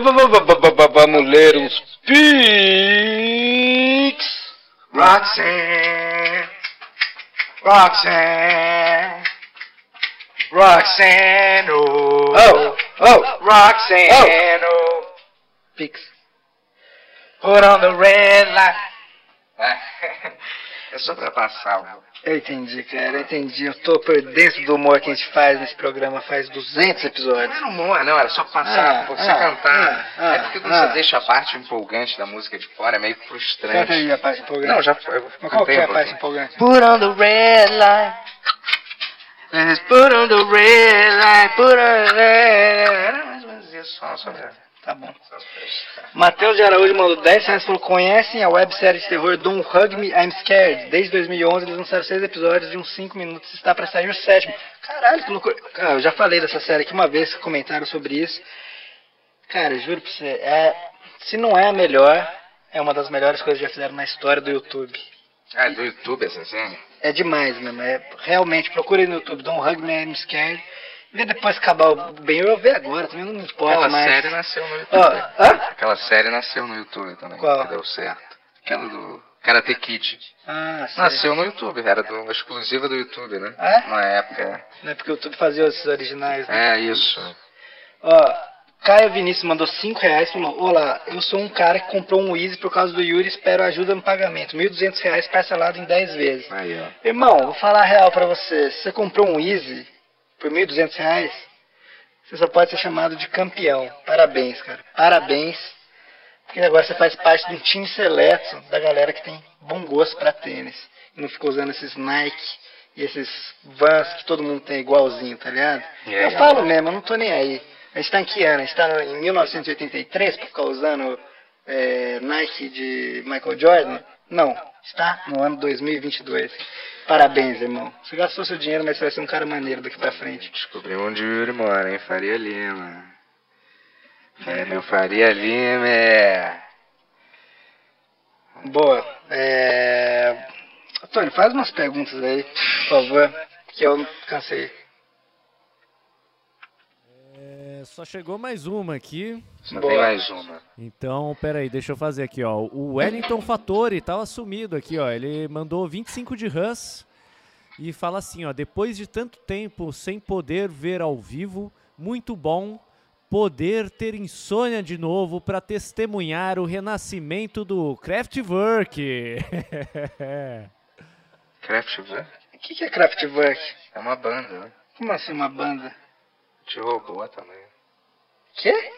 Vamos ler uns pics. Roxanne, Roxanne, Roxanne, oh, Oh, oh, Roxanne, oh, Pix. put on the red light. É só pra passar, mano. Eu entendi, cara, eu entendi. Eu tô por dentro do humor que a gente faz nesse programa faz 200 Não episódios. era humor, não, era só passar, Ah, você ah, cantar. ah, é porque quando ah. você deixa a parte empolgante da música de fora, é meio frustrante. Canta aí a parte empolgante. Não, já foi. qual que é a parte empolgante? Put on the red light. Let's put on the red light. Put on the red light. Era mais ou menos isso, só, só pra... Tá bom. Matheus de Araújo mandou 10 reais e falou: Conhecem a websérie de terror Don't Hug Me, I'm Scared? Desde 2011 eles lançaram 6 episódios de uns 5 minutos. Está pra sair o sétimo. Caralho, que loucura. Cara, eu já falei dessa série aqui uma vez, comentaram sobre isso. Cara, juro pra você, é, se não é a melhor, é uma das melhores coisas que já fizeram na história do YouTube. Ah, é do YouTube essa cena? É demais mesmo. É, realmente, procure no YouTube Don't Hug Me, I'm Scared. Vê depois que acabar o bem, eu ver agora, também não me importa Aquela mais. série nasceu no YouTube. Hã? Aquela série nasceu no YouTube também. Qual? Que deu certo. Aquela do Karate Kid. Ah, sei. Nasceu no YouTube, era do, exclusiva do YouTube, né? É? Na época. Não é porque o YouTube fazia esses originais, né? É isso. Ó, Caio Vinícius mandou 5 reais e falou: Olá, eu sou um cara que comprou um Easy por causa do Yuri e espero ajuda no pagamento. 1.200 reais parcelado em 10 vezes. Aí, ó. Irmão, vou falar a real pra você. Você comprou um Easy por 1.200 reais, você só pode ser chamado de campeão. Parabéns, cara. Parabéns. Porque agora você faz parte de um time seleto da galera que tem bom gosto pra tênis. E não fica usando esses Nike e esses Vans que todo mundo tem igualzinho, tá ligado? É, eu falo mesmo, eu não tô nem aí. A gente tá em que ano? A gente tá em 1983 pra ficar usando é, Nike de Michael Jordan? Não, está no ano 2022. Parabéns, irmão. Você gastou seu dinheiro, mas você vai ser um cara maneiro daqui pra frente. Descobrimos onde o Yuri mora, hein? Faria Lima. É, meu Faria Lima é. Boa. É... Antônio, faz umas perguntas aí, por favor, que eu cansei. É, só chegou mais uma aqui. Só tem mais uma. Então, peraí, deixa eu fazer aqui, ó. O Wellington Fattori tava sumido aqui, ó. Ele mandou 25 de Russ. e fala assim, ó, depois de tanto tempo sem poder ver ao vivo, muito bom poder ter insônia de novo para testemunhar o renascimento do Kraftwerk. Kraftwerk? O que, que é Kraftwerk? É uma banda, né? Como assim uma banda? De robô também. Quê?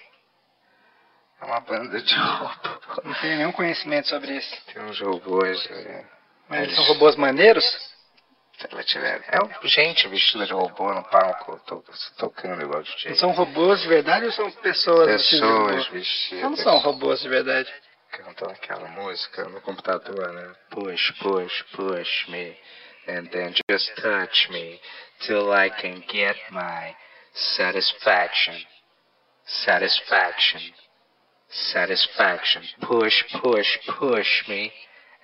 É uma banda de robô. Não tenho nenhum conhecimento sobre isso. Tem uns robôs. É, Mas eles são robôs maneiros? se ela tiver. É gente vestida de robô no palco, to, tocando igual DJ. Eles são robôs de verdade ou são pessoas de? Pessoas vestidas. Não são robôs de verdade. Cantam aquela música no computador, né? Push, push, push me. And then just touch me till I can get my satisfaction. Satisfaction. Satisfaction. Push, push, push me.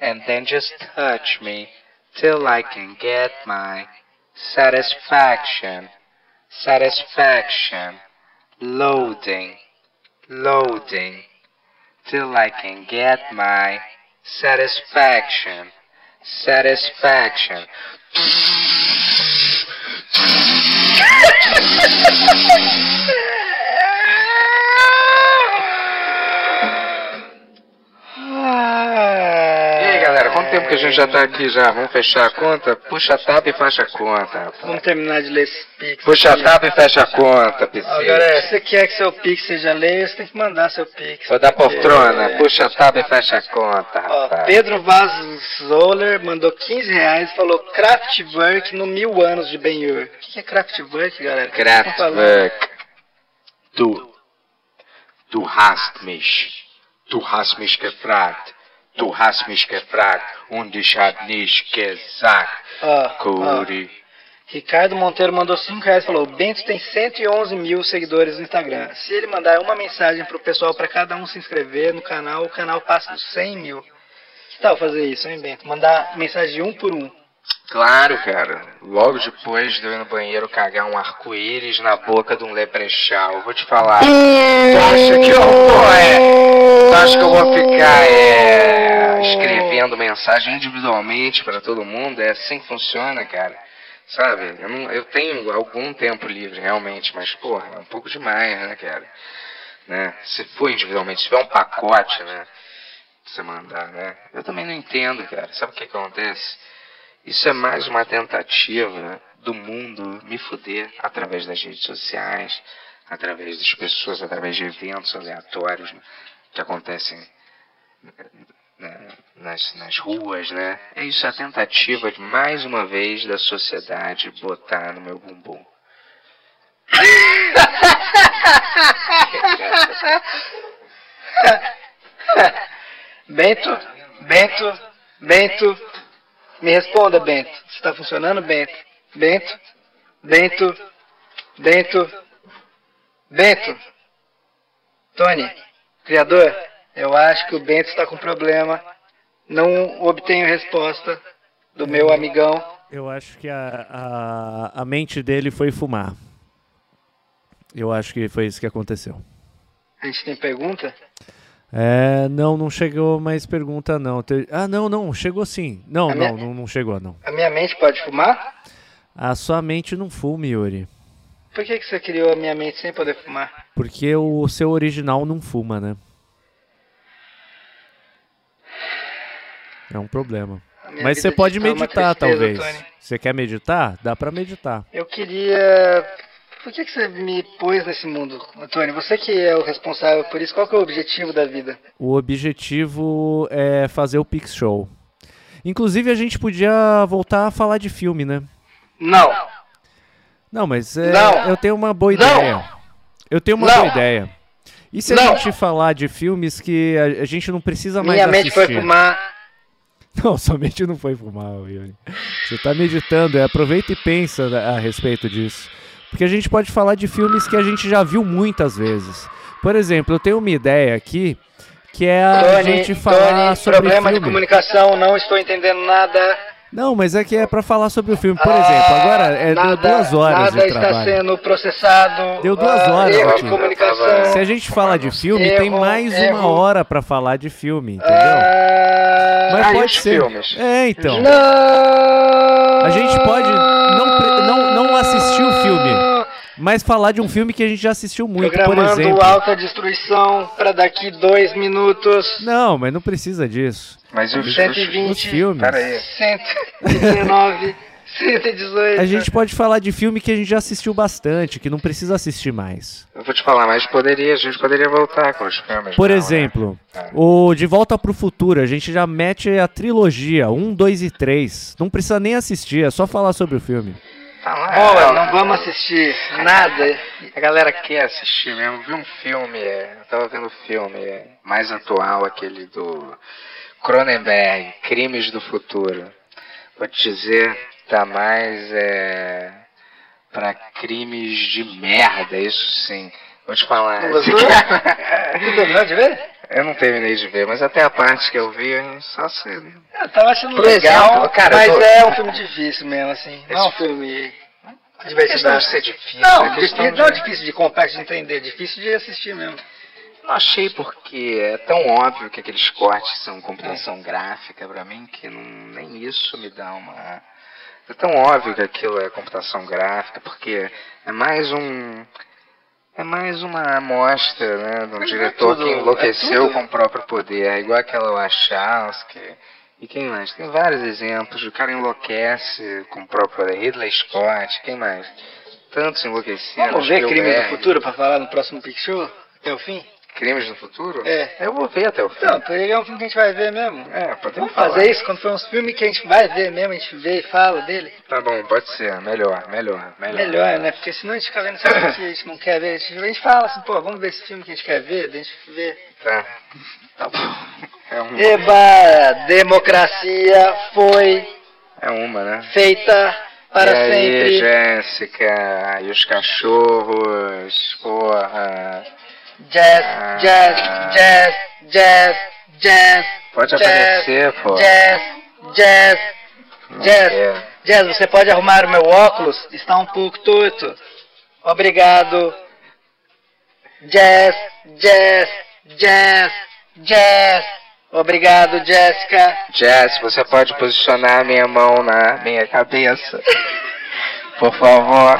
And then just touch me till I can get my satisfaction. Satisfaction. Loading. Loading till I can get my satisfaction. Satisfaction. quanto tempo que a gente já tá aqui já? Vamos fechar a conta? Puxa a tab e fecha a conta, rapaz. Vamos terminar de ler esse Pix. Puxa a tab e fecha a conta, PC. Galera, se você quer que seu Pix seja lido, você tem que mandar seu Pix. Vou dar poltrona. É. Puxa a tab e fecha a conta, Ó. Pedro Vaz Zoller mandou 15 reais e falou Kraftwerk no mil anos de Ben-Hur. O que é Kraftwerk, galera? Kraftwerk. Du, du hast mich. Du hast mich gefragt. Du hast mich gefragt und ich hab nicht gesagt. Ó, ó, Cody. Ricardo Monteiro mandou 5 reais e falou: Bento tem 111 mil seguidores no Instagram. Se ele mandar uma mensagem pro pessoal para cada um se inscrever no canal, o canal passa dos 100 mil. Que tal fazer isso, hein, Bento? Mandar mensagem um por um. Claro, cara. Logo depois de eu ir no banheiro cagar um arco-íris na boca de um leprechal. Eu vou te falar. Tu acha que eu vou, é? Tu acha que eu vou ficar é, escrevendo mensagem individualmente para todo mundo? É assim que funciona, cara. Sabe? Eu, não, eu tenho algum tempo livre, realmente, mas, porra, é um pouco demais, né, cara? Né? Se for individualmente, se tiver um pacote, né? pra Você mandar, né? Eu também não entendo, cara. Sabe o que acontece? Isso é mais uma tentativa do mundo me fuder através das redes sociais, através das pessoas, através de eventos aleatórios que acontecem né, nas, nas ruas, né? É isso a tentativa de mais uma vez da sociedade botar no meu bumbum. Bento, Bento, Bento, me responda, Bento. Se tá funcionando, Bento? Bento, Bento, Bento, Bento. Tony, criador, eu acho que o Bento está com problema. Não obtenho resposta do meu amigão. Eu acho que a, a, a mente dele foi fumar. Eu acho que foi isso que aconteceu. A gente tem pergunta? É, não, não chegou mais pergunta, não. Ah, não, não, chegou sim. Não, não, não, não chegou, não. A minha mente pode fumar? A sua mente não fume, Yuri. Por que, que você criou a minha mente sem poder fumar? Porque o seu original não fuma, né? É um problema. Mas você pode meditar, talvez. Tony. Você quer meditar? Dá pra meditar. Eu queria. Por que, que você me pôs nesse mundo, Antônio? Você que é o responsável por isso, qual que é o objetivo da vida? O objetivo é fazer o Pix Show. Inclusive, a gente podia voltar a falar de filme, né? Não! Não, mas é, Não. eu tenho uma boa Não. ideia. Eu tenho uma Não. boa ideia. E se a Não. gente falar de filmes que a, a gente não precisa mais Minha mente assistir? foi fumar. Não, somente não foi fumar, Yuri. Você tá meditando, é, aproveita e pensa a a respeito disso. Porque a gente pode falar de filmes que a gente já viu muitas vezes. Por exemplo, eu tenho uma ideia aqui, que é a Tony, gente falar Tony, sobre problema de filme. comunicação, não estou entendendo nada. Não, mas é que é pra falar sobre o filme. Por exemplo, agora é, nada, deu duas horas nada de está trabalho. sendo processado. Deu duas ah, horas Erro de comunicação. Se a gente fala de filme, Erro, tem mais uma erro. hora pra falar de filme, entendeu? Ah, Mas Ah, pode ser. filmes? É, então. Não! A gente pode não, não assistir o filme, mas falar de um filme que a gente já assistiu muito, por exemplo. alta destruição pra daqui dois minutos. Não, mas não precisa disso. Mas os, os, 120. Os filmes. Pera aí. 119, 118. A gente pode falar de filme que a gente já assistiu bastante, que não precisa assistir mais. Eu vou te falar, mas poderia, a gente poderia voltar com os filmes. Por não, né? exemplo, É. o De Volta pro Futuro, a gente já mete a trilogia, 1, 2 e 3. Não precisa nem assistir, é só falar sobre o filme. Falar, Boa, não vamos assistir nada. A galera quer assistir mesmo. Vi um filme, é, eu tava vendo o filme é, mais atual, aquele do Cronenberg, Crimes do Futuro. Vou te dizer, tá mais é, pra crimes de merda, isso sim. Vou te falar. Não gostou? Você terminou de ver? Eu não terminei de ver, mas até a parte que eu vi, só se... Eu tava achando Por legal, exemplo, cara, mas tô- é um filme difícil mesmo, assim. Não é um filme Questão diversidade. de ser difícil. Não, é difícil, de- não é difícil de complexo de entender, difícil de assistir mesmo. Não achei porque é tão óbvio que aqueles cortes são computação gráfica pra mim que não, nem isso me dá uma. É tão óbvio que aquilo é computação gráfica, porque é mais um. É mais uma amostra, né, de um é diretor tudo, que é enlouqueceu tudo. com o próprio poder, é igual aquela Wachowski. E quem mais? Tem vários exemplos. O cara enlouquece com o próprio poder. Ridley Scott, quem mais? Tantos enlouquecidos. Vamos ver Crime do. Futuro pra falar no próximo Show? Até o fim? Crimes no Futuro? É. Eu vou ver até o fim. Não, porque é um filme que a gente vai ver mesmo. É, podemos Vamos falar. fazer isso quando for uns filmes que a gente vai ver mesmo, a gente vê e fala dele. Tá bom, pode ser. Melhor, melhor, melhor. Melhor, né? Porque senão a gente fica vendo esse filme que a gente não quer ver. A gente, a gente fala assim, pô, vamos ver esse filme que a gente quer ver, daí a gente vê. Tá. Tá bom. É, um, Eba, democracia foi é uma, né? feita para e aí, sempre. Jéssica, e os cachorros, porra. Jazz, jazz, jazz, jazz, jazz. Pode jazz, aparecer, pô. Jazz, jazz, jazz. Jazz, você pode arrumar o meu óculos? Está um pouco torto. Obrigado. Jazz, jazz, jazz, jazz. Obrigado, Jéssica. Jess, você pode posicionar a minha mão na minha cabeça? Por favor.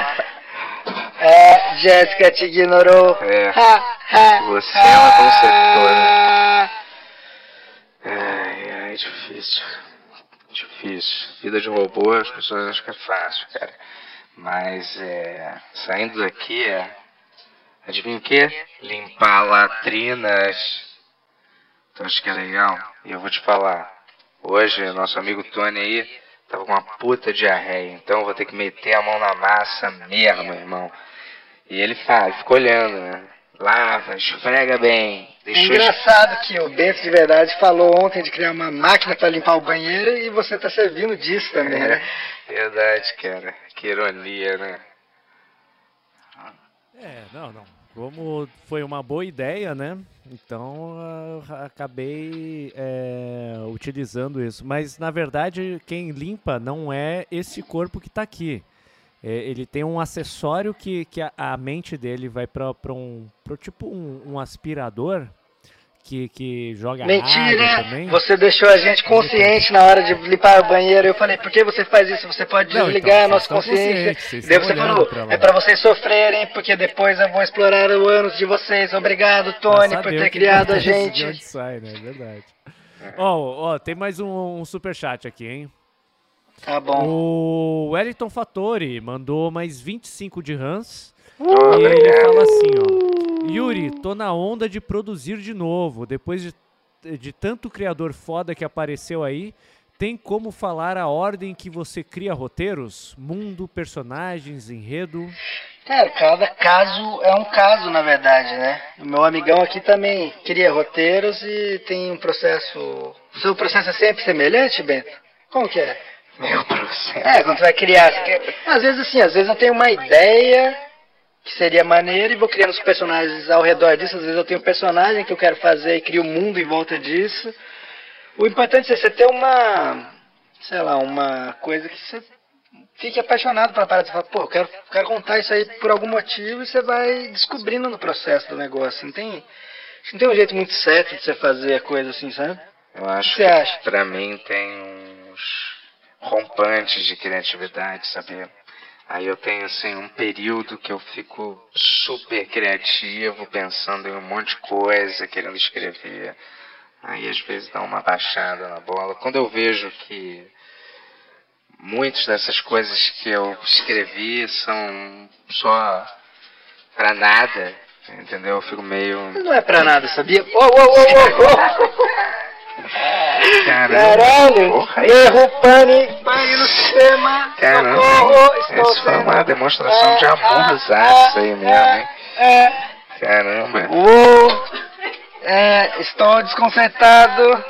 É, Jéssica te ignorou. É. Ha, ha, Você é uma conceptora. Ai, ai, difícil. Difícil. Vida de robô, as pessoas acham que é fácil, cara. Mas, é. Saindo daqui, é. Adivinha o quê? Limpar latrinas. Então acho que é legal. E eu vou te falar. Hoje, nosso amigo Tony aí tava com uma puta diarreia. Então eu vou ter que meter a mão na massa mesmo, irmão. E ele faz, fica olhando, né? Lava, esfrega bem. É engraçado que o Bento de verdade falou ontem de criar uma máquina para limpar o banheiro e você tá servindo disso também, né? É, verdade, cara. Que ironia, né? É, não, não. Como foi uma boa ideia, né? Então ah, acabei é, utilizando isso. Mas na verdade, quem limpa não é esse corpo que está aqui. É, ele tem um acessório que, que a, a mente dele vai para um pro tipo um, um aspirador que, que joga Mentira! também. Você deixou a gente consciente na hora de limpar o banheiro. Eu falei, por que você faz isso? Você pode Não, desligar então, a nossa consciência. Daí você falou, pra é pra vocês sofrerem, porque depois eu vou explorar o ânus de vocês. Obrigado, Tony, por ter criado a gente. sai, né? É verdade. Ó, ó, tem mais um, um superchat aqui, hein? Tá bom. O Wellington Fattori mandou mais 25 de Hans. Oh, e ele fala assim, ó. Yuri, tô na onda de produzir de novo. Depois de, de tanto criador foda que apareceu aí, tem como falar a ordem que você cria roteiros? Mundo, personagens, enredo? Cara, cada caso é um caso, na verdade, né? O meu amigão aqui também cria roteiros e tem um processo. O seu processo é sempre semelhante, Bento? Como que é? Meu processo. É, quando você vai criar. Você quer... Às vezes assim, às vezes eu tenho uma ideia que seria maneira e vou criando os personagens ao redor disso. Às vezes eu tenho um personagem que eu quero fazer e crio o mundo em volta disso. O importante é você ter uma, sei lá, uma coisa que você fique apaixonado pela parada. Você fala, pô, eu quero, quero contar isso aí por algum motivo e você vai descobrindo no processo do negócio. Não tem, que não tem um jeito muito certo de você fazer a coisa assim, sabe? Eu acho Você que acha? pra mim tem uns rompantes de criatividade, sabe? Aí eu tenho assim um período que eu fico super criativo, pensando em um monte de coisa, querendo escrever. Aí às vezes dá uma baixada na bola. Quando eu vejo que muitas dessas coisas que eu escrevi são só pra nada, entendeu? Eu fico meio. Não é pra nada, sabia? Ô, ô, ô, ô, ô! Caralho! Porra, Erro, pane, pane no sistema! Caramba, isso foi uma demonstração de amor dos atos aí mesmo, hein? É, Caramba. Uou! É, estou desconcertado.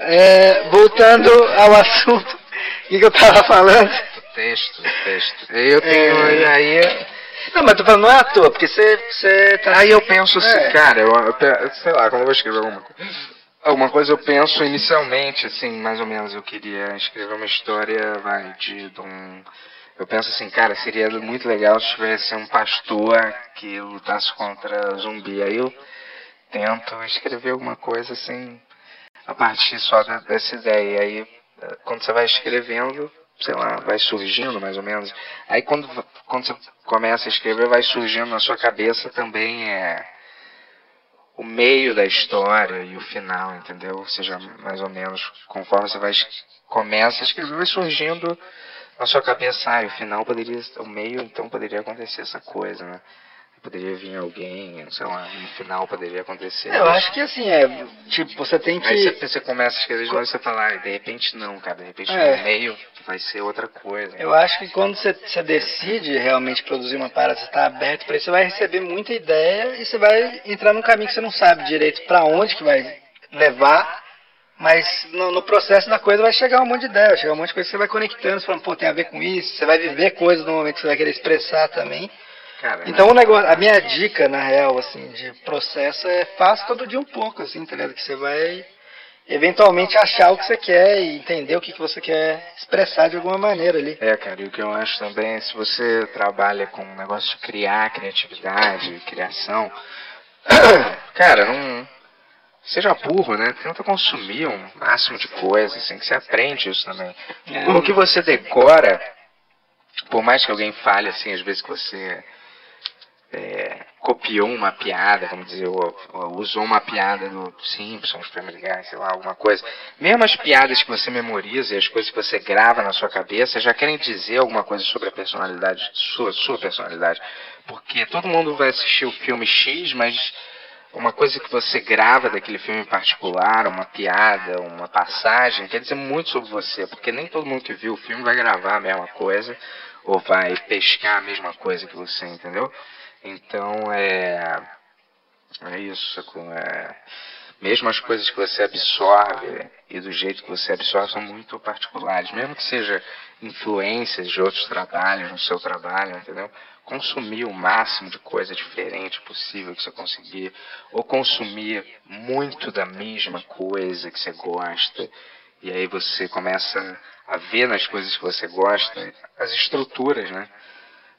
É, voltando ao assunto que, eu tava falando. O texto, o texto. Eu tenho, É. e aí, Não, mas tô falando não é à toa, porque você, você tá. aí eu penso assim, É. cara, eu, eu sei lá, quando eu vou escrever alguma coisa, alguma coisa eu penso inicialmente, assim, mais ou menos, eu queria escrever uma história, vai, de, de um... Eu penso assim, cara, seria muito legal se tivesse um pastor que lutasse contra zumbi. Aí eu tento escrever alguma coisa assim, a partir só dessa ideia. Aí, eh, quando você vai escrevendo, sei lá, vai surgindo mais ou menos. Aí quando, quando você começa a escrever, vai surgindo na sua cabeça também é o meio da história e o final, entendeu? Ou seja, mais ou menos, conforme você vai começa a escrever, vai surgindo na sua cabeça, ah, o final poderia, o meio então poderia acontecer essa coisa, né? Poderia vir alguém, sei lá, no final poderia acontecer. Eu acho que assim, é. Tipo, você tem Aí você, que. você começa a escrever de novo e você fala, ah, de repente não, cara, de repente É. no meio vai ser outra coisa. Eu acho que quando você, você decide realmente produzir uma parada, você está aberto para isso, você vai receber muita ideia e você vai entrar num caminho que você não sabe direito para onde que vai levar, mas no, no processo da coisa vai chegar um monte de ideia, vai chegar um monte de coisa que você vai conectando, você falando, pô, tem a ver com isso, você vai viver coisas no momento que você vai querer expressar também. Então o negócio, a minha dica, na real, assim, de processo é faça todo dia um pouco, assim, tá ligado? Que você vai eventualmente achar o que você quer e entender o que, que você quer expressar de alguma maneira ali. É, cara, e o que eu acho também é se você trabalha com um negócio de criar criatividade, criação, cara, não. Seja burro, né? Tenta consumir um máximo de coisa, assim, que você aprende isso também. É. O que você decora, por mais que alguém fale assim, às vezes que você é, copiou uma piada, vamos dizer, ou, ou usou uma piada do Simpsons, Family Guy, sei lá, alguma coisa. Mesmo as piadas que você memoriza e as coisas que você grava na sua cabeça já querem dizer alguma coisa sobre a personalidade, sua, sua personalidade. Porque todo mundo vai assistir o filme X, mas uma coisa que você grava daquele filme em particular, uma piada, uma passagem, quer dizer muito sobre você, porque nem todo mundo que viu o filme vai gravar a mesma coisa ou vai pescar a mesma coisa que você, entendeu? Então é. É isso? É, mesmo as coisas que você absorve e do jeito que você absorve são muito particulares, mesmo que seja influências de outros trabalhos no seu trabalho, entendeu? Consumir o máximo de coisa diferente possível que você conseguir, ou consumir muito da mesma coisa que você gosta, e aí você começa a ver nas coisas que você gosta as estruturas, né?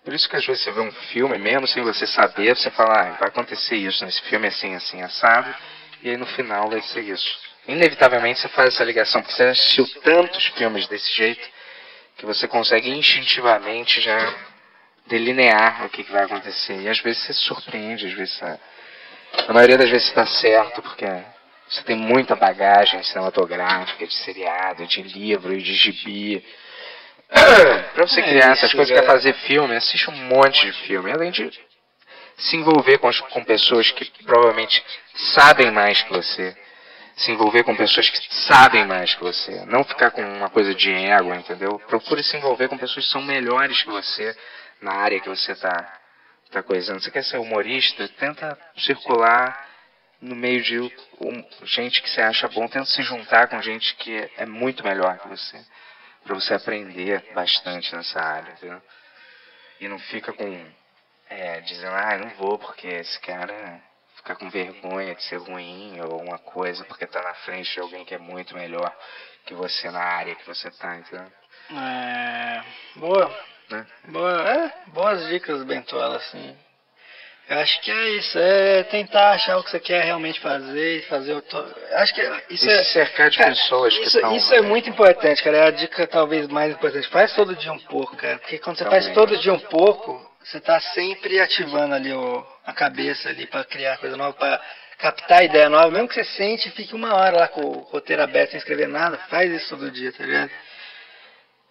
Por isso que às vezes você vê um filme, mesmo sem você saber, você fala, ah, vai acontecer isso nesse filme assim, assim, assado, e aí no final vai ser isso. Inevitavelmente você faz essa ligação, porque você assistiu tantos filmes desse jeito, que você consegue instintivamente já delinear o que, que vai acontecer. E às vezes você se surpreende, às vezes você, na maioria das vezes está certo, porque você tem muita bagagem cinematográfica, de seriado, de livro de gibi. Pra você É criar essas coisas, é. quer fazer filme, assiste um monte de filme. Além de se envolver com, as- com pessoas que provavelmente sabem mais que você. Se envolver com pessoas que sabem mais que você. Não ficar com uma coisa de ego, entendeu? Procure se envolver com pessoas que são melhores que você na área que você tá, tá coisando. Você quer ser humorista? Tenta circular no meio de um- gente que você acha bom. Tenta se juntar com gente que é muito melhor que você. Pra você aprender bastante nessa área, entendeu? E não fica com é, dizendo, ah, eu não vou porque esse cara fica com vergonha de ser ruim ou uma coisa porque tá na frente de alguém que é muito melhor que você na área que você tá, entendeu? É, boa. Né? Boa, é, boas dicas, Bentola, assim. Eu acho que é isso, é tentar achar o que você quer realmente fazer e fazer o. To... Acho que isso E é. se cercar de Cara, pessoas que isso, estão... isso é muito importante, cara. É a dica talvez mais importante. Faz todo dia um pouco, cara. Porque quando você Também. faz todo dia um pouco, você tá sempre ativando ali o, a cabeça ali para criar coisa nova, para captar ideia nova. Mesmo que você sente e fique uma hora lá com o roteiro aberto sem escrever nada, faz isso todo dia, tá ligado?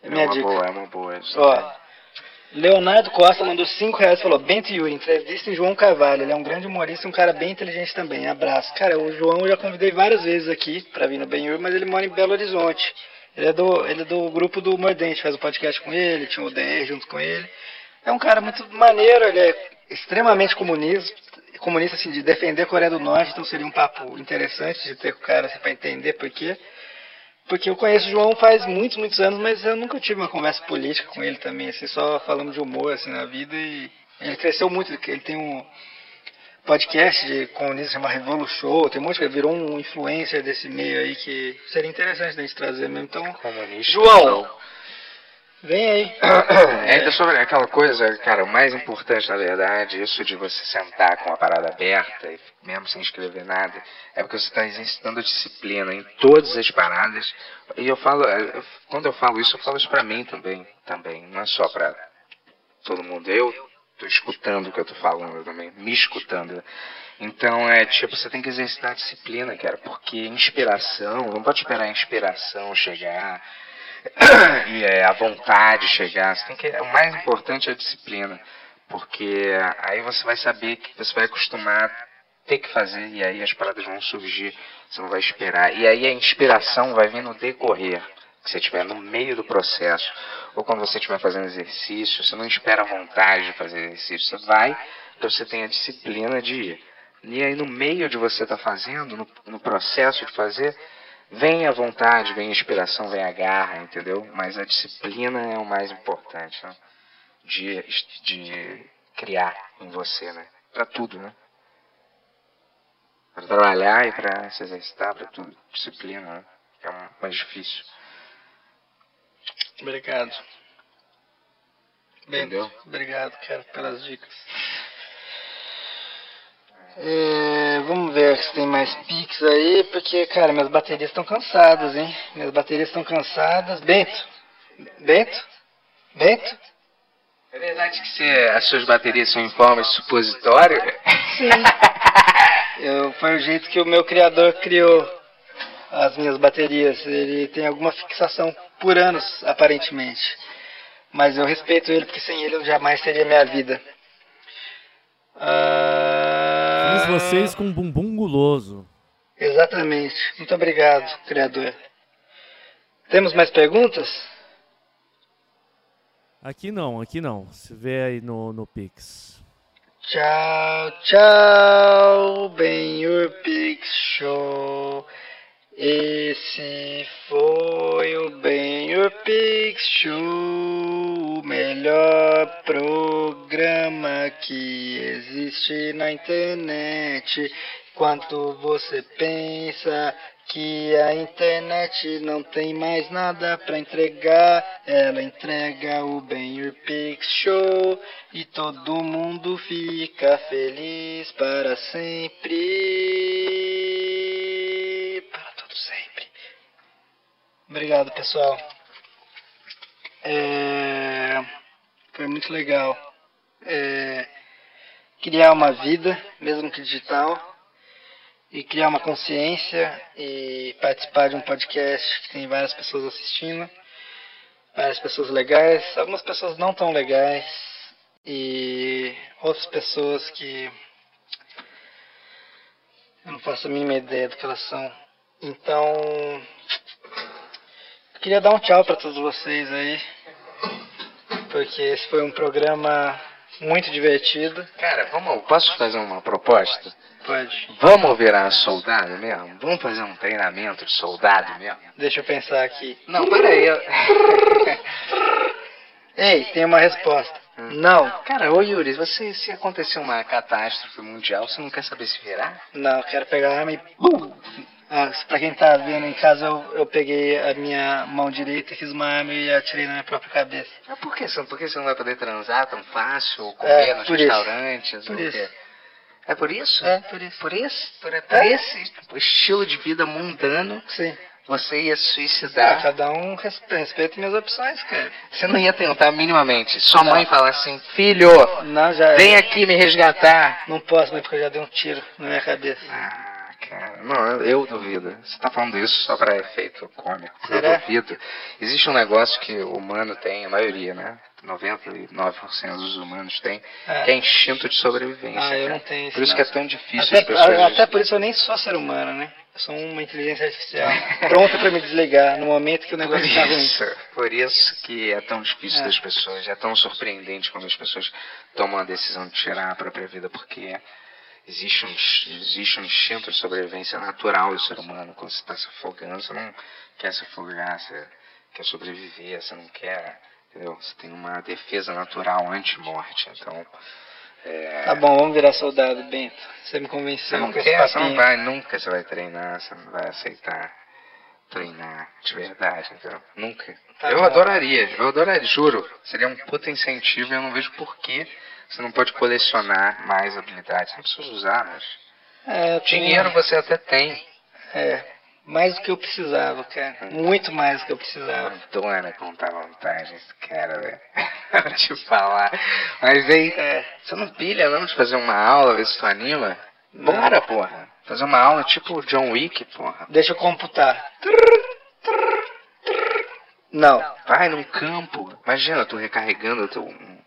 É É minha uma dica. boa, é uma boa. isso Ó. Leonardo Costa mandou 5 reais e falou: Bento Yuri, entrevista em João Carvalho. Ele é um grande humorista um cara bem inteligente também. Abraço. Cara, o João eu já convidei várias vezes aqui pra vir no Ben Yuri, mas ele mora em Belo Horizonte. Ele é do, ele é do grupo do Mordente, faz o podcast com ele, tinha o DR junto com ele. É um cara muito maneiro, ele é extremamente comunista, comunista assim, de defender a Coreia do Norte, então seria um papo interessante de ter com o cara assim, pra entender por quê. Porque eu conheço o João faz muitos, muitos anos, mas eu nunca tive uma conversa política com ele também, assim, só falamos de humor, assim, na vida e ele cresceu muito, ele- ele tem um podcast de comunista chamado Revolu Show, tem um monte de coisa, virou um influencer desse meio aí que seria interessante da gente trazer mesmo, então, Comunista. João, vem aí. É, ainda sobre aquela coisa, cara, o mais importante, na verdade, isso de você sentar com a parada aberta, mesmo sem escrever nada, é porque você está exercitando disciplina em todas as paradas. E eu falo, eh, quando eu falo isso, eu falo isso pra mim também, também, não é só pra todo mundo. Eu tô escutando o que eu tô falando também, me escutando. Então é tipo, você tem que exercitar disciplina, cara, porque inspiração, não pode esperar a inspiração chegar e é, a vontade chegar. Você tem que, o mais importante é a disciplina, porque aí você vai saber que você vai acostumar ter que fazer e aí as paradas vão surgir. Você não vai esperar. E aí a inspiração vai vir no decorrer. Que você estiver no meio do processo, ou quando você estiver fazendo exercício, você não espera a vontade de fazer exercício, você vai, então você tem a disciplina de ir. E aí no meio de você estar fazendo, no, no processo de fazer, vem a vontade, vem a inspiração, vem a garra, entendeu? Mas a disciplina é o mais importante, né? De, de criar em você, né? Pra tudo, né? Pra trabalhar e pra se exercitar, pra tudo. Disciplina, né? É o mais difícil. Obrigado. Bem, Entendeu? Obrigado, cara, pelas dicas. É, vamos ver se tem mais pics aí, porque, cara, minhas baterias estão cansadas, hein? Minhas baterias estão cansadas. Bento? Bento? Bento? É verdade que você, as suas baterias são em forma de supositório? Sim. Eu, foi o jeito que o meu criador criou as minhas baterias. Ele tem alguma fixação por anos, aparentemente. Mas eu respeito ele, porque sem ele eu jamais teria minha vida. Ah, vocês com um bumbum guloso. Exatamente. Muito obrigado, criador. Temos mais perguntas? Aqui não, aqui não. Se vê aí no, no Pix. Tchau, tchau, bem o Pix Show. Esse foi o Ben Your Pix Show, o melhor programa que existe na internet. Enquanto você pensa que a internet não tem mais nada para entregar, ela entrega o Ben Your Pix Show e todo mundo fica feliz para sempre. Para todo sempre. Obrigado, pessoal. É, Foi muito legal. É, Criar uma vida, mesmo que digital, e criar uma consciência e participar de um podcast que tem várias pessoas assistindo, várias pessoas legais, algumas pessoas não tão legais e outras pessoas que eu não faço a mínima ideia do que elas são. Então, queria dar um tchau para todos vocês aí, porque esse foi um programa muito divertido. Cara, vamos, posso fazer uma proposta? Pode. Vamos virar soldado mesmo? Vamos fazer um treinamento de soldado mesmo? Deixa eu pensar aqui. Não, peraí. eu- Ei, tem uma resposta. Não, Cara, ô Yuri, você, se acontecer uma catástrofe mundial, você não quer saber se virar? não, eu quero pegar a arma e. Pum! Ah, pra quem tá vendo em casa, eu, eu peguei a minha mão direita, fiz uma arma e atirei na minha própria cabeça. Mas por que, você- por que você não vai poder transar tão fácil, ou comer É, nos restaurantes? Por isso. quê? É por isso? É, por isso. Por isso? Por, por É. esse estilo de vida mundano, Sim. você ia Ah, suicidar. cada um res- respeita minhas opções, cara. Você não ia tentar minimamente. Sua mãe fala assim, filho, Não, já. vem aqui me resgatar. Não posso, mas porque eu já dei um tiro na minha cabeça. Ah, cara, não, eu duvido. Você tá falando isso só pra efeito cômico. Será? Eu duvido. Existe um negócio que o humano tem, a maioria, né? 99% dos humanos tem, É. que é instinto de sobrevivência. Ah, eu não tenho isso, Por isso não. que é tão difícil Até, as pessoas. até por isso eu nem sou ser humano, né? Eu sou uma inteligência artificial. Pronta pra me desligar no momento que o negócio tá ruim. isso, por isso que é tão difícil É. das pessoas, é tão surpreendente quando as pessoas tomam a decisão de tirar a própria vida, porque existe um, existe um instinto de sobrevivência natural do ser humano. Quando você está se afogando, você não quer se afogar, você quer sobreviver, você não quer, entendeu? Você tem uma defesa natural anti-morte, então... É, Tá bom, vamos virar soldado, Bento. Você me convenceu você não quer, você não vai, nunca você vai treinar, você não vai aceitar treinar de verdade, entendeu? Nunca. Tá eu bom. adoraria, eu adoraria, juro. Seria um puta incentivo e eu não vejo por que você não pode colecionar mais habilidades. Não precisa usar, mas. É, eu tenho- Dinheiro você até tem. É, mais do que eu precisava, cara. Muito mais do que eu precisava. Adora contar vantagens, cara, velho. Vou te falar. Mas aí, É. você não pilha não de fazer uma aula, ver se tu anima? Bora, porra. Fazer uma aula tipo John Wick, porra. Deixa eu computar. Não. Vai num campo. Imagina, tu recarregando teu, um,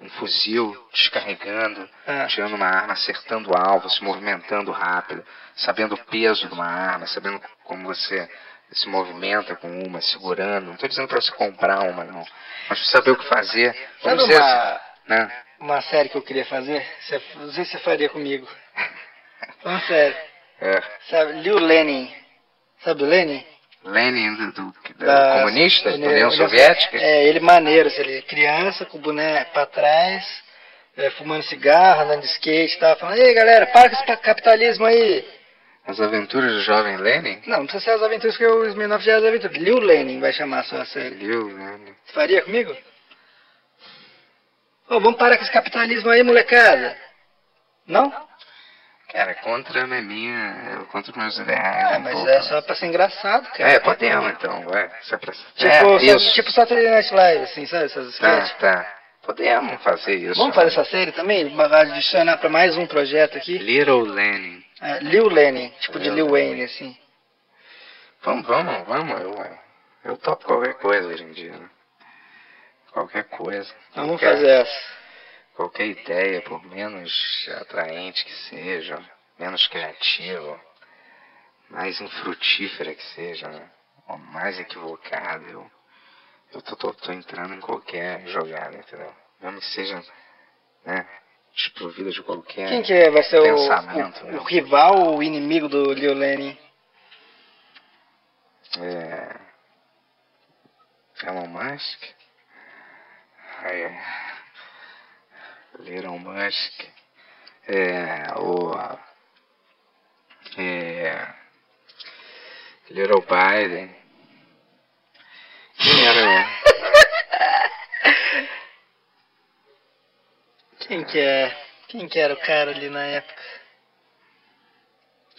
um fuzil, descarregando, Ah. tirando uma arma, acertando o alvo, se movimentando rápido, sabendo o peso de uma arma, sabendo como você se movimenta com uma, segurando. Não tô dizendo pra você comprar uma, não. Mas pra saber o que fazer. Sabe Vamos dizer uma, assim, né? uma série que eu queria fazer? Você, não sei se você faria comigo. Falando sério. É, Sabe, Liu Lenin. Sabe o Lenin? Lenin do, do- do Da- comunista, da União- Soviética. É, ele maneiro, assim, ele criança, com o boné pra trás, é, fumando cigarro, andando de skate e tal, falando, ei galera, para com esse capitalismo aí. As aventuras do jovem Lenin. Não, não precisa ser as aventuras que o Smirnoff já é as aventuras. Liu Lenin vai chamar a sua série. Liu Lenin. Você faria comigo? Ô, vamos parar com esse capitalismo aí, molecada. Não? Cara, contra a minha, eu contra meus ideais. Ah, um mas pouco. é só pra ser engraçado, cara. É, podemos então, vai. Se é pra... Tipo, é, só- isso. tipo Saturday Night Live, assim, sabe? Essas Tá, tá. Podemos fazer isso. Vamos fazer essa série também? Adicionar pra mais um projeto aqui? Little Lenin. É, Liu Lenin, tipo de Liu Lil Wayne, assim. Vamos, vamos, vamos. Eu, eu topo qualquer coisa hoje em dia, né? Qualquer coisa. Então vamos Qualquer- fazer essa. Qualquer ideia, por menos atraente que seja, menos criativa, mais infrutífera que seja, né? ou mais equivocada, eu, eu tô, tô, tô entrando em qualquer jogada, entendeu? Mesmo que seja, né, desprovida de qualquer Quem que é? vai ser o, pensamento, o, né? o rival ou o inimigo do Liu Lenin? É... Elon Musk. Aí, Elon Musk. É, o... É... Little Biden. Quem era... Quem que é? Quem que era o cara ali na época?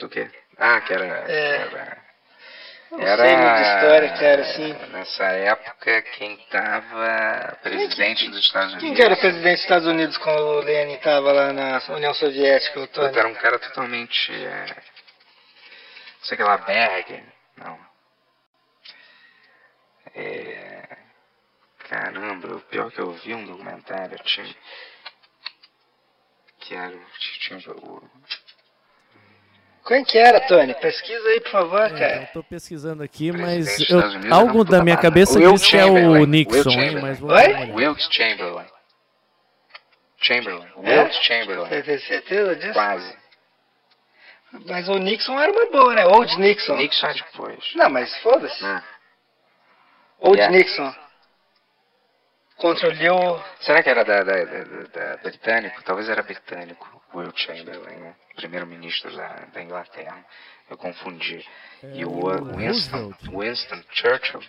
o quê? Ah, que era... É. era... Sei de história, cara, assim. Nessa época, quem tava presidente dos Estados Unidos... Quem que era presidente dos Estados Unidos quando o Lenin tava lá na União Soviética, o era um cara totalmente. É... Não sei que lá, Berg. Não. É... Caramba, o pior que eu vi um documentário tinha. Que era. Tinha o. Quem que era, Tony? Pesquisa aí, por favor, É, eu cara. tô pesquisando aqui, mas eu- algo da minha cabeça Will diz que é o Nixon, hein? Mas vou Oi? Wilkes Chamberlain. Chamberlain. É? Wilkes Chamberlain. Você tem certeza disso? Quase. Mas o Nixon era uma boa, né? Old Nixon. Nixon é depois. Não, mas foda-se. Né? Old Yeah. Nixon. Contra o Liu... Será que era da, da, da- da- da britânico? Talvez era britânico, Will Chamberlain, né? Primeiro-ministro da, da Inglaterra. Eu confundi. É e o Winston, Roosevelt. Winston Churchill,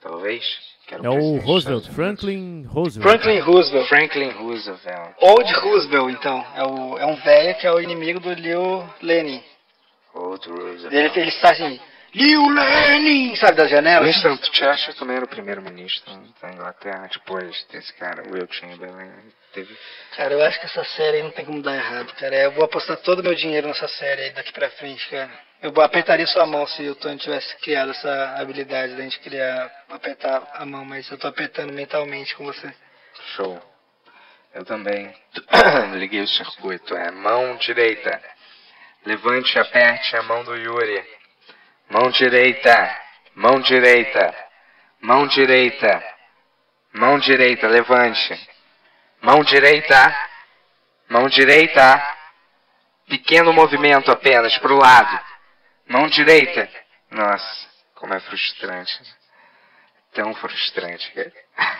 talvez. que era É o Roosevelt. Franklin Roosevelt. Franklin Roosevelt. Franklin Roosevelt. Old Roosevelt, então. É, o, é um velho que é o inimigo do Liu Lenin. Outro Roosevelt. Ele, ele está assim, Liu Lenin! Sabe das janelas? Winston Churchill também era o primeiro-ministro da Inglaterra, depois desse cara, Will Chamberlain. Teve... Cara, eu acho que essa série aí não tem como dar errado, cara. Eu vou apostar todo o meu dinheiro nessa série aí daqui pra frente, cara. Eu apertaria sua mão se o Tony tivesse criado essa habilidade da gente criar, apertar a mão, mas eu tô apertando mentalmente com você. Show. Eu também liguei o circuito. É mão direita. Levante e aperte a mão do Yuri. Mão direita. Mão direita. Mão direita. Mão direita, levante. Mão direita. Mão direita. Pequeno movimento apenas para o lado. Mão direita. Nossa, como é frustrante. Tão frustrante, cara.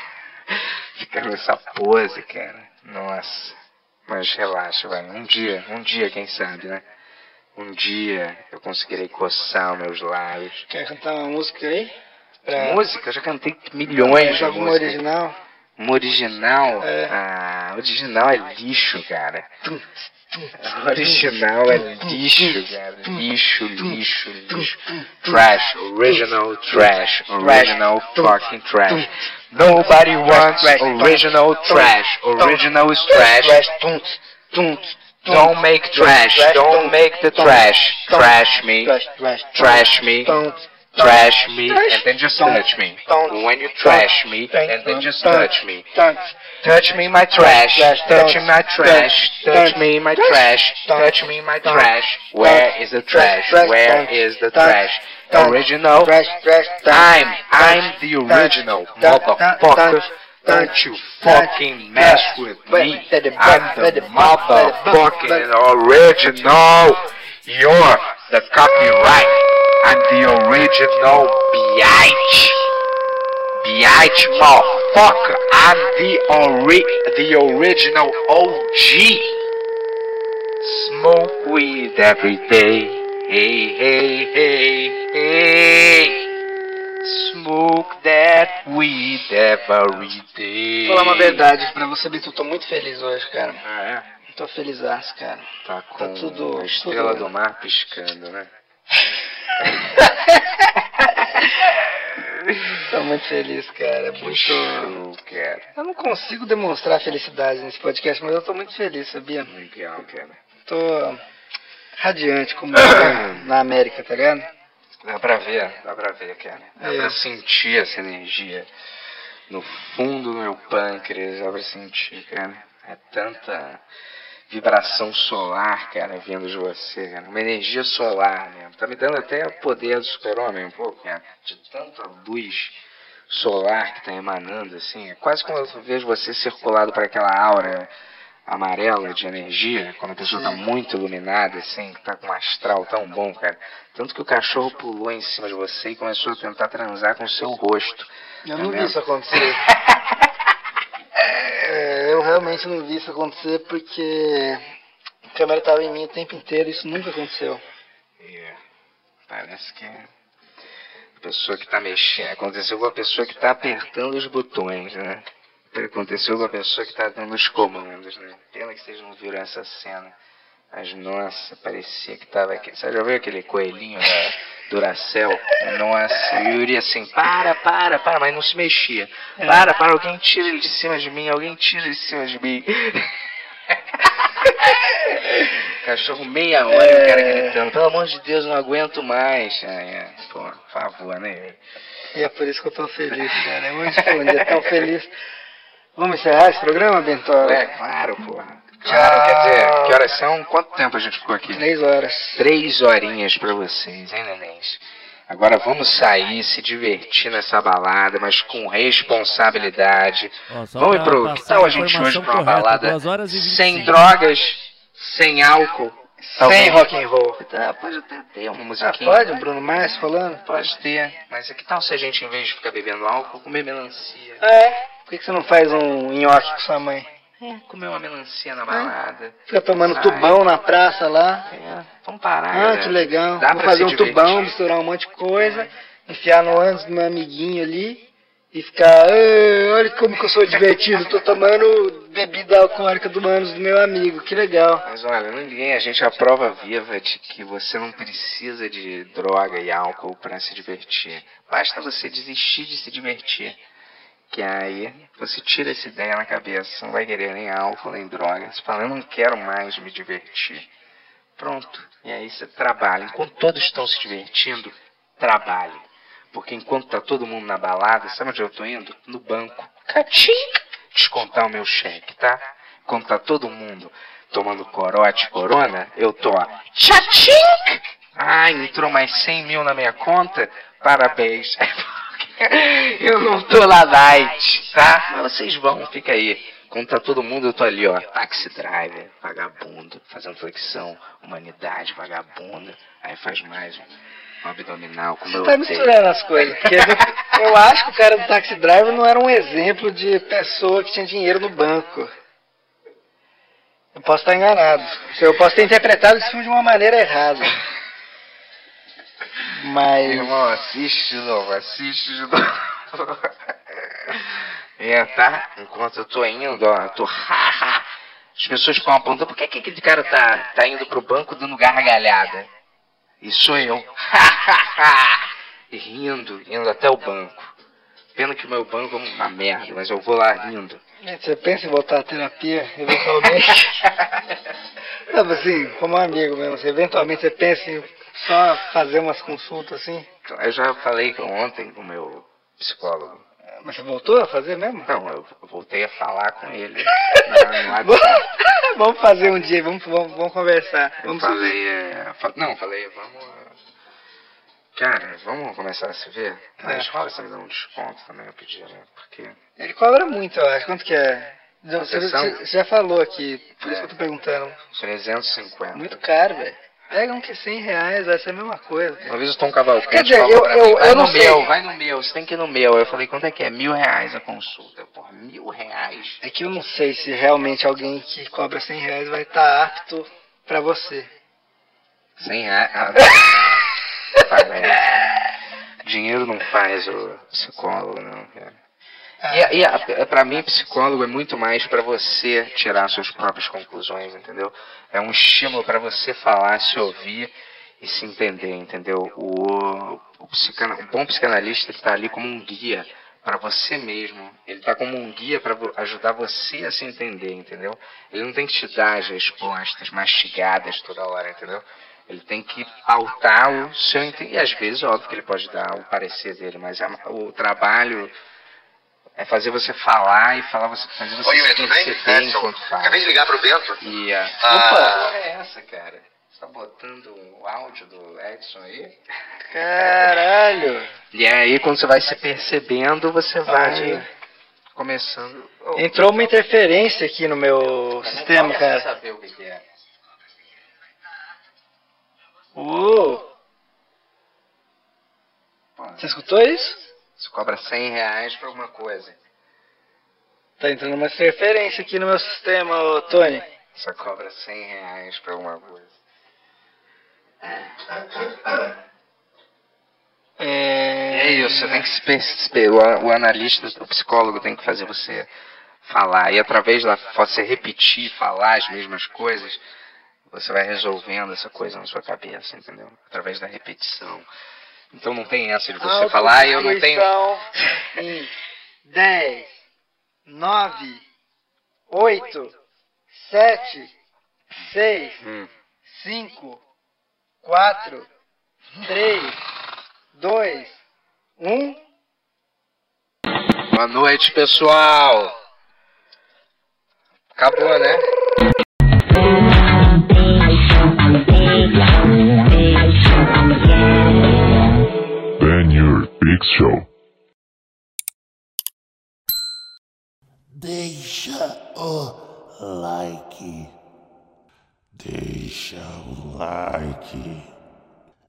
Ficar nessa pose, cara. Nossa. Mas relaxa, vai. Um dia, um dia, quem sabe, né? Um dia eu conseguirei coçar os meus lábios. Quer cantar uma música aí? Pra... Música, eu já cantei milhões de Joga uma músicas. original. Uma original? É. Ah, original é lixo, cara. Original é lixo, cara. Lixo, lixo, lixo. Trash, original trash, original fucking trash. Nobody wants original trash. Original is trash. Don't make trash. Don't make the trash. Trash me. Trash me. Trash me and then just touch me. When you trash me and then just touch me. Touch me my trash, touch me my trash, touch me my trash, touch me my trash. Where is the trash? Where is the trash? Original? Trash, trash, I'm, I'm the original, motherfucker. Don't you fucking mess with me. I'm the motherfucking original. You're the copyright. I'm the original biatch. Biatch motherfucker. I'm the ori the original OG. Smoke weed every day. Hey, hey, hey, hey. Smoke that weed every day. Vou falar uma verdade pra você, Bito. Eu tô muito feliz hoje, cara. Ah, é? Tô felizaço, cara. Tá com tudo- a estrela tudo- do mar piscando, né? Tô muito feliz, cara. É Muito. Show, cara. Eu não consigo demonstrar felicidade nesse podcast, mas eu tô muito feliz, sabia? Legal, cara. Tô radiante como na América, tá ligado? Dá pra ver, dá pra ver, cara. Dá É. pra sentir essa energia no fundo do meu pâncreas, dá pra sentir, cara. É tanta vibração solar, cara, vindo de você, cara. Uma energia solar mesmo. Tá me dando até o poder do super-homem um pouco, cara. De tanta luz solar que tá emanando, assim. É quase como eu vejo você circulado por aquela aura amarela de energia, quando a pessoa tá muito iluminada, assim, que tá com um astral tão bom, cara. Tanto que o cachorro pulou em cima de você e começou a tentar transar com o seu rosto. Eu não vi isso acontecer. É, eu realmente não vi isso acontecer porque a câmera tava em mim o tempo inteiro, isso nunca aconteceu. É, parece que a pessoa que tá mexendo. Aconteceu com a pessoa que tá apertando os botões, né? Aconteceu com a pessoa que tá dando os comandos, né? Pena que vocês não viram essa cena. Mas nossa, parecia que tava aqui. Você já viu aquele coelhinho da Duracell? Nossa, o Yuri assim, para, para, para, mas não se mexia. Para, para, alguém tira ele de cima de mim, alguém tira ele de cima de mim. Cachorro meia hora e o cara gritando, pelo amor de Deus, não aguento mais. É. Pô, por favor, né? E é por isso que eu tô feliz, cara. Hoje foi um dia tão feliz. Vamos encerrar esse programa, Bentola? É, claro, porra. Claro, quer dizer, que horas são? Quanto tempo a gente ficou aqui? Três horas. Três horinhas pra vocês, hein, nenéns? Agora vamos sair, se divertir nessa balada, mas com responsabilidade. Ó, Vamos pro. Que tal a gente hoje informação pra uma correta, balada duas horas e 25. sem drogas, sem álcool? Sem talvez? rock and roll. Tá, pode até ter uma Ah, musiquinha. pode? O Bruno Mars falando? Pode ter. Mas que tal se a gente, em vez de ficar bebendo álcool, comer melancia? É. Por que que você não faz um nhoque com sua mãe? É, comer uma melancia na balada. Fica tomando Sai. tubão na praça lá. É, vamos parar. Ah, galera. que legal. Dá pra fazer um tubão, divertir. misturar um monte de coisa, enfiar no ânus do meu amiguinho ali e ficar, "Ah, olha como que eu sou divertido, tô tomando bebida alcoólica do manos do meu amigo, que legal. Mas olha, ninguém, a gente é a prova viva de que você não precisa de droga e álcool para se divertir. Basta você desistir de se divertir. Que aí você tira essa ideia na cabeça, não vai querer nem álcool nem droga. Você fala, eu não quero mais me divertir. Pronto. E aí você trabalha. Enquanto todos estão se divertindo, trabalhe. Porque enquanto tá todo mundo na balada, sabe onde eu tô indo? No banco. Catim! Descontar o meu cheque, tá? Enquanto tá todo mundo tomando corote, corona, eu tô, ó. Tchatim! Ah, entrou mais 100 mil na minha conta? Parabéns. Eu não tô na night, tá? Mas vocês vão, fica aí. Quando tá todo mundo, eu tô ali, ó. Taxi driver, vagabundo, fazendo flexão, humanidade, vagabundo. Aí faz mais um, abdominal, como eu Tá misturando as coisas. Porque eu- eu acho que o cara do taxi driver não era um exemplo de pessoa que tinha dinheiro no banco. Eu posso estar enganado. Eu posso ter interpretado esse filme de uma maneira errada. Mas. Irmão, assiste de novo, assiste de novo. É, tá? Enquanto eu tô indo, ó, tô. As pessoas ficam apontando, por que, que aquele cara tá, tá indo pro banco dando gargalhada? E sou eu. e rindo, indo até o banco. Pena que o meu banco é uma merda, mas eu vou lá rindo. Gente, Você pensa em voltar à terapia, eventualmente? Não, assim, como um amigo mesmo, você, eventualmente você pensa em só fazer umas consultas assim? Eu já falei ontem com o meu psicólogo. Mas você voltou a fazer mesmo? Não, eu voltei a falar com ele na- no WhatsApp. vamos fazer um dia, vamos, vamos, vamos conversar. Eu Vamos falei, é, fa- não, falei, vamos. é, Cara, vamos começar a se ver? É. escola você me dá um desconto também, eu pedi, né? Porque. Ele cobra muito, eu acho. Quanto que é? Você, você já falou aqui, por isso É. que eu tô perguntando. 350. Muito caro, velho. Pega um que é 100 reais, vai ser a mesma coisa. Uma vez tô um cavalcante. Quer dizer, falou eu- pra eu- mim, vai eu no não sei. meu, vai no meu, você tem que ir no meu. Eu falei, quanto é que é? Mil reais a consulta. Porra, mil reais? É que eu não sei se realmente alguém que cobra 100 reais vai estar apto pra você. Cem reais. Ah, parece. Dinheiro não faz o psicólogo, não, cara. E, a- e a- pra mim, psicólogo é muito mais pra você tirar suas próprias conclusões, entendeu? É um estímulo pra você falar, se ouvir e se entender, entendeu? O, o, o bom psicanalista está ali como um guia pra você mesmo. Ele tá como um guia vo- ajudar você a se entender, entendeu? Ele não tem que te dar as respostas mastigadas toda hora, entendeu? Ele tem que pautar o seu entendimento. E às vezes, óbvio que ele pode dar o parecer dele, mas o trabalho é fazer você falar e falar você, fazer você Oi, se Yuri, tudo bem? enquanto fala. acabei de ligar pro Bento. E a... Ah. Opa, é essa, cara? Você tá botando o áudio do Edson aí? Caralho! E aí, quando você vai se percebendo, você vai Ah. começando... Oh, Entrou uma interferência aqui no meu sistema, cara. saber o que que é. Uh, você escutou isso? Você cobra 100 reais pra alguma coisa. Tá entrando uma interferência aqui no meu sistema, ô Tony. Você cobra 100 reais pra alguma coisa. É... É isso, você tem que se. O, o analista, o psicólogo tem que fazer você falar. E através da você repetir, falar as mesmas coisas, você vai resolvendo essa coisa na sua cabeça, entendeu? Através da repetição. Então não tem essa de você falar, "Ah, eu não tenho. Em 10, 9, 8, 7, 6, Hum. 5, 4, 3, 2, 1. Boa noite, pessoal! Acabou, né? Big Show. Deixa o like. Deixa o like.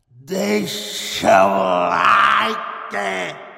Deixa o like.